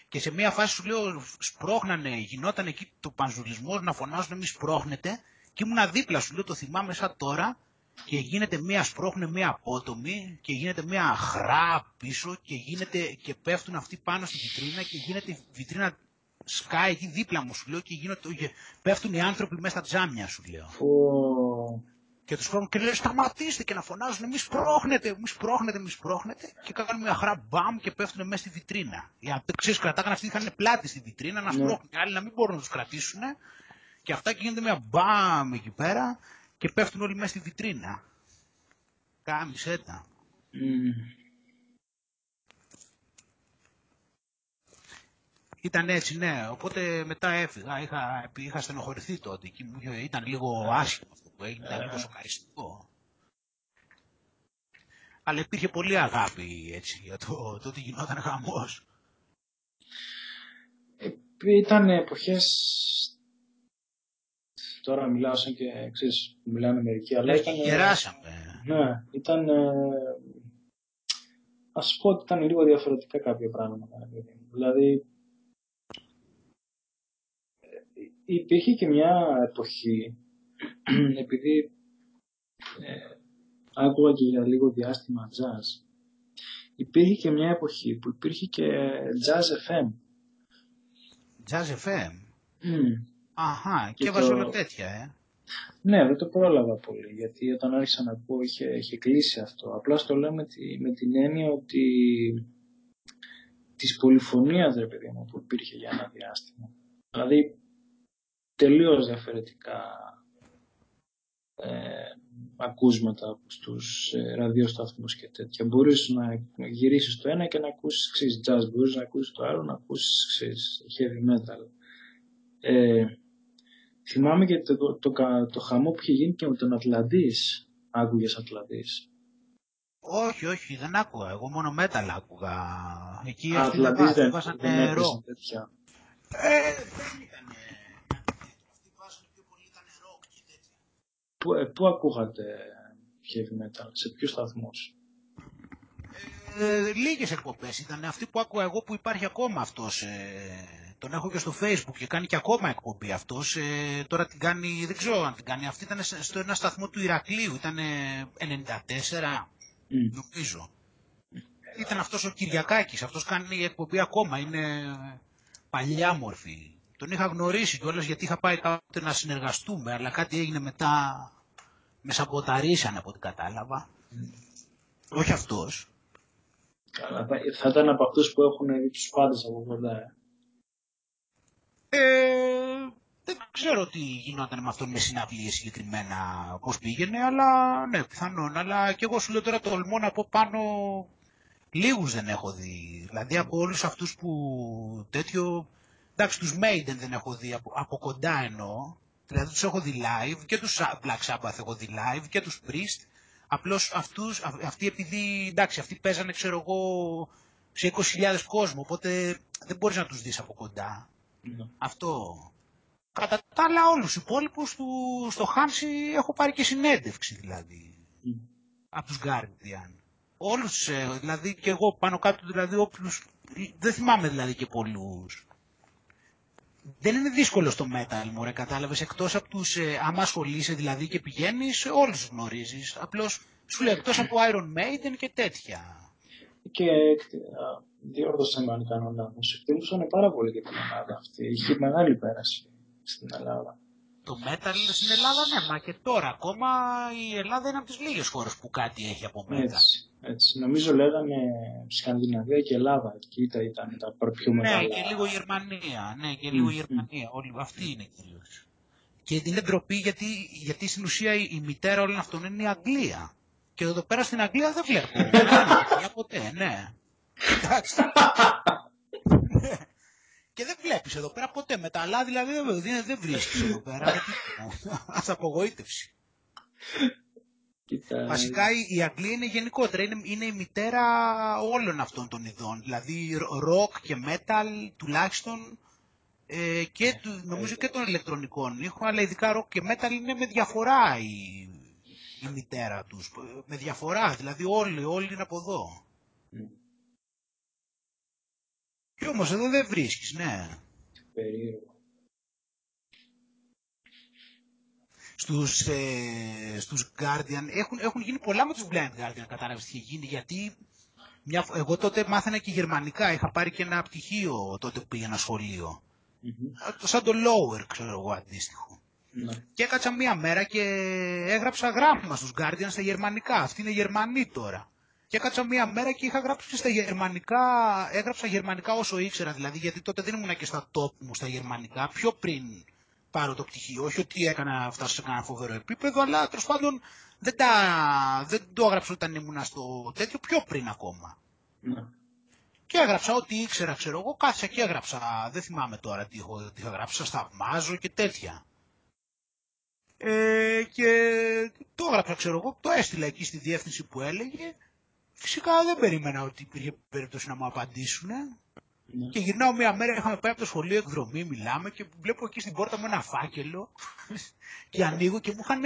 Και σε μια φάση σου λέω, σπρώχνανε, γινόταν εκεί το πανζουλισμός να φωνάζουν μη σπρώχνετε. Και ήμουν δίπλα σου, λέω, το θυμάμαι σαν τώρα. Και γίνεται μια σπρώχνε μια απότομη και γίνεται μια χρά πίσω και, γίνεται, και πέφτουν αυτοί πάνω στη βιτρίνα και γίνεται η βιτρίνα σκάει εκεί δίπλα μου σου λέω και, γίνεται, και πέφτουν οι άνθρωποι μέσα στα τζάμια σου λέω. Και τους σπρώχνουν και λέει σταματήστε και να φωνάζουν μη σπρώχνετε, μη σπρώχνετε, μη σπρώχνετε και κάνουν μια χαρά μπαμ και πέφτουν μέσα στη βιτρίνα. Για να ξέρεις, κρατάγανε αυτοί είχαν πλάτη στη βιτρίνα να ναι. σπρώχνουν. Οι άλλοι να μην μπορούν να τους κρατήσουν και αυτά και γίνεται μια μπαμ εκεί πέρα και πέφτουν όλοι μέσα στη βιτρίνα. Κάμισε τα. Mm. Ήταν έτσι, ναι. Οπότε μετά έφυγα. Είχα, είχα στενοχωρηθεί τότε. Και ήταν λίγο άσχημο αυτό που έγινε, ήταν λίγο σοκαριστικό. Αλλά υπήρχε πολύ αγάπη έτσι, για το, το ότι γινόταν χαμός. Ε, ήταν εποχές τώρα μιλάω σαν και ξέρεις, μιλάνε μερικοί, αλλά ήταν... Γεράσαμε. Ναι, ήταν... Ας πω ότι ήταν λίγο διαφορετικά κάποια πράγματα. Δηλαδή, υπήρχε και μια εποχή, επειδή ε, άκουγα και για λίγο διάστημα jazz, υπήρχε και μια εποχή που υπήρχε και jazz FM. Jazz FM. Mm. Αχα, και, και έβαζε το... τέτοια, ε. Ναι, δεν το πρόλαβα πολύ, γιατί όταν άρχισα να ακούω είχε, είχε κλείσει αυτό. Απλά το λέω με, τη, με την έννοια ότι της πολυφωνίας, ρε παιδί μου, που υπήρχε για ένα διάστημα. Δηλαδή, τελείως διαφορετικά ε, ακούσματα στους ε, ραδιοσταθμούς και τέτοια. Μπορείς να γυρίσεις το ένα και να ακούσεις ξέρεις, jazz, μπορείς να ακούσεις το άλλο, να ακούσεις ξέρεις, heavy metal. Ε, θυμάμαι και το, το, το, το, χαμό που είχε γίνει και με τον Ατλαντής. Άκουγες Ατλαντής; Όχι, όχι, δεν άκουγα. Εγώ μόνο metal άκουγα. Εκεί Ατλαντής δεν, δεν, δεν τέτοια. Ε, δεν ήταν Πού, ε, πού ακούγατε heavy metal, σε ποιους σταθμούς. Ε, λίγες εκπομπές ήταν αυτοί που άκουγα εγώ που υπάρχει ακόμα αυτός. Ε, τον έχω και στο facebook και κάνει και ακόμα εκπομπή αυτός. Ε, τώρα την κάνει, δεν ξέρω αν την κάνει. Αυτή ήταν στο ένα σταθμό του Ηρακλείου, ήταν 94 mm. νομίζω. Ήταν αυτός ο Κυριακάκης, αυτός κάνει εκπομπή ακόμα, είναι παλιά μορφή. Τον είχα γνωρίσει κιόλας γιατί είχα πάει κάποτε να συνεργαστούμε, αλλά κάτι έγινε μετά με σαμποταρίσανε από ό,τι κατάλαβα. Όχι αυτός. Καλά, θα ήταν από αυτούς που έχουν δει τους πάντες από κοντά, ε. ε. δεν ξέρω τι γινόταν με αυτόν με συναυλίες συγκεκριμένα πώς πήγαινε, αλλά ναι, πιθανόν. Αλλά και εγώ σου λέω τώρα τολμώ να πω πάνω λίγους δεν έχω δει. Δηλαδή από όλους αυτούς που τέτοιο, εντάξει τους Maiden δεν έχω δει από, από κοντά εννοώ, Δηλαδή τους έχω δει live και τους Black Sabbath έχω δει live και τους Priest. Απλώς αυτούς, αυτοί επειδή, εντάξει, αυτοί παίζανε ξέρω εγώ σε 20.000 κόσμο, οπότε δεν μπορείς να τους δεις από κοντά. Ναι. Αυτό. Κατά τα άλλα όλους τους υπόλοιπους του, στο Χάνσι έχω πάρει και συνέντευξη δηλαδή. Mm. Από τους Guardian. Όλους, ε, δηλαδή και εγώ πάνω κάτω δηλαδή όποιους, δεν θυμάμαι δηλαδή και πολλούς δεν είναι δύσκολο στο metal, μωρέ, κατάλαβες, εκτός από τους, ε, άμα ασχολείσαι δηλαδή και πηγαίνεις, όλους τους γνωρίζεις. Απλώς σου λέει εκτός από Iron Maiden και τέτοια. Και διόρθωσε με αν κάνω λάθος, εκτιμούσαν πάρα πολύ και την Ελλάδα αυτή. Είχε μεγάλη πέραση στην Ελλάδα. Το metal στην Ελλάδα, ναι, μα και τώρα ακόμα η Ελλάδα είναι από τις λίγες χώρες που κάτι έχει από metal. Έτσι, έτσι. Νομίζω λέγανε Σκανδιναβία και Ελλάδα, εκεί ήταν, ήταν τα πιο ναι, μεγάλα. Ναι, και λίγο Γερμανία, ναι, και λίγο mm. Γερμανία, όλοι αυτοί είναι κυρίως. Και είναι ντροπή γιατί, γιατί στην ουσία η, η μητέρα όλων αυτών είναι η Αγγλία. Και εδώ πέρα στην Αγγλία δεν βλέπω. Για ποτέ, ναι. Εντάξει. Και δεν βλέπεις εδώ πέρα ποτέ. Με τα άλλα δηλαδή δεν, δεν βρίσκεις εδώ πέρα. Α απογοήτευση. Κοίτα. Βασικά η Αγγλία είναι γενικότερα, είναι, είναι η μητέρα όλων αυτών των ειδών. Δηλαδή rock και metal τουλάχιστον ε, και του, νομίζω και των ηλεκτρονικών ήχων, αλλά ειδικά rock και metal είναι με διαφορά η, η μητέρα τους. Με διαφορά, δηλαδή όλοι, όλοι είναι από εδώ. Mm. Και όμως εδώ δεν βρίσκεις, ναι. Περίεργο. Στους, ε, στους Guardian έχουν, έχουν γίνει πολλά με τους Blind Guardian, κατάλαβες τι έχει γίνει, γιατί μια, εγώ τότε μάθαινα και γερμανικά, είχα πάρει και ένα πτυχίο τότε που πήγαινα σχολείο. Μμμ. Σαν το lower, ξέρω εγώ, αντίστοιχο. Ναι. Και έκατσα μία μέρα και έγραψα γράφημα στους Guardian στα γερμανικά. Αυτή είναι Γερμανή τώρα. Και έκατσα μία μέρα και είχα γράψει και στα γερμανικά, έγραψα γερμανικά όσο ήξερα δηλαδή, γιατί τότε δεν ήμουν και στα top μου στα γερμανικά, πιο πριν πάρω το πτυχίο. Όχι ότι έκανα φτάσω σε κανένα φοβερό επίπεδο, αλλά τέλος πάντων δεν, τα, δεν το έγραψα όταν ήμουν στο τέτοιο, πιο πριν ακόμα. Ναι. Και έγραψα ό,τι ήξερα, ξέρω εγώ, κάθισα και έγραψα. Δεν θυμάμαι τώρα τι, έχω, τι είχα γράψει, σας θαυμάζω και τέτοια. Ε, και το έγραψα, ξέρω εγώ, το έστειλα εκεί στη διεύθυνση που έλεγε. Φυσικά δεν περίμενα ότι υπήρχε περίπτωση να μου απαντήσουν. Ναι. Και γυρνάω μία μέρα, είχαμε πάει από το σχολείο εκδρομή, μιλάμε και βλέπω εκεί στην πόρτα μου ένα φάκελο και ανοίγω και μου είχαν,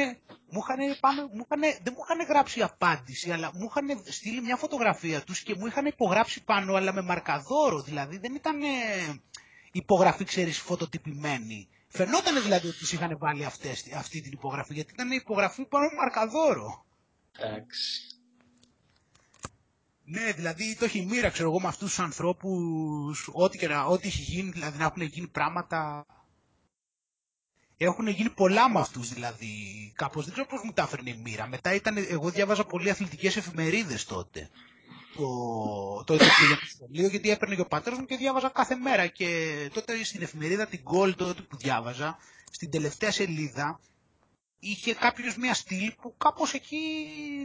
μου είχαν, πάμε, μου είχαν, δεν μου είχαν γράψει απάντηση, αλλά μου είχαν στείλει μια φωτογραφία τους και μου είχαν υπογράψει πάνω, αλλά με μαρκαδόρο, δηλαδή δεν ήταν ε, υπογραφή, ξέρεις, φωτοτυπημένη. Φαινόταν δηλαδή ότι τους είχαν βάλει αυτές, αυτή την υπογραφή, γιατί ήταν υπογραφή πάνω με μαρκαδόρο. Εντάξει. Ναι, δηλαδή το έχει μοίρα, ξέρω εγώ, με αυτούς τους ανθρώπους, ό,τι, και να, ό,τι έχει γίνει, δηλαδή να έχουν γίνει πράγματα... Έχουν γίνει πολλά με αυτούς δηλαδή, κάπως, δεν ξέρω πώς μου τα έφερνε η μοίρα. Μετά ήταν, εγώ διάβαζα πολύ αθλητικές εφημερίδες τότε. Το, τότε που πήγα στο σχολείο, γιατί έπαιρνε και ο πατέρας μου και διάβαζα κάθε μέρα. Και τότε στην εφημερίδα την Gold, τότε που διάβαζα, στην τελευταία σελίδα, είχε κάποιος μια στήλη που κάπως εκεί,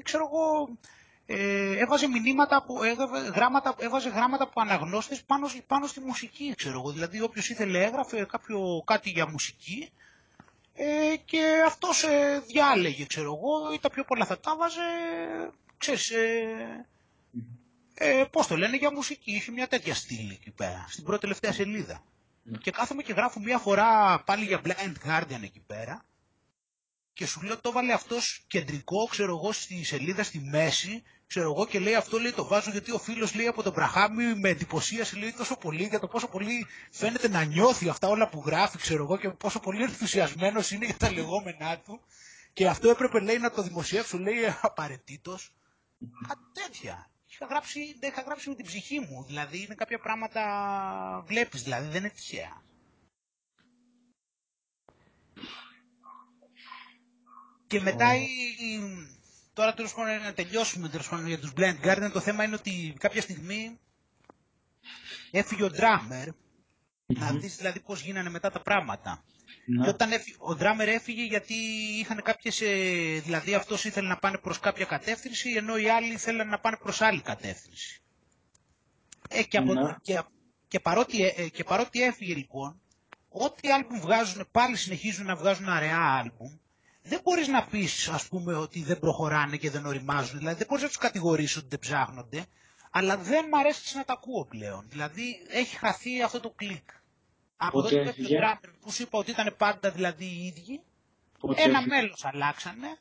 ξέρω εγώ, ε, έβαζε μηνύματα, που, έβαζε γράμματα, έβαζε γράμματα από αναγνώστες πάνω, πάνω στη μουσική, ξέρω εγώ. Δηλαδή όποιος ήθελε έγραφε κάποιο, κάτι για μουσική ε, και αυτός ε, διάλεγε, ξέρω εγώ, ή τα πιο πολλά θα τα βάζε, ξέρεις, ε, ε, πώς το λένε, για μουσική. Είχε μια τέτοια στήλη εκεί πέρα, στην πρώτη τελευταία σελίδα. Ναι. Και κάθομαι και γράφω μια φορά πάλι για Blind Guardian εκεί πέρα και σου λέω το βάλε αυτός κεντρικό, ξέρω εγώ, στη σελίδα στη μέση, ξέρω εγώ και λέει αυτό λέει το βάζω γιατί ο φίλος λέει από τον Μπραχάμι με εντυπωσίασε λέει τόσο πολύ για το πόσο πολύ φαίνεται να νιώθει αυτά όλα που γράφει, ξέρω εγώ και πόσο πολύ ενθουσιασμένος είναι για τα λεγόμενά του και αυτό έπρεπε λέει να το δημοσιεύσω λέει απαραίτητος. Κάτι τέτοια. Είχα γράψει, δεν είχα γράψει με την ψυχή μου, δηλαδή είναι κάποια πράγματα βλέπεις, δηλαδή δεν είναι τυχαία. Και μετά η... Τώρα τέλος πάντων να τελειώσουμε τέλος πάντων, για τους Blind Guardian. Το θέμα είναι ότι κάποια στιγμή έφυγε ο Drummer. Να δεις δηλαδή πώς γίνανε μετά τα πράγματα. Και Ναι. όταν έφυγε, ο Drummer έφυγε γιατί είχαν κάποιες, ε, δηλαδή αυτός ήθελε να πάνε προς κάποια κατεύθυνση ενώ οι άλλοι ήθελαν να πάνε προς άλλη κατεύθυνση. Ε, και, από, Ναι. και, και, παρότι, ε, ε, και παρότι έφυγε λοιπόν, ό,τι άλμπουμ βγάζουν, πάλι συνεχίζουν να βγάζουν αραιά άλμπουμ, δεν μπορείς να πεις ας πούμε ότι δεν προχωράνε και δεν οριμάζουν, δηλαδή δεν μπορείς να τους κατηγορήσεις ότι δεν ψάχνονται, αλλά δεν μ' αρέσει να τα ακούω πλέον. Δηλαδή έχει χαθεί αυτό το κλικ. Από Πότε τότε που έφυγε ο έφυγε; Drummer, που σου είπα ότι ήταν πάντα δηλαδή οι ίδιοι, Πότε ένα έφυγε; μέλος αλλάξανε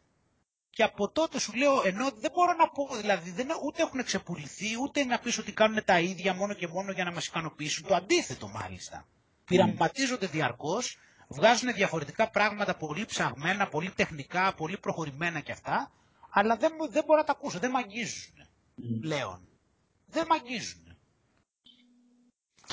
και από τότε σου λέω, ενώ δεν μπορώ να πω, δηλαδή δεν, ούτε έχουν ξεπουληθεί, ούτε να πεις ότι κάνουν τα ίδια μόνο και μόνο για να μας ικανοποιήσουν. Το αντίθετο μάλιστα. Πειραματίζονται διαρκώς, βγάζουν διαφορετικά πράγματα πολύ ψαγμένα, πολύ τεχνικά, πολύ προχωρημένα κι αυτά, αλλά δεν, μου- δεν μπορώ να τα ακούσω, δεν μ' αγγίζουν Μμ. πλέον. Δεν μ' αγγίζουν.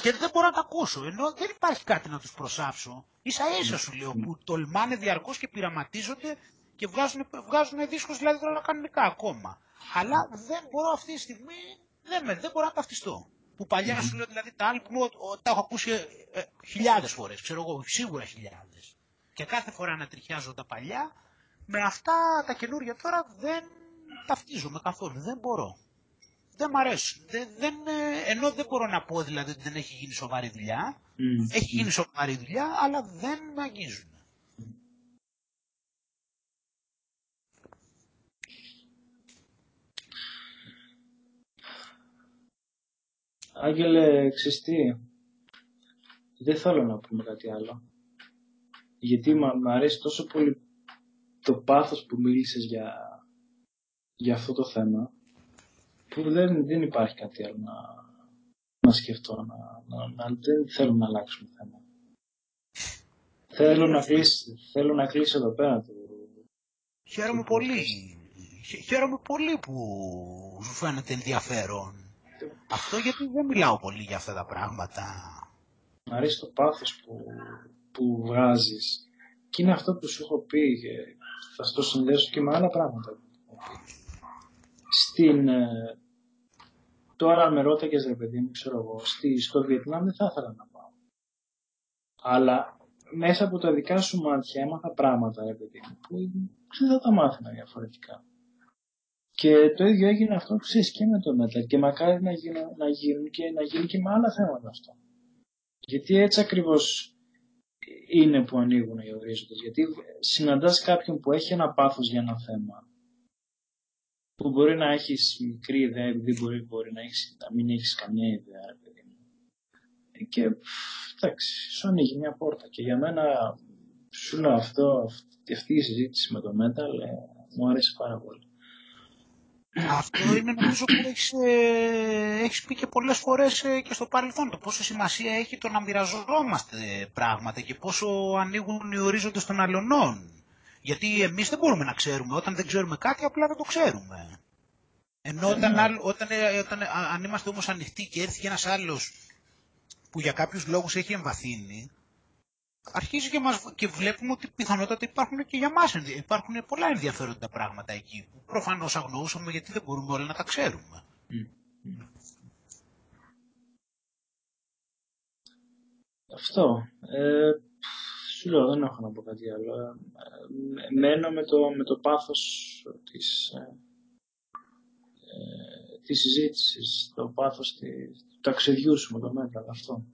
Και δεν μπορώ να τα ακούσω, ενώ δεν υπάρχει κάτι να τους προσάψω. Ίσα ίσα σου λέω, που τολμάνε διαρκώς και πειραματίζονται και βγάζουν, βγάζουν δίσκους δηλαδή τώρα κανονικά ακόμα. Αλλά δεν μπορώ αυτή τη στιγμή, δεν, με, δεν μπορώ να ταυτιστώ. Που παλιά σου λέω δηλαδή τα άλμπουμ ο- ο- τα έχω ακούσει ε, ε, χιλιάδες φορές, ξέρω εγώ, σίγουρα χιλιάδες. Και κάθε φορά να τριχιάζω τα παλιά, με αυτά τα καινούργια τώρα δεν ταυτίζομαι καθόλου, δεν μπορώ. Δεν μ' αρέσουν. Δεν, δεν, ε, ενώ δεν μπορώ να πω δηλαδή ότι δεν έχει γίνει σοβαρή δουλειά. Μμ. Έχει γίνει σοβαρή δουλειά, αλλά δεν με αγγίζουν. Άγγελε, ξέρεις τι, δεν θέλω να πούμε κάτι άλλο. Γιατί μ' μ' αρέσει τόσο πολύ το πάθος που μίλησες για για αυτό το θέμα που δεν, δεν υπάρχει κάτι άλλο να, να σκεφτώ, να, να, να, δεν θέλω να αλλάξουμε θέμα. θέλω, να κλείσει, θέλω να κλείσει εδώ πέρα το... Χαίρομαι πολύ. Χαίρομαι πολύ που σου φαίνεται ενδιαφέρον. Αυτό γιατί δεν μιλάω πολύ για αυτά τα πράγματα. Μ' αρέσει το πάθος που, που βγάζεις. Και είναι αυτό που σου έχω πει και θα στο συνδέσω και με άλλα πράγματα. Στην, ε, τώρα με ρώταγες ρε παιδί μου, ξέρω εγώ, στη, στο Βιετνάμ δεν θα ήθελα να πάω. Αλλά μέσα από τα δικά σου μάτια έμαθα πράγματα, ρε παιδί μου, που δεν θα τα μάθαινα διαφορετικά. Και το ίδιο έγινε αυτό που ξέρεις και με το Metal και μακάρι να, γίνω, να, γίνουν και, να γίνει και με άλλα θέματα αυτό. Γιατί έτσι ακριβώς είναι που ανοίγουν οι ορίζοντες. Γιατί συναντάς κάποιον που έχει ένα πάθος για ένα θέμα που μπορεί να έχεις μικρή ιδέα επειδή μπορεί, μπορεί να, έχεις, να μην έχεις καμιά ιδέα παιδί μου. Και εντάξει, σου ανοίγει μια πόρτα. Και για μένα σου λέω αυτό, αυτή η συζήτηση με το Metal ε, μου αρέσει πάρα πολύ. Αυτό είναι νομίζω που έχεις, ε, έχεις πει και πολλές φορές ε, και στο παρελθόν το πόσο σημασία έχει το να μοιραζόμαστε πράγματα και πόσο ανοίγουν οι ορίζοντες των αλλωνών. Γιατί εμείς δεν μπορούμε να ξέρουμε, όταν δεν ξέρουμε κάτι απλά δεν το ξέρουμε. Ενώ όταν, ναι. όταν, ε, όταν, αν είμαστε όμως ανοιχτοί και έρθει και ένας άλλος που για κάποιους λόγους έχει εμβαθύνει, αρχίζει και, μας, και βλέπουμε ότι πιθανότατα υπάρχουν και για μας υπάρχουν πολλά ενδιαφέροντα πράγματα εκεί που προφανώς αγνοούσαμε γιατί δεν μπορούμε όλα να τα ξέρουμε. Αυτό. Ε, σου λέω, δεν έχω να πω κάτι άλλο. Ε, μένω με το, με το πάθος της, ε, ε της συζήτησης, το πάθος της, του ταξιδιού σου με το μέτρα, αυτό.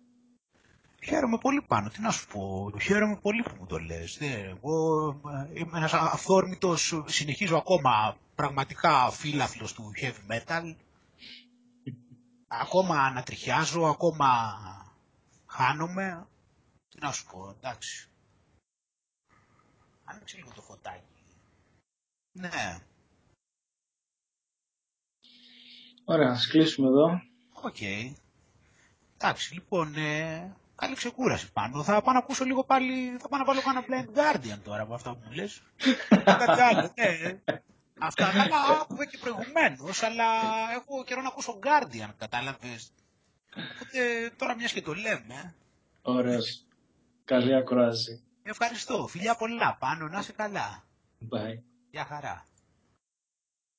Χαίρομαι πολύ πάνω, τι να σου πω. Χαίρομαι πολύ που μου το λες. Εγώ ε, είμαι ένας αυθόρμητος, συνεχίζω ακόμα πραγματικά φίλαθλος του heavy metal. Ακόμα ανατριχιάζω, ακόμα χάνομαι. Τι να σου πω, εντάξει. Άνοιξε λίγο το φωτάκι. Ναι. Ωραία, ας κλείσουμε εδώ. Οκ. Εντάξει, λοιπόν, ε, καλή ξεκούραση πάνω. Θα πάω να ακούσω λίγο πάλι, θα πάω να βάλω ένα Blind Guardian τώρα από αυτά που μου λες. Κάτι άλλο, ναι. Αυτά καλά άκουγα και προηγουμένως, αλλά έχω καιρό να ακούσω Guardian, κατάλαβες. Οπότε τώρα μιας και το λέμε. Ωραίος. Καλή ακρόαση. Ευχαριστώ. Φιλιά πολλά. Πάνω να είσαι καλά. Bye. Γεια χαρά.